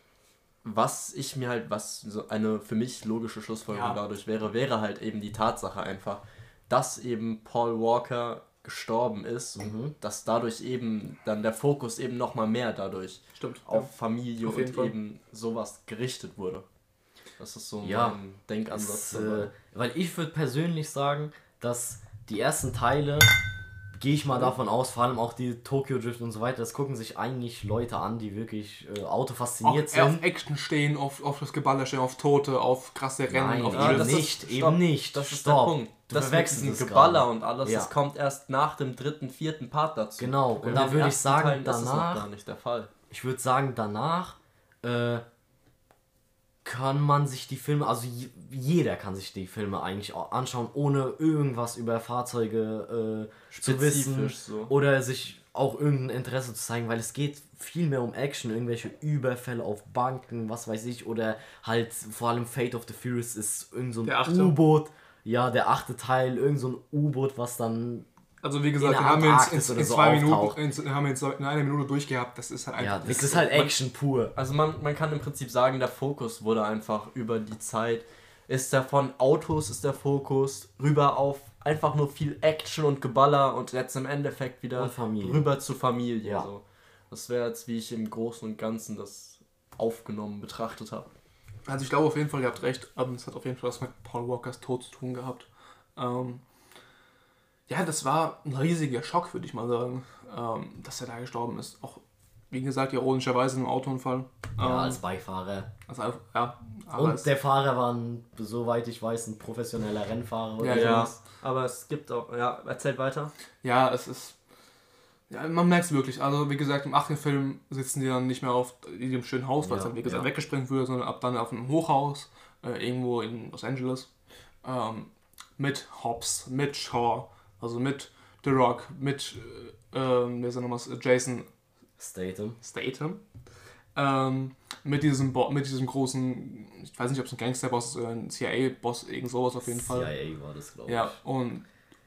was ich mir halt, was so eine für mich logische Schlussfolgerung Ja. dadurch wäre, wäre halt eben die Tatsache einfach, dass eben Paul Walker gestorben ist Mhm. und dass dadurch eben dann der Fokus eben nochmal mehr dadurch Stimmt. auf Familie Auf und Fall. eben sowas gerichtet wurde. Das ist so Ja, mein Denkansatz. Dabei. äh, weil ich würde persönlich sagen, dass die ersten Teile, gehe ich mal davon aus, vor allem auch die Tokyo Drift und so weiter, das gucken sich eigentlich Leute an, die wirklich äh, Auto Auch fasziniert auf sind. Action stehen, auf, auf das Geballer stehen, auf Tote, auf krasse Rennen, Nein, auf Ja, das ist- nicht, stopp, eben nicht. Das ist Stopp. der Punkt. Du das mit verwechselst es Geballer gerade. und alles, Ja. das kommt erst nach dem dritten, vierten Part dazu. Genau, und In da würde ich sagen, Teilen ist es noch danach- gar nicht der Fall. Ich würde sagen, danach äh, kann man sich die Filme, also jeder kann sich die Filme eigentlich auch anschauen, ohne irgendwas über Fahrzeuge äh, zu wissen so. oder sich auch irgendein Interesse zu zeigen, weil es geht viel mehr um Action, irgendwelche Überfälle auf Banken, was weiß ich, oder halt vor allem Fate of the Furious ist irgend so ein. U-Boot, ja, der achte Teil, irgend so ein U-Boot, was dann Also wie gesagt, in wir haben wir jetzt in, oder in so zwei auftaucht. Minuten, in, haben jetzt in einer Minute durchgehabt. Das ist halt einfach. ja, das ist halt Action pur. Also man, man kann im Prinzip sagen, der Fokus wurde einfach über die Zeit, ist der von Autos ist der Fokus, rüber auf einfach nur viel Action und Geballer und jetzt im Endeffekt wieder rüber zu Familie. Ja. So. Das wäre jetzt, wie ich im Großen und Ganzen das aufgenommen betrachtet habe. Also ich glaube auf jeden Fall, ihr habt recht, aber es hat auf jeden Fall was mit Paul Walkers Tod zu tun gehabt. Ähm, ja, das war ein riesiger Schock, würde ich mal sagen, ähm, dass er da gestorben ist. Auch, wie gesagt, ironischerweise im Autounfall. Ja, Ähm, als Beifahrer. also, ja, aber Und der Fahrer war, ein, soweit ich weiß, ein professioneller Rennfahrer. Oder Ja, ja. sowas. aber es gibt auch, ja, erzählt weiter. ja, es ist. Ja, man merkt es wirklich. Also, wie gesagt, im achten Film sitzen die dann nicht mehr auf dem schönen Haus, weil es Ja, dann, wie gesagt, ja. weggesprengt wurde, sondern ab dann auf einem Hochhaus, äh, irgendwo in Los Angeles. Ähm, mit Hobbs, mit Shaw, also mit The Rock, mit, äh, ähm, wer ist der nochmal, Jason Statham. Statham. Ähm, mit, diesem Bo mit diesem großen, ich weiß nicht, ob es ein Gangsterboss ist oder ein CIA-Boss, irgend sowas auf jeden Fall. CIA war das, glaube ich. Ja, und,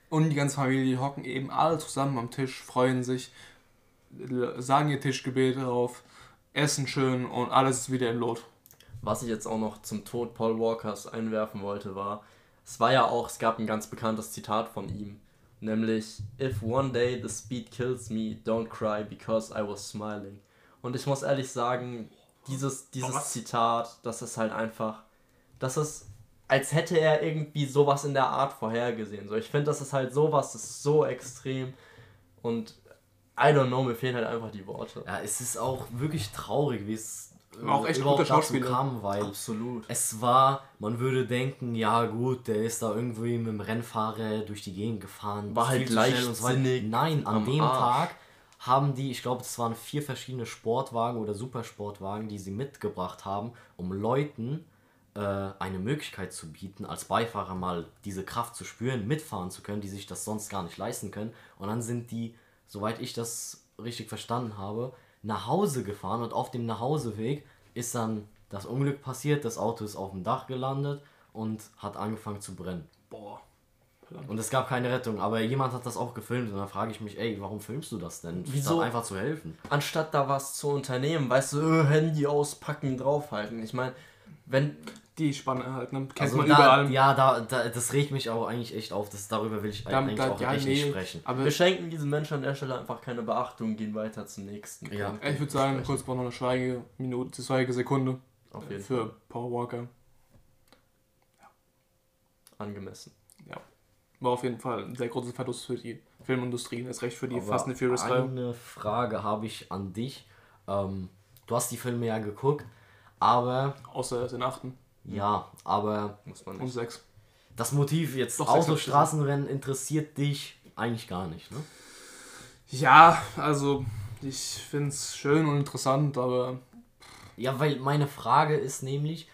und die ganze Familie die hocken eben alle zusammen am Tisch, freuen sich, sagen ihr Tischgebet auf, essen schön und alles ist wieder im Lot. Was ich jetzt auch noch zum Tod Paul Walkers einwerfen wollte, war, es war ja auch, es gab ein ganz bekanntes Zitat von ihm, nämlich If one day the speed kills me, don't cry because I was smiling. Und ich muss ehrlich sagen, dieses, dieses Was? Zitat, das ist halt einfach, das ist, als hätte er irgendwie sowas in der Art vorhergesehen. So, ich finde, das ist halt sowas, das ist so extrem und I don't know, mir fehlen halt einfach die Worte. Ja, es ist auch wirklich traurig, wie es War auch echt überhaupt guter Schauspieler. kam, weil Absolut. es war, man würde denken, ja gut, der ist da irgendwie mit dem Rennfahrer durch die Gegend gefahren. War halt und so leichtsinnig Nein, an dem Arsch. Tag haben die, ich glaube, es waren vier verschiedene Sportwagen oder Supersportwagen, die sie mitgebracht haben, um Leuten äh, eine Möglichkeit zu bieten, als Beifahrer mal diese Kraft zu spüren, mitfahren zu können, die sich das sonst gar nicht leisten können. Und dann sind die, soweit ich das richtig verstanden habe, nach Hause gefahren und auf dem Nachhauseweg ist dann das Unglück passiert, das Auto ist auf dem Dach gelandet und hat angefangen zu brennen. Boah. Und es gab keine Rettung, aber jemand hat das auch gefilmt und dann frage ich mich, ey, warum filmst du das denn? Wieso? Statt einfach zu helfen. anstatt da was zu unternehmen, weißt du, äh, Handy auspacken, draufhalten. Ich meine, wenn Die Spanne halt, ne? Kennt Also man da, überall. ja, da, da, das regt mich auch eigentlich echt auf. Das, darüber will ich Da- eigentlich da- auch ja, echt nee, nicht sprechen. Aber wir schenken diesen Menschen an der Stelle einfach keine Beachtung, gehen weiter zum nächsten. Ja. Ich würde sagen, kurz mal noch eine Schweigeminute, Schweigesekunde Auf jeden für Fall Paul Walker. angemessen. Ja. War auf jeden Fall ein sehr großer Verlust für die Filmindustrie, ist recht für die Aber Fast and Furious Reihe. Eine Frage habe ich an dich. Ähm, du hast die Filme ja geguckt, aber Außer den achten ja, aber Muss man nicht. sechs. das Motiv jetzt Doch, Autostraßenrennen interessiert dich eigentlich gar nicht, ne? Ja, also ich finde es schön und interessant, aber Ja, weil meine Frage ist nämlich,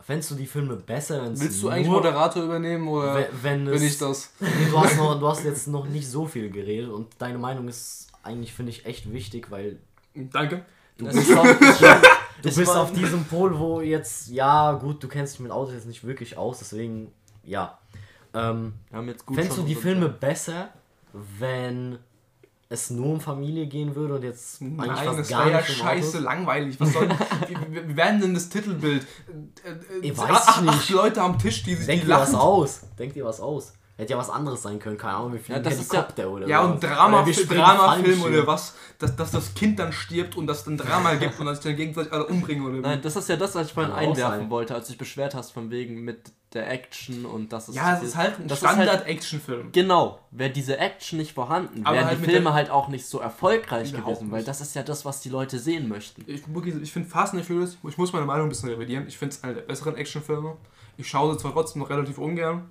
fändest du die Filme besser, wenn Willst du eigentlich Moderator übernehmen oder wenn, wenn bin es, ich das? Nee, du, hast noch, du hast jetzt noch nicht so viel geredet und deine Meinung ist eigentlich, finde ich, echt wichtig, weil Danke. du Das bist, ist- auf, du bist auf diesem Pol, wo jetzt, ja gut, du kennst dich mit Autos jetzt nicht wirklich aus, deswegen, ja. Ähm, fändest du die Filme besser, wenn es nur um Familie gehen würde und jetzt eigentlich Nein, fast das gar ja nicht um scheiße Autos? langweilig. Was soll wie, wie, werden denn das Titelbild? Äh, äh, Ich weiß acht, nicht. acht Leute am Tisch, die sich Denk die dir was lachen. aus. Denk dir was aus. Hätte ja was anderes sein können, keine Ahnung, wie viel Ja, das ist ja- Helikopter oder Ja, und Drama, Oder wir springen Dramafilm Fallschirm. oder was, dass, dass das Kind dann stirbt und dass dann Drama gibt und dass sich dann gegenseitig alle umbringen oder. Nein, das ist ja das, was ich vorhin einwerfen sein. wollte, als du dich beschwert hast von wegen mit der Action und das ist. ja, es ist halt ein das ist halt- Standard-Action-Film. Genau, wäre diese Action nicht vorhanden, wären halt die Filme halt auch nicht so erfolgreich gewesen, weil das ist ja das, was die Leute sehen möchten. Ich, ich finde Fast and the Furious, ich muss meine Meinung ein bisschen revidieren, ich finde es einer der besseren Actionfilme. Ich schaue sie zwar trotzdem noch relativ ungern,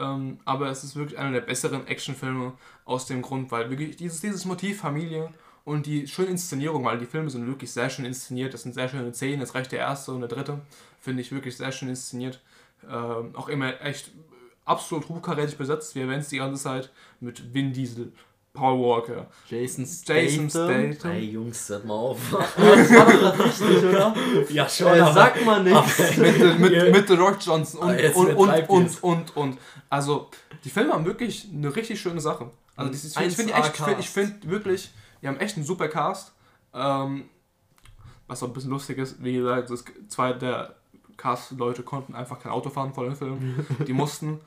ähm, aber es ist wirklich einer der besseren Actionfilme aus dem Grund, weil wirklich dieses, dieses Motiv Familie und die schöne Inszenierung, weil die Filme sind wirklich sehr schön inszeniert, das sind sehr schöne Szenen, das reicht der erste und der dritte, finde ich wirklich sehr schön inszeniert. Ähm, auch immer echt absolut hochkarätig besetzt, wir erwähnen es die ganze Zeit mit Vin Diesel, Paul Walker, Jason Jason Statham. Statham. Ey, Jungs, hört mal auf. Das war doch richtig, oder? ja, schon. Äh, aber- sag mal nichts. mit, The- mit, mit The Rock Johnson und, Ah, und, und, und, ihr's. und, und, Also, die Filme haben wirklich eine richtig schöne Sache. Also, dieses, ich finde 1A echt, ich find, ich Cast. find wirklich, die haben echt einen super Cast. Ähm, was auch ein bisschen lustig ist, wie gesagt, das, zwei der Cast-Leute konnten einfach kein Auto fahren vor dem Film. Die mussten.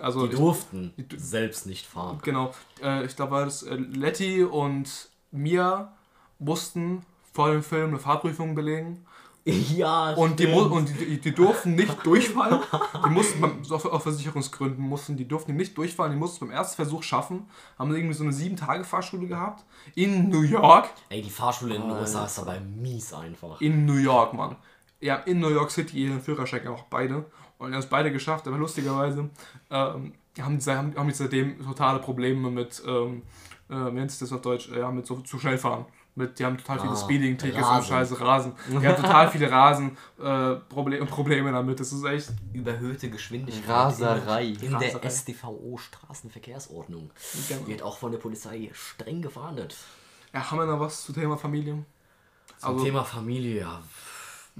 Also, Die ich, durften die- selbst nicht fahren. Genau. Äh, ich glaube, das äh, Letty und Mia mussten vor dem Film eine Fahrprüfung belegen. Ja, Und, die, und die, die durften nicht durchfallen. Die mussten beim, so aus Versicherungsgründen mussten, die durften nicht durchfallen. Die mussten es beim ersten Versuch schaffen. Haben irgendwie so eine sieben Tage Fahrschule gehabt in New York. Ey, die Fahrschule in den. USA ist aber mies einfach. In New York, Mann. Ja, in New York City ihren Führerschein auch beide. Und er hat es beide geschafft, aber lustigerweise ähm, haben, sie, haben, haben die seitdem totale Probleme mit, ähm, äh, wie nennt sich das auf Deutsch, ja, mit so zu schnell fahren. Mit, die haben total viele Ah, Speeding-Tickets und scheiße Rasen. Die haben total viele Rasen, äh, Proble Probleme damit. Das ist echt Überhöhte Geschwindigkeit. Raserei. In, in der Raserei. StVO Straßenverkehrsordnung Genau. wird auch von der Polizei streng gefahndet. Ja, haben wir noch was zum Thema Familie? Zum Also- Thema Familie, ja.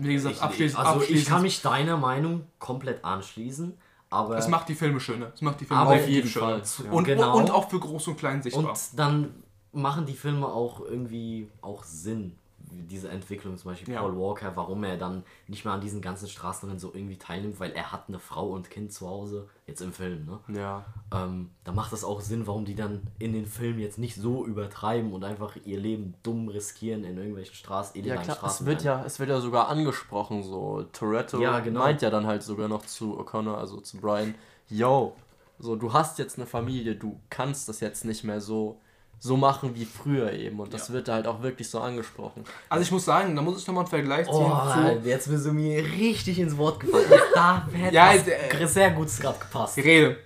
Wie gesagt, Ich, abschließend. also ich abschließend kann mich deiner Meinung komplett anschließen, aber das macht die Filme schöner. Das macht die Filme auf jeden schöner. Fall, ja. Und, Genau. und auch für groß und klein sichtbar. und dann machen die Filme auch irgendwie auch Sinn. Diese Entwicklung, zum Beispiel Ja. Paul Walker, warum er dann nicht mehr an diesen ganzen Straßenrennen so irgendwie teilnimmt, weil er hat eine Frau und Kind zu Hause, jetzt im Film, ne? Ja. ähm, da macht es auch Sinn, warum die dann in den Filmen jetzt nicht so übertreiben und einfach ihr Leben dumm riskieren in irgendwelchen Straßen, Ja illegalen klar, es Straßen. wird ja, es wird ja sogar angesprochen, so Toretto Ja, genau. meint ja dann halt sogar noch zu O'Connor, also zu Brian, yo, so du hast jetzt eine Familie, du kannst das jetzt nicht mehr so so machen wie früher eben und das Ja. wird da halt auch wirklich so angesprochen. Also ich muss sagen, da muss ich nochmal einen Vergleich ziehen Oh, zu. jetzt bist du mir richtig ins Wort gefallen. Da hätte Ja, was äh, sehr gut gerade gepasst. Rede.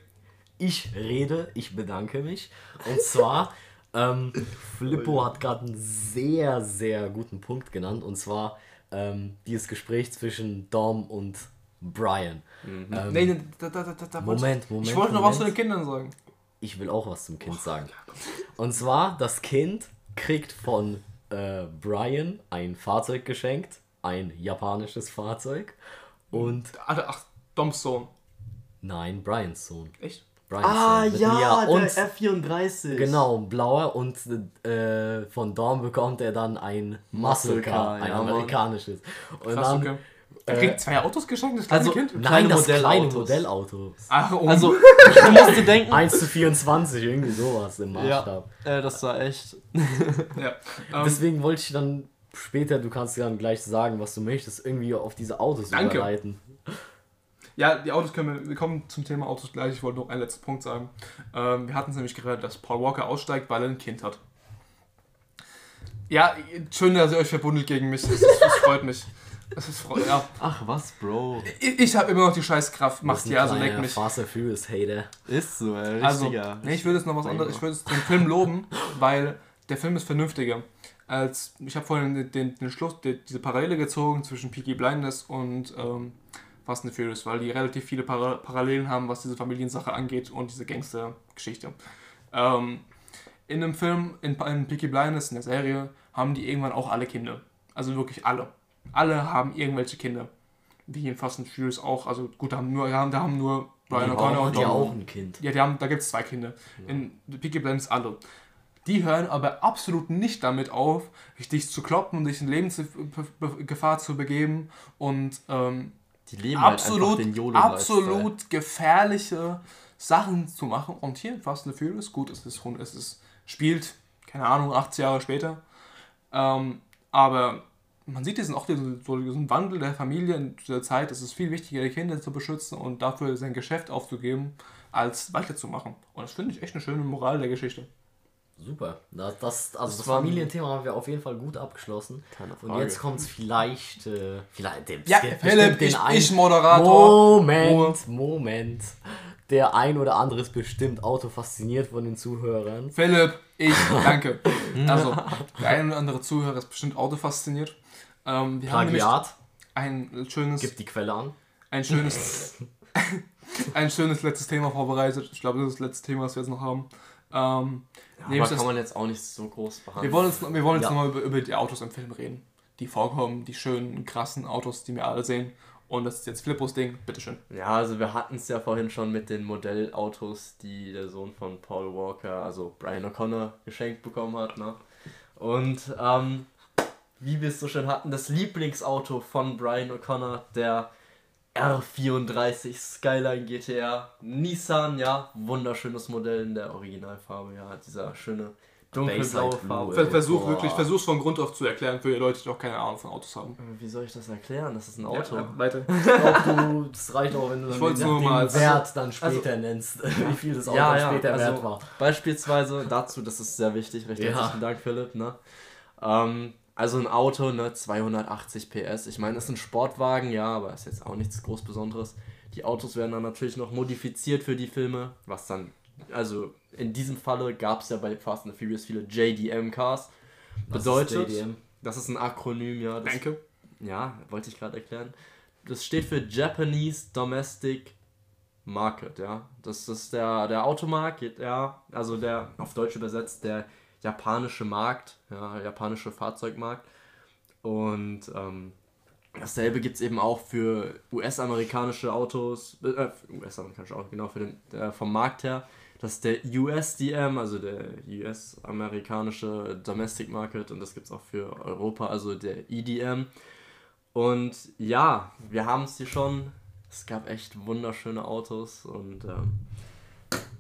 Ich rede, ich bedanke mich. Und zwar, ähm, Flippo hat gerade einen sehr, sehr guten Punkt genannt. Und zwar ähm, dieses Gespräch zwischen Dom und Brian. Ähm, Nee, nee, da, da, da, Moment, Moment. Ich wollte noch was zu Moment. den Kindern sagen. Ich will auch was zum Kind sagen. Und zwar, das Kind kriegt von äh, Brian ein Fahrzeug geschenkt. Ein japanisches Fahrzeug. Und Ach, ach Doms Sohn. nein, Brians Sohn. Echt? Brians Ah Sohn ja, Mia. der Und F34. Genau, ein blauer und äh, von Dawn bekommt er dann ein Muscle Car, ein ja, amerikanisches. Und Krass, dann, okay. Er äh, kriegt zwei Autos geschenkt, das kleine also- Kind? nein, das kleine Modellautos. Modellauto. Ach, oh. Also, du musst dir denken, 1 zu 24, irgendwie sowas im Maßstab. ja, äh, das war echt. ja. Ähm, Deswegen wollte ich dann später, du kannst dann gleich sagen, was du möchtest, irgendwie auf diese Autos Danke. überleiten. ja, die Autos können wir, wir kommen zum Thema Autos gleich. Ich wollte noch einen letzten Punkt sagen. Ähm, wir hatten es nämlich gehört, dass Paul Walker aussteigt, weil er ein Kind hat. Ja, schön, dass ihr euch verbundelt gegen mich. Das, das freut mich. Das ist freu- ja. Ach was, Bro. Ich, ich habe immer noch die Scheißkraft. Du Macht ein also leck mich. Fast and Furious Hater. Ist so, ey, Also, nee, ich würde es noch was anderes, ich würde es den Film loben, weil der Film ist vernünftiger. Als, ich habe vorhin den, den, den Schluss, die, diese Parallele gezogen zwischen Peaky Blinders und ähm, Fast and Furious, weil die relativ viele Para Parallelen haben, was diese Familiensache angeht und diese Gangster-Geschichte. Ähm, in dem Film, in, in Peaky Blinders, in der Serie, haben die irgendwann auch alle Kinder. Also wirklich alle. Alle haben irgendwelche Kinder. Wie in Fast and Furious auch. Also gut, da haben nur, da haben nur Brian O'Connor und die John. auch ein Kind. Ja, die haben, da gibt es zwei Kinder. In Peaky Blinders alle. Die hören aber absolut nicht damit auf, dich zu kloppen und dich in Lebensgefahr zu begeben und ähm, Die leben halt absolut, einfach den absolut gefährliche Sachen zu machen. Und hier in Fast and Furious, gut, es ist, es ist spielt, keine Ahnung, 80 Jahre später. Ähm, aber man sieht diesen, auch diesen, so diesen Wandel der Familie in dieser Zeit. Es ist viel wichtiger, die Kinder zu beschützen und dafür sein Geschäft aufzugeben, als weiterzumachen. Und das finde ich echt eine schöne Moral der Geschichte. Super. Das, das, also das, war- Familienthema haben wir auf jeden Fall gut abgeschlossen. Keine Und Frage. jetzt kommt es vielleicht, äh, vielleicht dem Ja, Philipp, den ich, ich Moderator. Moment, Moment. Der ein oder andere ist bestimmt autofasziniert von den Zuhörern. Philipp, ich, danke. Also, der eine oder andere Zuhörer ist bestimmt autofasziniert. Ähm, Plagiat, ein schönes, gibt die Quelle an. ein schönes, ein schönes letztes Thema vorbereitet. Ich glaube, das ist das letzte Thema, das wir jetzt noch haben. Ähm, Aber nämlich das, kann man jetzt auch nicht so groß behandeln. wir wollen jetzt, wir wollen jetzt Ja. nochmal über, über die Autos im Film reden, die vorkommen, die schönen, krassen Autos, die wir alle sehen. Und das ist jetzt Flippos Ding, bitteschön. Ja, also wir hatten es ja vorhin schon mit den Modellautos, die der Sohn von Paul Walker, also Brian O'Connor, geschenkt bekommen hat. Ne? Und ähm, wie wir es so schön hatten, das Lieblingsauto von Brian O'Connor, der R34 Skyline GTR, Nissan, ja, wunderschönes Modell in der Originalfarbe, ja, dieser schöne dunkelblaue Farbe. Ver- Versuch Boah. wirklich, versuch's von Grund auf zu erklären für die Leute, die noch keine Ahnung von Autos haben. Wie soll ich das erklären? Das ist ein Auto. Ja, weiter. Du, das reicht auch, wenn du dann den, den mal als- Wert dann später also- nennst, wie viel das Auto Ja, ja, später also wert war. beispielsweise dazu, das ist sehr wichtig, recht Ja. herzlichen Dank, Philipp. Ne? Ähm, also ein Auto, ne, 280 PS. Ich meine, das ist ein Sportwagen, ja, aber ist jetzt auch nichts groß Besonderes. Die Autos werden dann natürlich noch modifiziert für die Filme, was dann, also in diesem Falle gab es ja bei Fast and Furious viele JDM-Cars. Was ist Bedeutet, JDM? das ist ein Akronym, ja. Das, Danke. ja, wollte ich gerade erklären. Das steht für Japanese Domestic Market, ja. Das ist der, der Automarkt, ja, also der auf Deutsch übersetzt der japanische Markt, ja, japanische Fahrzeugmarkt. Und ähm, dasselbe gibt es eben auch für US-amerikanische Autos, äh, US-amerikanische Autos, genau, für den, der, vom Markt her. Das ist der USDM, also der US-amerikanische Domestic Market und das gibt es auch für Europa, also der EDM. Und ja, wir haben es hier schon. Es gab echt wunderschöne Autos und ähm,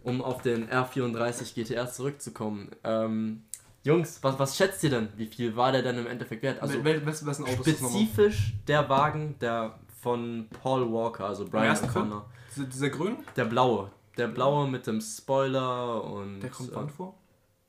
um auf den R34 GTR zurückzukommen. Ähm, Jungs, was, was schätzt ihr denn? Wie viel war der denn im Endeffekt wert? Also Wel wessen, wessen Autos spezifisch der Wagen, der von Paul Walker, also Brian? O'Connor. Dieser, dieser grüne? Der blaue. Der blaue mit dem Spoiler und. Der kommt äh, wann vor?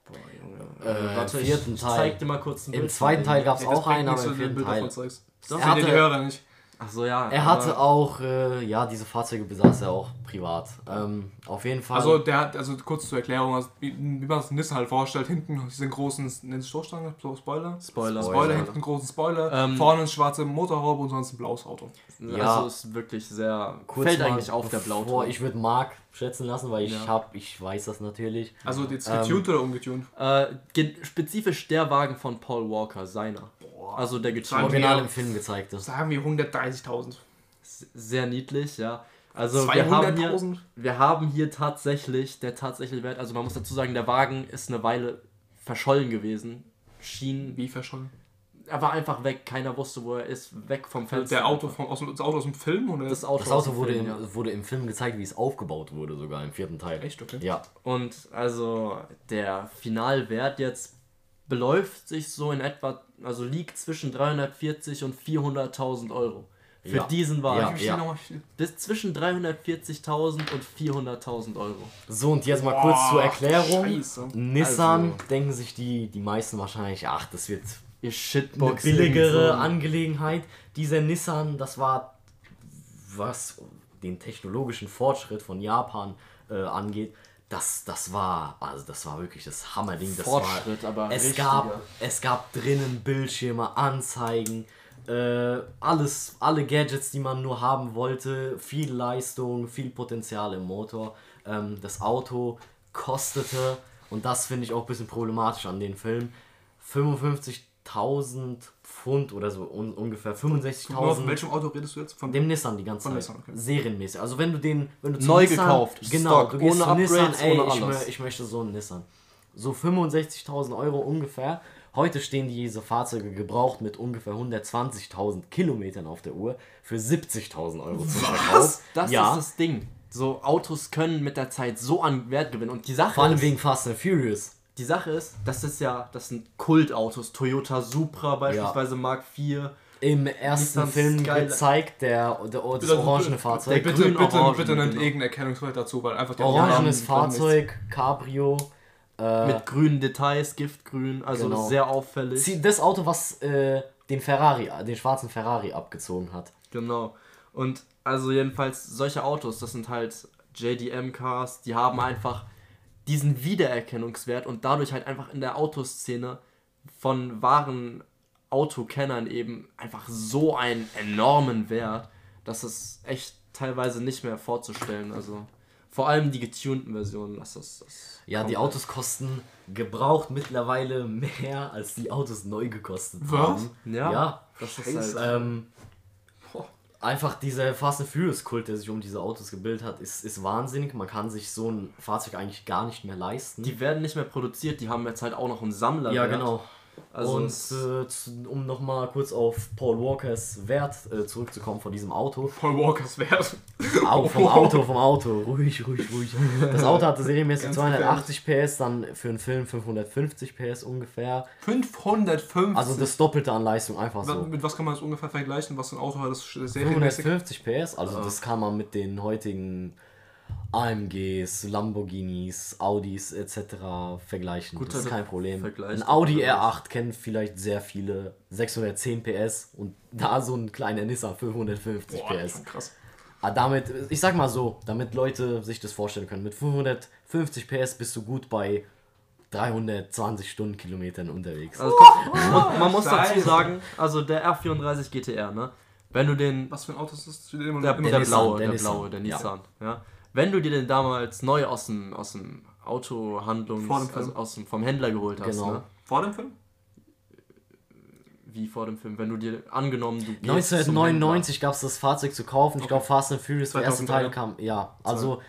Boah, Junge. Äh, warte, ich- vierten ich Teil. zeig dir mal kurz ein Im Bild zweiten von Teil gab es auch einen, aber im du vierten Teil. Das sehen die Hörer nicht. Ach so, ja. Er hatte auch, äh, ja, diese Fahrzeuge besaß er auch privat. Ähm, auf jeden Fall. Also, der hat, also kurz zur Erklärung, also, wie, wie man es Nissan halt vorstellt, hinten diesen großen, nennt es Stoßstange, so Spoiler? Spoiler. Spoiler, hinten einen großen Spoiler, Ähm, vorne ein schwarze Motorhaube und sonst ein blaues Auto. Ja. Also ist wirklich sehr. kurz fällt mal, eigentlich auf der bevor- Blauton. Ich würde Mark schätzen lassen, weil ich Ja. hab, ich weiß das natürlich. Also jetzt Ähm, getuned oder ungetuned? Äh, spezifisch der Wagen von Paul Walker, seiner. Also der getuned. Original im Film gezeigt ist. Sagen wir 130.000. Sehr niedlich, ja. Also wir haben, hier, 200.000? wir haben hier tatsächlich, der tatsächliche Wert, also man muss dazu sagen, der Wagen ist eine Weile verschollen gewesen. Schien, Wie verschollen? er war einfach weg, keiner wusste, wo er ist, weg vom Fenster. Der Auto vom, aus, dem- das Auto aus dem Film? Oder? das Auto, Das Auto wurde, Film, im, ja. wurde im Film gezeigt, wie es aufgebaut wurde, sogar im vierten Teil. Echt, okay. Ja. Und also der Finalwert jetzt beläuft sich so in etwa, also liegt zwischen 340 und 400.000 Euro. Für Ja. diesen Wagen. Ja. nochmal? Bis zwischen 340.000 und 400.000 Euro. So, und jetzt mal kurz zur Erklärung. Scheiße. Nissan, Also- denken sich die, die meisten wahrscheinlich, ach, das wird Ihr eine Shitbox. billigere so. Angelegenheit. Dieser Nissan, das war, was den technologischen Fortschritt von Japan äh, angeht, das, das war, also das war wirklich das Hammerding. Das Fortschritt, war, aber es richtiger. gab, es gab drinnen Bildschirme, Anzeigen, äh, alles, alle Gadgets, die man nur haben wollte, viel Leistung, viel Potenzial im Motor. Ähm, das Auto kostete, und das finde ich auch ein bisschen problematisch an den Film, 55.000 Pfund oder so, un ungefähr Von 65.000. welchem Auto redest du jetzt? Von Dem Nissan die ganze Von Zeit. Nissan, okay. Serienmäßig. Also wenn du den, wenn du zu Neu Nissan, gekauft, genau, Stock, du gehst ohne zu Nissan, Upgrades, ey, ohne ich, alles. mö- ich möchte so einen Nissan. So 65.000 Euro ungefähr. Heute stehen diese Fahrzeuge gebraucht mit ungefähr 120.000 Kilometern auf der Uhr für 70.000 Euro zum Verkauf. Das ja, ist das Ding. So Autos können mit der Zeit so an Wert gewinnen. Und die Sache vor allem wegen Fast and Furious. Die Sache ist, das ist ja, das sind Kultautos. Toyota Supra beispielsweise Mark IV. Im ersten Nissan Film Skyline. gezeigt, der, der, das Bitte- orangene bitte- Fahrzeug. Bitte, grün, bitte, orange, bitte nennt genau. irgendein Erkennungswert dazu, weil einfach der Orangenes. Fahrzeug, Cabrio. Äh, Mit grünen Details, Giftgrün, also Genau. sehr auffällig. sie- das Auto, was äh, den Ferrari, den schwarzen Ferrari abgezogen hat. Genau. Und also jedenfalls solche Autos, das sind halt JDM-Cars, die haben einfach diesen Wiedererkennungswert und dadurch halt einfach in der Autoszene von wahren Autokennern eben einfach so einen enormen Wert, dass es echt teilweise nicht mehr vorzustellen. Also vor allem die getunten Versionen, das ist das. Ja, die. Autos kosten gebraucht mittlerweile mehr, als die Autos neu gekostet Was? haben. Ja, Ja. das ist halt. Ähm, einfach dieser Fast and Furious Kult, der sich um diese Autos gebildet hat, ist, ist wahnsinnig. Man kann sich so ein Fahrzeug eigentlich gar nicht mehr leisten. Die werden nicht mehr produziert, die haben jetzt halt auch noch einen Sammler. ja, genau. Also und äh, um nochmal kurz auf Paul Walkers Wert äh, zurückzukommen von diesem Auto. Paul Walkers Wert. Au, vom Auto, vom Auto. Ruhig, ruhig, ruhig. Das Auto hatte serienmäßig Ganz 280 PS, dann für einen Film 550 PS ungefähr. 550. Also das Doppelte an Leistung, einfach so. Mit was kann man das ungefähr vergleichen? Was für ein Auto hat das serienmäßig? 550 PS, also das kann man mit den heutigen AMGs, Lamborghinis, Audis etc. vergleichen. Guter das ist kein Problem. Vergleich. Ein Audi R8 kennen vielleicht sehr viele 610 PS und da so ein kleiner Nissan 550 Boah, PS. krass. Ah, damit, ich sag mal so, damit Leute sich das vorstellen können, mit 550 PS bist du gut bei 320 Stundenkilometern unterwegs. Also und man muss dazu sagen, also der R34 GTR, ne? Wenn du den Was für ein Auto ist das? Der, immer der, Nissan, blaue, der der, Nissan. blaue, der Ja. Nissan, ja. Wenn du dir den damals neu aus dem aus dem Film. also aus dem vom Händler geholt hast, Genau. ne? Vor dem Film? Wie vor dem Film, wenn du dir angenommen, du gehst zum 1999 gab es das Fahrzeug zu kaufen. Ich glaube, Fast and Furious, der erste 2003. Teil kam. Ja, also.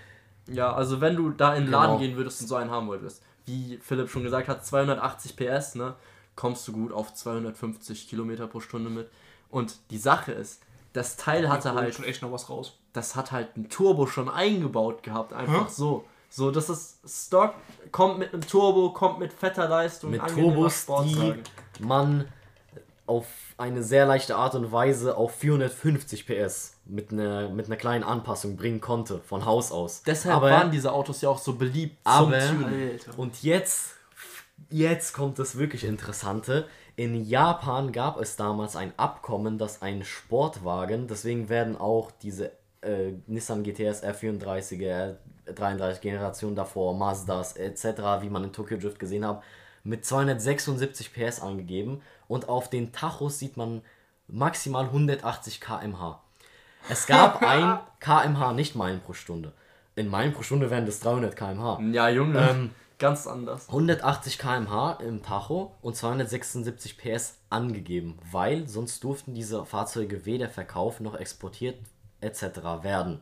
Ja, also wenn du da in den Laden Genau. gehen würdest und so einen haben wolltest, wie Philipp schon gesagt hat, 280 PS, ne? Kommst du gut auf 250 Kilometer pro Stunde mit. Und die Sache ist, das Teil hatte halt schon echt noch was raus. Das hat halt ein Turbo schon eingebaut gehabt, einfach Hä? so. So, das ist Stock, kommt mit einem Turbo, kommt mit fetter Leistung, mit Turbos, die man auf eine sehr leichte Art und Weise auf 450 PS mit einer mit einer kleinen Anpassung bringen konnte, von Haus aus. Deshalb aber, waren diese Autos ja auch so beliebt aber-. Und jetzt, jetzt kommt das wirklich Interessante. In Japan gab es damals ein Abkommen, dass ein Sportwagen, deswegen werden auch diese äh, Nissan GTS R34er, 33 Generation davor, Mazdas etc., wie man in Tokyo Drift gesehen hat, mit 276 PS angegeben und auf den Tachos sieht man maximal 180 km/h. Es gab ein km/h, nicht Meilen pro Stunde. In Meilen pro Stunde wären das 300 km/h. Ja, Junge, Ähm, ganz anders. 180 km/h im Tacho und 276 PS angegeben, weil sonst durften diese Fahrzeuge weder verkauft noch exportiert etc. werden.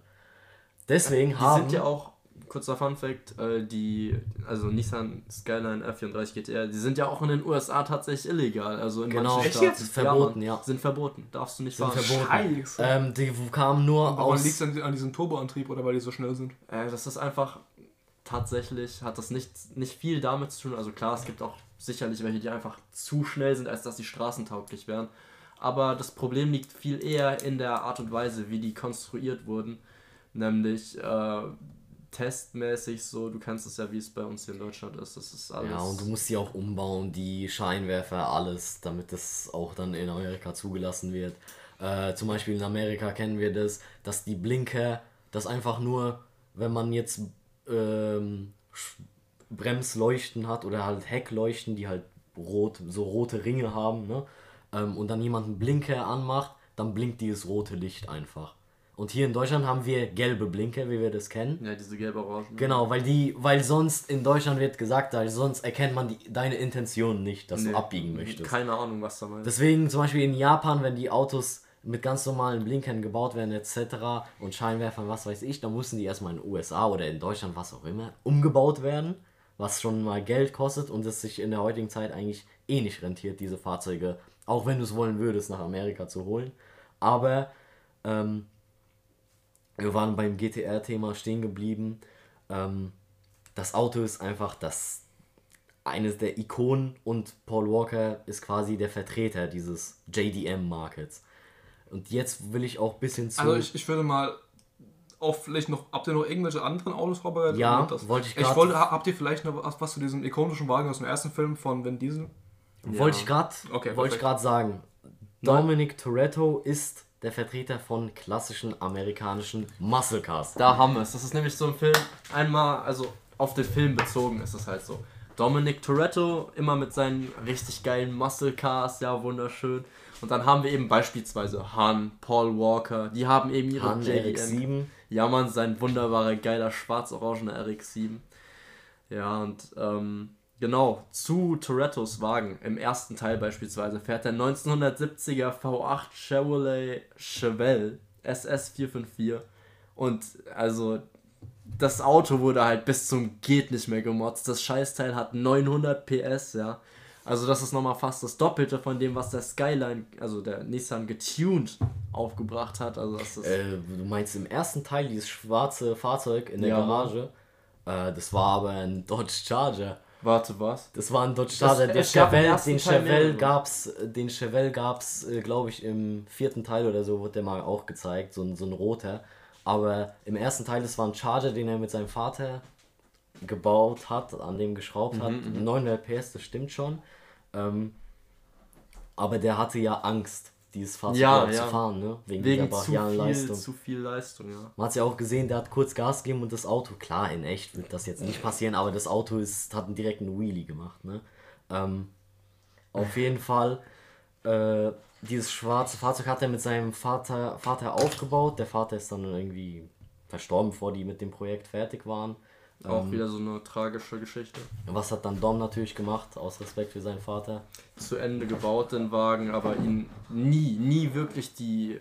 Deswegen Die haben sind ja auch, kurzer Fun Fact, äh, die, also Nissan Skyline R34 GTR, die sind ja auch in den USA tatsächlich illegal. Also in Genau. manchen Staaten. jetzt? Verboten, ja. Sind verboten, darfst du nicht Sind fahren. verboten. Scheiße. ähm, die kamen nur Aber aus liegt es an, an diesem Turboantrieb oder weil die so schnell sind? Äh, das ist einfach tatsächlich, hat das nicht, nicht viel damit zu tun. Also klar, es gibt auch sicherlich welche, die einfach zu schnell sind, als dass sie straßentauglich wären. Aber das Problem liegt viel eher in der Art und Weise, wie die konstruiert wurden. Nämlich äh, testmäßig so, du kennst es ja, wie es bei uns hier in Deutschland ist. Das ist alles. Ja, und du musst sie auch umbauen, die Scheinwerfer, alles, damit das auch dann in Amerika zugelassen wird. Äh, zum Beispiel in Amerika kennen wir das, dass die Blinker, das einfach nur, wenn man jetzt ähm, Bremsleuchten hat oder halt Heckleuchten, die halt rot, so rote Ringe haben, ne? Ähm, und dann jemand einen Blinker anmacht, dann blinkt dieses rote Licht einfach. Und hier in Deutschland haben wir gelbe Blinker, wie wir das kennen. Ja, diese gelb-orangen. Genau, weil die, weil sonst in Deutschland wird gesagt, weil sonst erkennt man die, deine Intention nicht, dass Nee, du abbiegen möchtest. Keine Ahnung, was da meinst. Deswegen zum Beispiel in Japan, wenn die Autos mit ganz normalen Blinkern gebaut werden etc. und Scheinwerfern, was weiß ich, dann müssen die erstmal in den USA oder in Deutschland, was auch immer, umgebaut werden, was schon mal Geld kostet und es sich in der heutigen Zeit eigentlich eh nicht rentiert, diese Fahrzeuge, auch wenn du es wollen würdest, nach Amerika zu holen. Aber ähm, wir waren beim GTR-Thema stehen geblieben. Ähm, das Auto ist einfach das eines der Ikonen und Paul Walker ist quasi der Vertreter dieses JDM-Markets. Und jetzt will ich auch ein bisschen zu. Also ich, ich würde mal auch vielleicht noch, habt ihr noch irgendwelche anderen Autos vorbereitet? Ja, wollte ich ich grad- wollte, ha- Habt ihr vielleicht noch was, was zu diesem ikonischen Wagen aus dem ersten Film von Vin Diesel? Wollte ich gerade Okay, gerade sagen. Dominic Toretto ist der Vertreter von klassischen amerikanischen Muscle Cars. Da haben wir es. Das ist nämlich so ein Film, einmal, also auf den Film bezogen ist es halt so. Dominic Toretto, immer mit seinen richtig geilen Muscle Cars, ja, wunderschön. Und dann haben wir eben beispielsweise Han, Paul Walker, die haben eben ihre Han JDM. RX-7. Ja, man, sein wunderbarer, geiler, schwarz-orangener RX-7. Ja, und ähm, genau, zu Torettos Wagen. Im ersten Teil beispielsweise fährt der 1970er V8 Chevrolet Chevelle SS454. Und also, das Auto wurde halt bis zum geht nicht mehr gemotzt. Das Scheißteil hat 900 PS, ja. Also das ist nochmal fast das Doppelte von dem, was der Skyline, also der Nissan getuned aufgebracht hat. Also das ist Äh, du meinst im ersten Teil dieses schwarze Fahrzeug in der Ja. Garage? Äh, das war aber ein Dodge Charger. Warte, was? Das war ein Dodge Charger. Der es gab im Chevelle, den Chevelle gab's, den Chevelle gab's, äh, glaube ich, im vierten Teil oder so, wurde der mal auch gezeigt, so ein, so ein roter. Aber im ersten Teil, das war ein Charger, den er mit seinem Vater gebaut hat, an dem geschraubt hat. Mhm, 900 PS, das stimmt schon. Ähm, aber der hatte ja Angst, dieses Fahrzeug Ja, ja. zu fahren, ne? Wegen, Wegen dieser zu viel, Leistung. zu viel Leistung, ja. Man hat ja auch gesehen, der hat kurz Gas gegeben und das Auto, klar, in echt wird das jetzt nicht passieren, aber das Auto ist, hat einen direkten Wheelie gemacht. Ne? Ähm, auf jeden Fall, äh, dieses schwarze Fahrzeug hat er mit seinem Vater, Vater aufgebaut. Der Vater ist dann irgendwie verstorben, bevor die mit dem Projekt fertig waren. Auch wieder so eine tragische Geschichte. Was hat dann Dom natürlich gemacht, aus Respekt für seinen Vater? Zu Ende gebaut, den Wagen, aber ihn nie, nie wirklich die,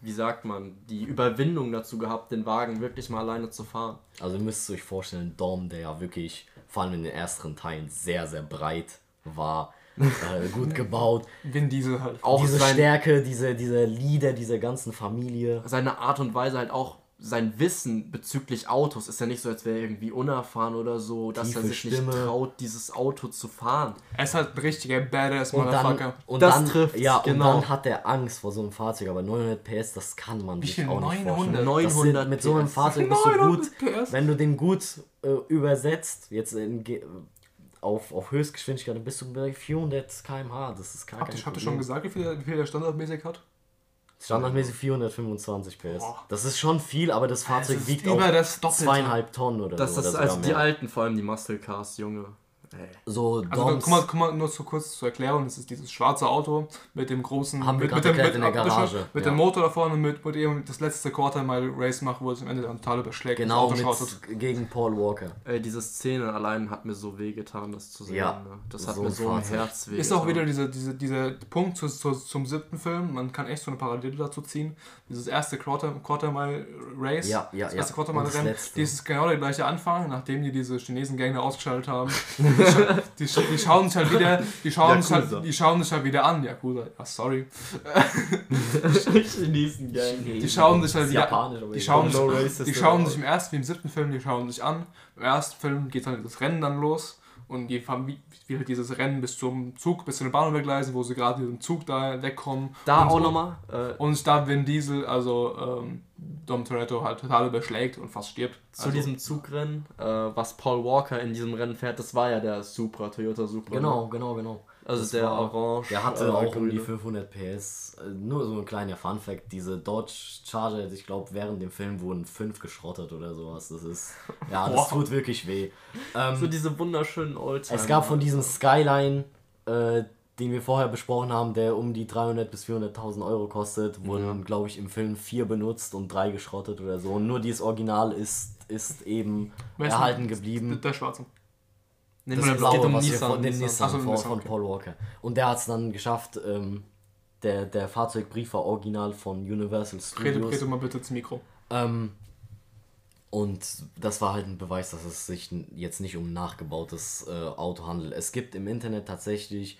wie sagt man, die Überwindung dazu gehabt, den Wagen wirklich mal alleine zu fahren. Also ihr müsst euch vorstellen, Dom, der ja wirklich, vor allem in den ersten Teilen, sehr, sehr breit war, äh, gut gebaut. Vin Diesel halt. Auch diese sein, Stärke, diese, diese Lieder dieser ganzen Familie. seine Art und Weise halt auch sein Wissen bezüglich Autos ist ja nicht so, als wäre er irgendwie unerfahren oder so, dass Tiefe er sich Stimme. nicht traut, dieses Auto zu fahren. Er ist halt ein richtiger Badass Und dann, Motherfucker. und Das dann, trifft's, ja, genau. und dann hat er Angst vor so einem Fahrzeug, aber 900 PS, das kann man Wie sich viel? auch nicht 900? vorstellen. 900 das sind, mit so einem PS. Fahrzeug bist du gut, 900 PS? wenn du den gut äh, übersetzt, jetzt in, auf, auf Höchstgeschwindigkeit, dann bist du bei 400 km/h, das ist gar Habt kein ihr, habt ihr Problem. schon gesagt, wie viel, wie viel der standardmäßig hat? Standardmäßig 425 PS. Boah. Das ist schon viel, aber das Fahrzeug ist wiegt über auch das Doppelte. zweieinhalb Tonnen oder Das so. ist oder also die alten, vor allem die Muscle Cars, Junge. So, Also Doms, guck mal, guck mal, nur so kurz zur Erklärung, das ist dieses schwarze Auto mit dem großen, Haben wir mit, dem, mit, in der Garage, mit ja. dem Motor da vorne, mit, mit dem das letzte Quarter Mile Race macht, wo es am Ende dann total überschlägt. genau mit, gegen Paul Walker. Ey, diese Szene allein hat mir so weh getan, das zu sehen. Ja, ne? Das hat so mir so ein. Herz weh Ist auch wieder dieser diese, diese Punkt zu, zu, zum siebten Film, man kann echt so eine Parallele dazu ziehen. Dieses erste Quarter, Quarter Mile Race, Ja, ja, das ja. erste Quarter Und Mile das Rennen, letzte. das ist genau der gleiche Anfang, nachdem die diese Chinesen Gang da ausgeschaltet haben. Die, scha die, die schauen sich halt wieder, die schauen, sich halt, die schauen sich halt wieder an, Yakuza, ja sorry. Chinesen Gang. Die schauen sich halt Das ist wieder die schauen, sich, die schauen sich im ersten wie im siebten Film, die schauen sich an. Im ersten Film geht dann das Rennen dann los und die fahren wie, wie halt dieses Rennen bis zum Zug, bis zu den Bahnhofgleisen, wo sie gerade mit dem Zug da wegkommen. Da auch nochmal. Äh, Und da Vin Diesel, also ähm, Dom Toretto, halt total überschlägt und fast stirbt. zu also, diesem Zugrennen, äh, was Paul Walker in diesem Rennen fährt, das war ja der Supra, Toyota Supra. Genau, genau, genau. Also Das der war- Orange. Der hatte äh, auch um die grüne. 500 PS. Äh, Nur so ein kleiner Fun-Fact: Diese Dodge Charger, ich glaube, während dem Film wurden fünf geschrottet oder sowas. Das ist. Ja, das Wow. tut wirklich weh. Ähm, So diese wunderschönen Oldtimer. es gab von diesem Skyline, äh, den wir vorher besprochen haben, der um die 300 bis 400.000 Euro kostet, wurden, Ja. glaube ich, im Film vier benutzt und drei geschrottet oder so. Und nur dieses Original ist, ist eben Wer ist erhalten denn- geblieben. Der Schwarze. Nee, Das es Blaue, geht um was wir Nissan. von den Nissan. Nissan, Ach von, Nissan, von okay. Paul Walker. Und der hat es dann geschafft, ähm, der, der Fahrzeugbrief war original von Universal Rede, Studios. rede mal bitte ins Mikro. Ähm, und das war halt ein Beweis, dass es sich jetzt nicht um ein nachgebautes äh, Auto handelt. Es gibt im Internet tatsächlich,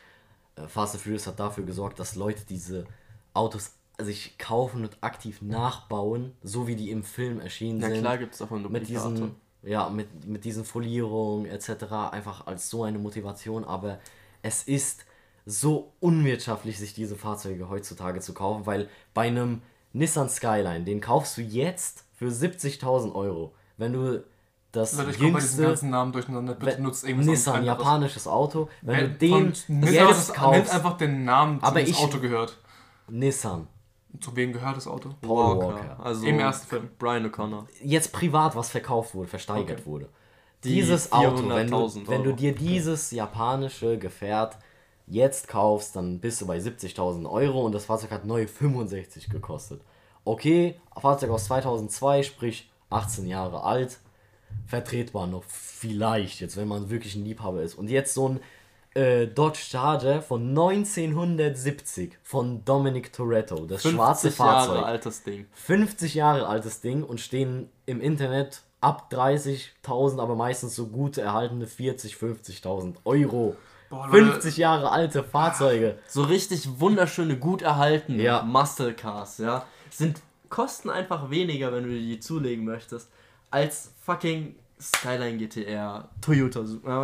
äh, Fast and Furious hat dafür gesorgt, dass Leute diese Autos sich kaufen und aktiv nachbauen, so wie die im Film erschienen Ja sind. klar gibt es davon mit diesen, ja, mit, mit diesen Folierungen etc. einfach als so eine Motivation, aber es ist so unwirtschaftlich, sich diese Fahrzeuge heutzutage zu kaufen, weil bei einem Nissan Skyline, den kaufst du jetzt für 70.000 Euro. Wenn du das Leute, ich komme bei diesen jüngste ganzen Namen durcheinander. Bitte wenn- nutzt irgendwas Nissan, anderes. japanisches Auto, wenn du Äh, den jetzt kaufst, Nennt einfach den Namen, Aber dem das ich- Auto gehört. Nissan, Zu wem gehört das Auto? Paul Walker. Walker. Also Im ersten Film. Brian O'Connor. jetzt privat was verkauft wurde, versteigert Okay. wurde. Die dieses Auto, wenn du, 400.000 wenn du dir dieses japanische Gefährt jetzt kaufst, dann bist du bei 70.000 Euro und das Fahrzeug hat neu 65 gekostet. Okay, Fahrzeug aus 2002, sprich 18 Jahre alt, vertretbar noch vielleicht, jetzt wenn man wirklich ein Liebhaber ist. Und jetzt so ein äh, Dodge Charger von 1970 von Dominic Toretto, das schwarze 50 Fahrzeug. Jahre altes Ding. 50 Jahre altes Ding und stehen im Internet ab 30.000, aber meistens so gut erhaltene 40, 50.000 Euro. Boah, Leute. 50 Jahre alte Fahrzeuge. So richtig wunderschöne, gut erhaltene Ja. Muscle Cars, ja. Sind, kosten einfach weniger, wenn du die zulegen möchtest, als fucking Skyline GTR, Toyota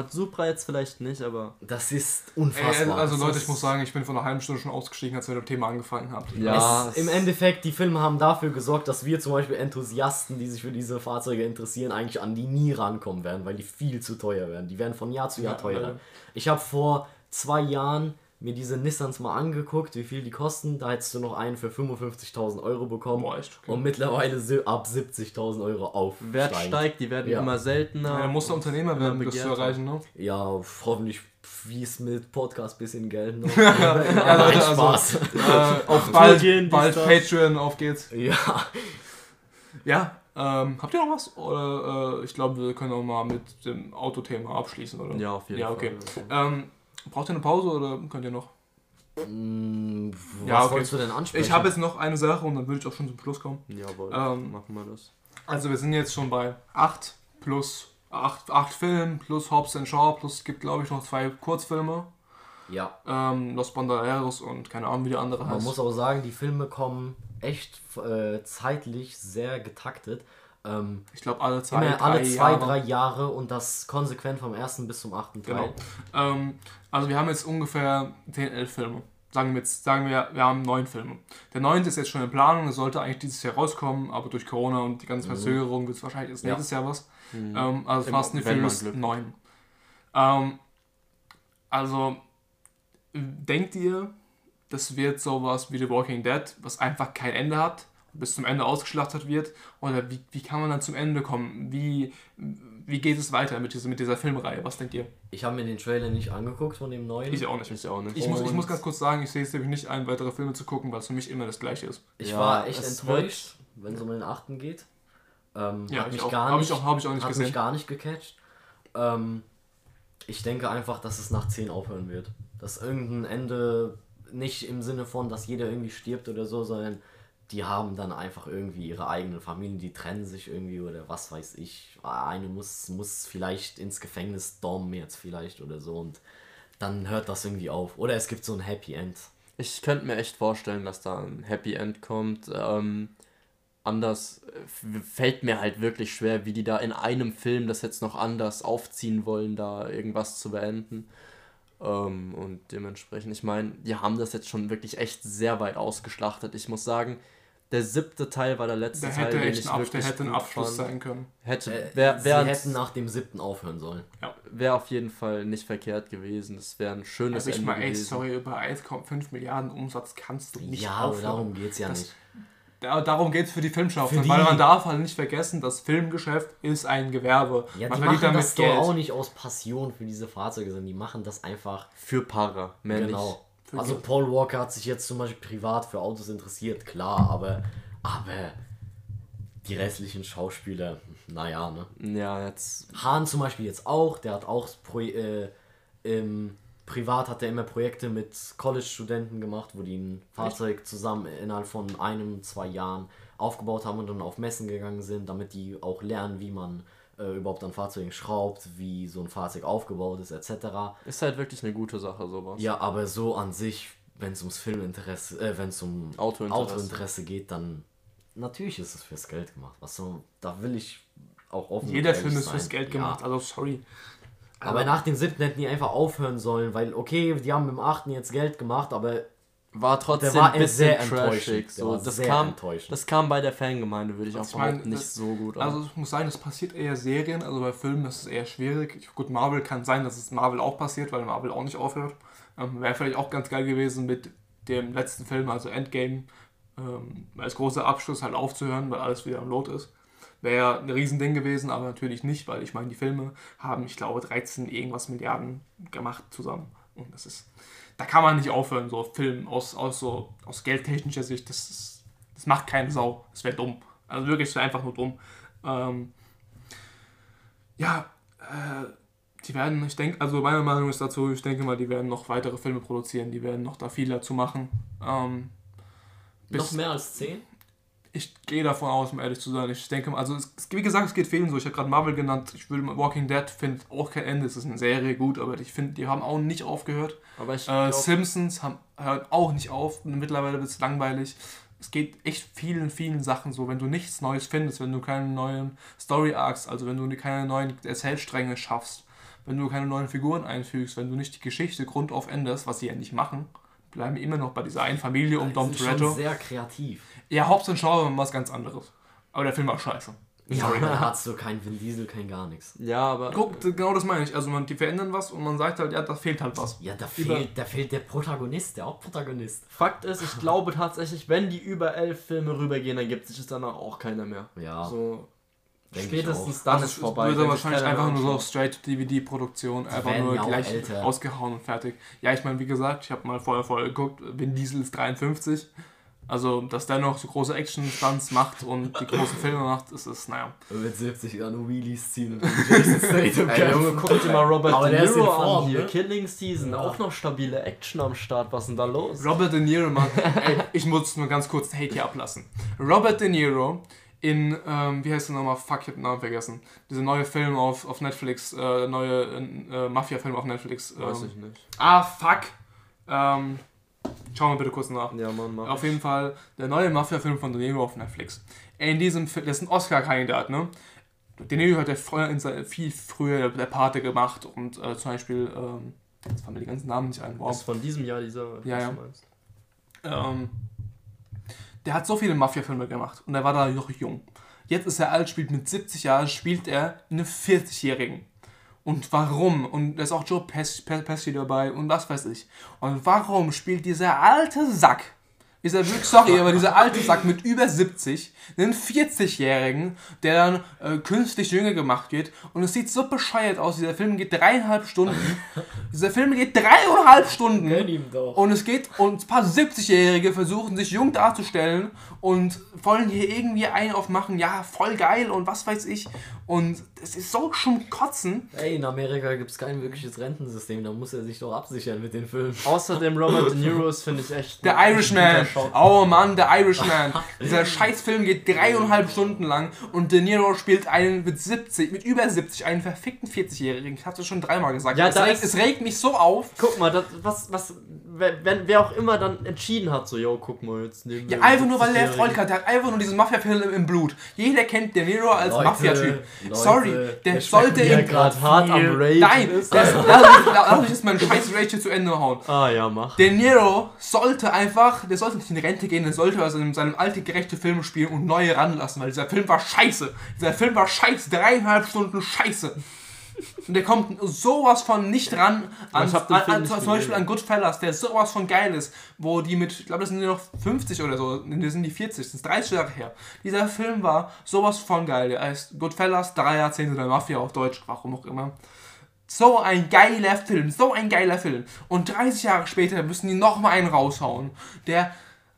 Supra. Jetzt vielleicht nicht, aber. Das ist Ey, unfassbar. also Das Leute, ich muss sagen, ich bin vor einer halben Stunde schon ausgestiegen, als wir mit dem Thema angefangen habt. Ja, es, im Endeffekt, die Filme haben dafür gesorgt, dass wir zum Beispiel Enthusiasten, die sich für diese Fahrzeuge interessieren, eigentlich an die nie rankommen werden, weil die viel zu teuer werden. Die werden von Jahr zu Jahr Ja, teurer. Ich habe vor zwei Jahren mir diese Nissans mal angeguckt, wie viel die kosten. Da hättest du noch einen für 55.000 Euro bekommen. Boah, echt? Okay. Und mittlerweile ab 70.000 Euro aufsteigen. Wert steigt, die werden Ja. immer seltener. Ja, musst du Unternehmer werden, um das zu erreichen, ne? Ja, hoffentlich fließt mit Podcast bisschen Geld noch. Ja, ja, Leute, Nein, also, Spaß. Äh, auf Tour bald, gehen, bald. Patreon, auf geht's. ja. Ja, ähm, habt ihr noch was? Oder äh, ich glaube, wir können auch mal mit dem Autothema abschließen, oder? Ja, auf jeden Ja, Fall. okay. Ähm, braucht ihr eine Pause oder könnt ihr noch? Mm, Was Ja, okay. wolltest du denn ansprechen? Ich habe jetzt noch eine Sache und dann würde ich auch schon zum Schluss kommen. Jawohl, Ähm, machen wir das. Also wir sind jetzt schon bei 8 plus 8, 8 Filmen plus Hobbs and Shaw plus es gibt glaube ich noch zwei Kurzfilme. Ja. Ähm, Los Bandereros und keine Ahnung wie die andere Man heißt. muss auch sagen, die Filme kommen echt äh, zeitlich sehr getaktet. Ähm, ich glaube alle zwei, immer drei alle zwei, Jahre. drei Jahre und das konsequent vom ersten bis zum achten Teil. Genau. Ähm, also wir haben jetzt ungefähr 10, 11 Filme. Sagen wir jetzt, sagen wir, wir haben neun Filme. Der neunte ist jetzt schon in Planung, es sollte eigentlich dieses Jahr rauskommen, aber durch Corona und die ganze Verzögerung wird es wahrscheinlich erst Ja. nächstes Jahr was. Mhm. Ähm, also Im- Fast and Furious Glück 9. Ähm, also, denkt ihr, das wird sowas wie The Walking Dead, was einfach kein Ende hat, bis zum Ende ausgeschlachtet wird? Oder wie, wie kann man dann zum Ende kommen? Wie, wie geht es weiter mit dieser, mit dieser Filmreihe? Was denkt ihr? Ich habe mir den Trailer nicht angeguckt von dem neuen. Ich auch nicht. Ich auch nicht. Ich muss, ich muss ganz kurz sagen, ich sehe es nämlich nicht ein, weitere Filme zu gucken, weil es für mich immer das gleiche ist. Ich Ja, war echt es enttäuscht, wenn es um den achten geht. Ähm, Ja, hat ich auch. gar Hab nicht, ich auch- hab ich auch nicht gesehen. mich gar nicht gecatcht. Ähm, ich denke einfach, dass es nach 10 aufhören wird. Dass irgendein Ende nicht im Sinne von, dass jeder irgendwie stirbt oder so, sondern die haben dann einfach irgendwie ihre eigenen Familien, die trennen sich irgendwie oder was weiß ich. Eine muss, muss vielleicht ins Gefängnis Dom jetzt vielleicht oder so und dann hört das irgendwie auf. Oder es gibt so ein Happy End. Ich könnte mir echt vorstellen, dass da ein Happy End kommt. Ähm, anders äh, fällt mir halt wirklich schwer, wie die da in einem Film das jetzt noch anders aufziehen wollen, da irgendwas zu beenden. Ähm, und dementsprechend, ich meine, die haben das jetzt schon wirklich echt sehr weit ausgeschlachtet. Ich muss sagen, der siebte Teil war der letzte Der Teil, hätte den ich ein, Ab wirklich der hätte ein Abschluss fand. sein können. Hätte, Äh, wär, sie wär, hätten nach dem siebten aufhören sollen. wär auf jeden Fall nicht verkehrt gewesen. Das wäre ein schönes Also ich Ende mal, ey, sorry, über 1,5 Milliarden Umsatz kannst du nicht ja, aber aufhören. darum geht es ja Das- nicht. da, darum geht es für die Filmschaffenden, weil man darf halt nicht vergessen, das Filmgeschäft ist ein Gewerbe. Ja, man die machen das doch auch nicht aus Passion für diese Fahrzeuge, sondern die machen das einfach für Para, mehr genau. Also Paul Walker hat sich jetzt zum Beispiel privat für Autos interessiert, klar, aber, aber die restlichen Schauspieler, naja, ne? Ja, jetzt. Hahn zum Beispiel jetzt auch, der hat auch Pro äh, im privat hat er immer Projekte mit College-Studenten gemacht, wo die ein Fahrzeug zusammen innerhalb von einem, zwei Jahren aufgebaut haben und dann auf Messen gegangen sind, damit die auch lernen, wie man äh, überhaupt an Fahrzeugen schraubt, wie so ein Fahrzeug aufgebaut ist, etc. Ist halt wirklich eine gute Sache, sowas. Ja, aber so an sich, wenn es ums Filminteresse, äh, wenn es um Autointeresse. Autointeresse geht, dann natürlich ist es fürs Geld gemacht. Was so, da will ich auch offen Jeder Film ist sein. fürs Geld gemacht, ja. also sorry. Aber nach dem siebten hätten die einfach aufhören sollen, weil, okay, die haben im achten jetzt Geld gemacht, aber war trotzdem war ein bisschen trashig. So. Das, kam, das kam bei der Fangemeinde, würde ich auch sagen, nicht das, so gut Also ich muss sagen, das passiert eher Serien, also bei Filmen ist es eher schwierig. Gut, Marvel kann sein, dass es Marvel auch passiert, weil Marvel auch nicht aufhört. Ähm, Wäre vielleicht auch ganz geil gewesen mit dem letzten Film, also Endgame, ähm, als großer Abschluss halt aufzuhören, weil alles wieder am Lot ist. Wäre ein Riesending gewesen, aber natürlich nicht, weil ich meine, die Filme haben, ich glaube, 13 irgendwas Milliarden gemacht zusammen. Und das ist, da kann man nicht aufhören, so Film aus, aus, so, aus geldtechnischer Sicht, das, ist, das macht keine Sau. Das wäre dumm. Also wirklich, es wäre einfach nur dumm. Ähm, ja, äh, die werden, ich denke, also meine Meinung ist dazu, ich denke mal, die werden noch weitere Filme produzieren, die werden noch da viel dazu machen. Ähm, noch mehr als 10? Ich gehe davon aus, um ehrlich zu sein. Ich denke, also es, wie gesagt, es geht vielen so. Ich habe gerade Marvel genannt. Ich will Walking Dead finde auch kein Ende. Es ist eine Serie gut, aber ich finde, die haben auch nicht aufgehört. Aber ich äh, Simpsons haben, hören auch nicht auf. Mittlerweile wird es langweilig. Es geht echt vielen, vielen Sachen so. Wenn du nichts Neues findest, wenn du keine neuen Story Arcs, also wenn du keine neuen Erzählstränge schaffst, wenn du keine neuen Figuren einfügst, wenn du nicht die Geschichte grundauf änderst, was sie ja nicht machen, bleiben immer noch bei dieser einen Familie um Dom Toretto. sehr kreativ. Ja, Hobbs und Shaw war was ganz anderes. Aber der Film war scheiße. Ja, Sorry. da hast du kein Vin Diesel, kein gar nichts. Ja, aber. Guck, genau das meine ich. Also man, die verändern was und man sagt halt, ja, da fehlt halt was. Ja, da fehlt, da fehlt der Protagonist, der Hauptprotagonist. Fakt ist, ich glaube tatsächlich, wenn die über elf Filme rübergehen, dann gibt sich das danach auch keiner mehr. Ja. So. Spätestens dann also ist vorbei. Würde wahrscheinlich einfach nur so straight DVD-Produktion, einfach nur gleich älter. ausgehauen und fertig. Ja, ich meine, wie gesagt, ich habe mal vorher vorher geguckt, Vin Diesel ist 53. Also, dass der noch so große Action-Stunts macht und die großen Filme macht, ist es, naja. Mit 70 Jahren Wheelies ziehen und Jason Statham Ey, Junge, guck dir mal Robert Aber De Niro Form, an hier. Ne? Killing Season, ja. auch noch stabile Action am Start. Was ist denn da los? Robert De Niro, Mann. Ey, ich muss nur ganz kurz den Hate hier ablassen. Robert De Niro in, ähm, wie heißt der nochmal? Fuck, ich hab den Namen vergessen. Dieser neue Film auf, auf Netflix, äh, neue äh, Mafia-Film auf Netflix. Ähm, Weiß ich nicht. Ah, fuck. Ähm, Schauen wir bitte kurz nach. Ja, Mann, mach Auf jeden Fall der neue Mafia-Film von De Niro auf Netflix. In diesem Film, das ist ein Oscar-Kandidat, ne? De Niro hat ja viel früher der Pate gemacht und äh, zum Beispiel, ähm, jetzt fallen mir die ganzen Namen nicht ein. Wow. Ist von diesem Jahr dieser, ja, ja. Ähm, der hat so viele Mafia-Filme gemacht und er war da noch jung. Jetzt ist er alt, spielt mit 70 Jahren, spielt er einen 40-Jährigen und warum. Und da ist auch Joe Pesci dabei und was weiß ich. Und warum spielt dieser alte Sack ist er wirklich, sorry, aber dieser alte Sack mit über 70, einen 40-Jährigen, der dann äh, künstlich jünger gemacht wird. Und es sieht so bescheuert aus. Dieser Film geht dreieinhalb Stunden. dieser Film geht dreieinhalb Stunden. Gönn ihm doch. Und es geht, und ein paar 70-Jährige versuchen sich jung darzustellen und wollen hier irgendwie einen aufmachen, ja, voll geil und was weiß ich. Und es ist so schon kotzen. Ey, in Amerika gibt es kein wirkliches Rentensystem, da muss er sich doch absichern mit den Filmen. Außerdem Robert De Niro ist, finde ich, echt. Der Irishman. Oh Mann, der Irishman. Dieser Scheißfilm geht dreieinhalb Stunden lang und De Niro spielt einen mit 70, mit über 70, einen verfickten 40-Jährigen. Ich hatte es schon dreimal gesagt. Ja, es, regt, es regt mich so auf. Guck mal, das, was, was, wenn, wer auch immer dann entschieden hat, so, yo, guck mal, jetzt nehmen wir. Ja, einfach nur, weil der Erfolg hat. Der hat einfach nur diesen Mafia-Film im Blut. Jeder kennt De Niro als Mafia-Typ. Sorry, der sollte in. gerade hart am Rage. Nein, ist. Das, lass mich jetzt meinen scheiß Rage zu Ende hauen. Ah, ja, mach. De Niro sollte einfach, der sollte nicht in Rente gehen, der sollte also in seinem alte gerechte Filme spielen und neue ranlassen, weil dieser Film war scheiße. Dieser Film war scheiße. Dreieinhalb Stunden scheiße. Und der kommt sowas von nicht ran an, an, an, zum Beispiel an Goodfellas, der sowas von geil ist, wo die mit, ich glaube, das sind die noch 50 oder so, das sind die 40, das ist 30 Jahre her. Dieser Film war sowas von geil. Der heißt Goodfellas, drei Jahrzehnte der Mafia auf Deutsch, warum auch immer. So ein geiler Film, so ein geiler Film. Und 30 Jahre später müssen die nochmal einen raushauen, der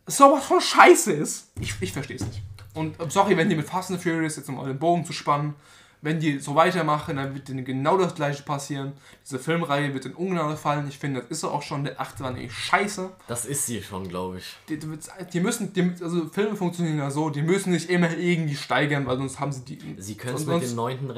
sowas von scheiße ist. Ich, ich verstehe es nicht. Und äh, sorry, wenn die mit Fast and Furious, jetzt um den Bogen zu spannen, wenn die so weitermachen, dann wird denen genau das gleiche passieren. Diese Filmreihe wird in Ungnade fallen. Ich finde, das ist auch schon. Der achte war nämlich scheiße. Das ist sie schon, glaube ich. Die, die, müssen, die, also Filme funktionieren ja so, die müssen sich immer irgendwie steigern, weil sonst haben sie die. Sie können es mit dem neunten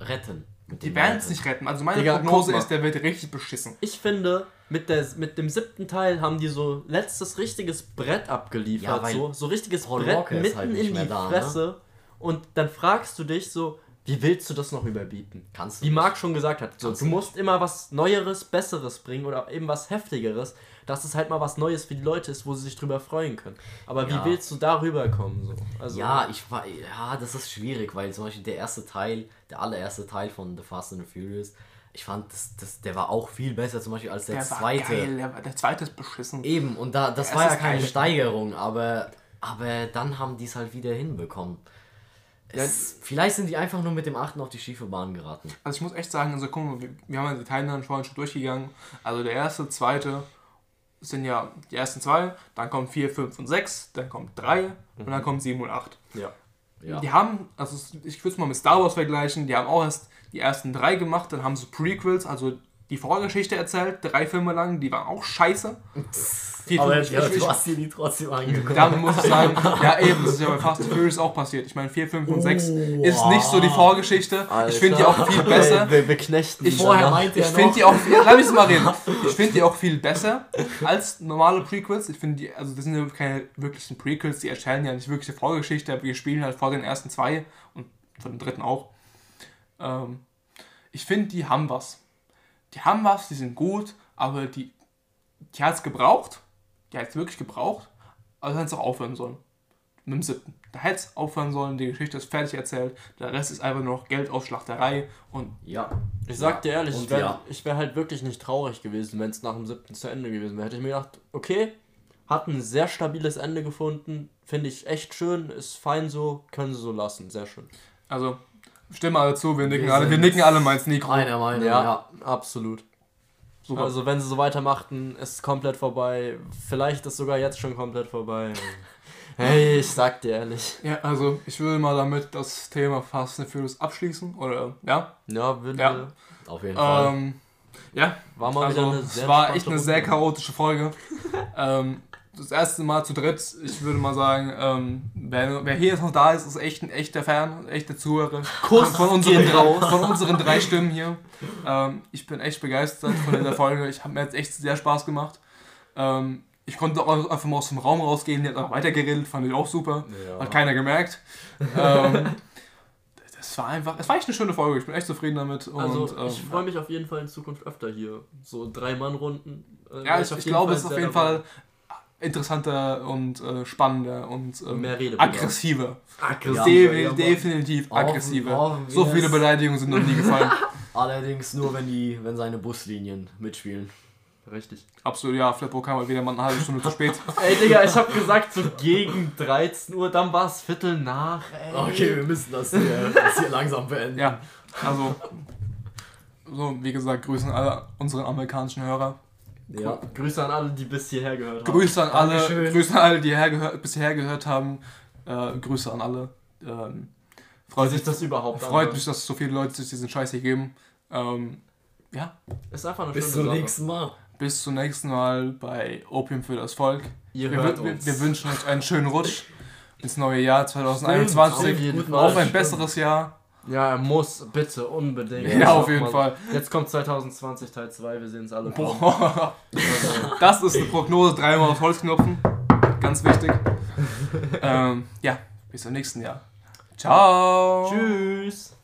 retten. Die werden es nicht retten. Also meine Digga, Prognose ist, der wird richtig beschissen. Ich finde, mit, der, mit dem siebten Teil haben die so letztes richtiges Brett Ja, abgeliefert. weil so, so richtiges Paul Brett Walker ist mitten halt in die da, ne? Fresse. Und dann fragst du dich so, wie willst du das noch überbieten? Kannst du Wie. Marc schon gesagt hat, so, du musst immer was Neueres, Besseres bringen oder eben was Heftigeres, dass es halt mal was Neues für die Leute ist, wo sie sich drüber freuen können. Aber Ja. wie willst du darüber kommen? So? Also, Ja, ich war, ja, das ist schwierig, weil zum Beispiel der erste Teil, der allererste Teil von The Fast and the Furious, ich fand, das, das, der war auch viel besser zum Beispiel als der, Der war zweite. geil. Der, war- der zweite ist beschissen. Eben, und da, das Der war ja keine geil. Steigerung, aber, aber dann haben die es halt wieder hinbekommen. Es, vielleicht sind die einfach nur mit dem achten auf die schiefe Bahn geraten. Also ich muss echt sagen, also guck mal, wir, wir haben ja die Teilnahmen vorhin schon durchgegangen. Also der erste, zweite sind ja die ersten zwei, dann kommt 4, 5 und 6, dann kommt 3 und dann kommt 7 und 8. ja. Ja. Die haben, also ich würde es mal mit Star Wars vergleichen, die haben auch erst die ersten drei gemacht, dann haben sie Prequels, also die Vorgeschichte erzählt, drei Filme lang, die waren auch scheiße. Die, Aber ich, ja, du hast dir die trotzdem angeguckt. damit muss ich sagen, ja eben, das ist ja bei Fast and Furious auch passiert. Ich meine, 4, 5 und 6 Oh, ist nicht so die Vorgeschichte. Ich finde die auch viel besser. Wir, wir knechten Ich Vorher danach. meinte Ich finde die auch, viel- lass mich mal reden. Ich finde die auch viel besser als normale Prequels. Ich finde die, also das sind ja keine wirklichen Prequels, die erzählen ja nicht wirklich eine Vorgeschichte, aber wir spielen halt vor den ersten zwei und vor dem dritten auch. Ähm, ich finde, die haben was. Die haben was, die sind gut, aber die, die hat es gebraucht. Die hat es wirklich gebraucht, aber dann hätte es auch aufhören sollen. Mit dem siebten. Da hätte es aufhören sollen, die Geschichte ist fertig erzählt. Der Rest ist einfach nur noch Geldausschlachterei und ja. Ich sag dir ehrlich, Und ich wäre ja. wär halt wirklich nicht traurig gewesen, wenn es nach dem siebten zu Ende gewesen wäre. Hätte ich mir gedacht, okay, hat ein sehr stabiles Ende gefunden, finde ich echt schön, ist fein so, können sie so lassen, sehr schön. Also, stimmen alle zu, wir nicken Wir alle, wir nicken alle mal ins Mikro. Einer Meinung, Ja, ja. absolut. Super. Also wenn sie so weitermachten, ist es komplett vorbei. Vielleicht ist sogar jetzt schon komplett vorbei. Hey, ich sag dir ehrlich. ja, also ich würde mal damit das Thema Fast and Furious abschließen. Oder, ja. Ja, würde. Ja. Auf jeden Fall. Ähm, ja, War mal wieder also eine es sehr war entspannte echt eine Runde. sehr chaotische Folge. ähm, das erste Mal zu dritt. Ich würde mal sagen, ähm, wer, wer hier jetzt noch da ist, ist echt ein echter Fan, ein echter Zuhörer. Kuss von, unseren, raus. von unseren drei Stimmen hier. Ähm, ich bin echt begeistert von dieser Folge. Ich habe mir jetzt echt sehr Spaß gemacht. Ähm, ich konnte auch einfach mal aus dem Raum rausgehen, der hat auch weitergeredet, fand ich auch super. Ja. Hat keiner gemerkt. ähm, das war einfach, es war echt eine schöne Folge. Ich bin echt zufrieden damit. Und, Also ähm, ich freue mich auf jeden Fall in Zukunft öfter hier. So Drei-Mann-Runden. äh, Ja, ich, ich glaube, es ist auf jeden. Fall interessanter und äh, spannender und ähm, Mehr Redebedarf. aggressiver. Aggressiv. Defi- ja, definitiv Hoffen- aggressiver. wir so viele. Beleidigungen sind noch nie gefallen. Allerdings nur, wenn die, wenn seine Buslinien mitspielen. Richtig. Absolut, ja, Flippo kam mal wieder mal eine halbe Stunde zu spät. Ey, Digga, ich hab gesagt, so gegen 13 Uhr, dann war es Viertel nach, ey. Okay, wir müssen das hier, das hier langsam beenden. Ja, also, so, wie gesagt, grüßen alle unsere amerikanischen Hörer. Ja. Grüße an alle, die bis hierher gehört haben. Grüße an alle, Dankeschön. Grüße an alle, die hergehör, bisher gehört haben. Äh, Grüße an alle. Ähm, freut sich mich, das überhaupt freut anhört. mich, dass so viele Leute sich diesen Scheiß hier geben. Ähm, ja, Ist einfach eine Bis schöne zum Sache. nächsten Mal. bis zum nächsten Mal bei Opium für das Volk. Ihr Wir, hört wir, uns. wir wünschen euch einen schönen Rutsch ins neue Jahr Auf 2021. jeden Fall. Auf ein Stimmt. besseres Jahr. Ja, er muss, bitte, unbedingt. Ja, auf jeden mal, Fall. Jetzt kommt 2020 Teil 2, wir sehen es alle. kommen. Boah. Also, Das ist eine Prognose, dreimal auf Holzknopfen. Ganz wichtig. ähm, ja, bis zum nächsten Jahr. Ciao. Tschüss.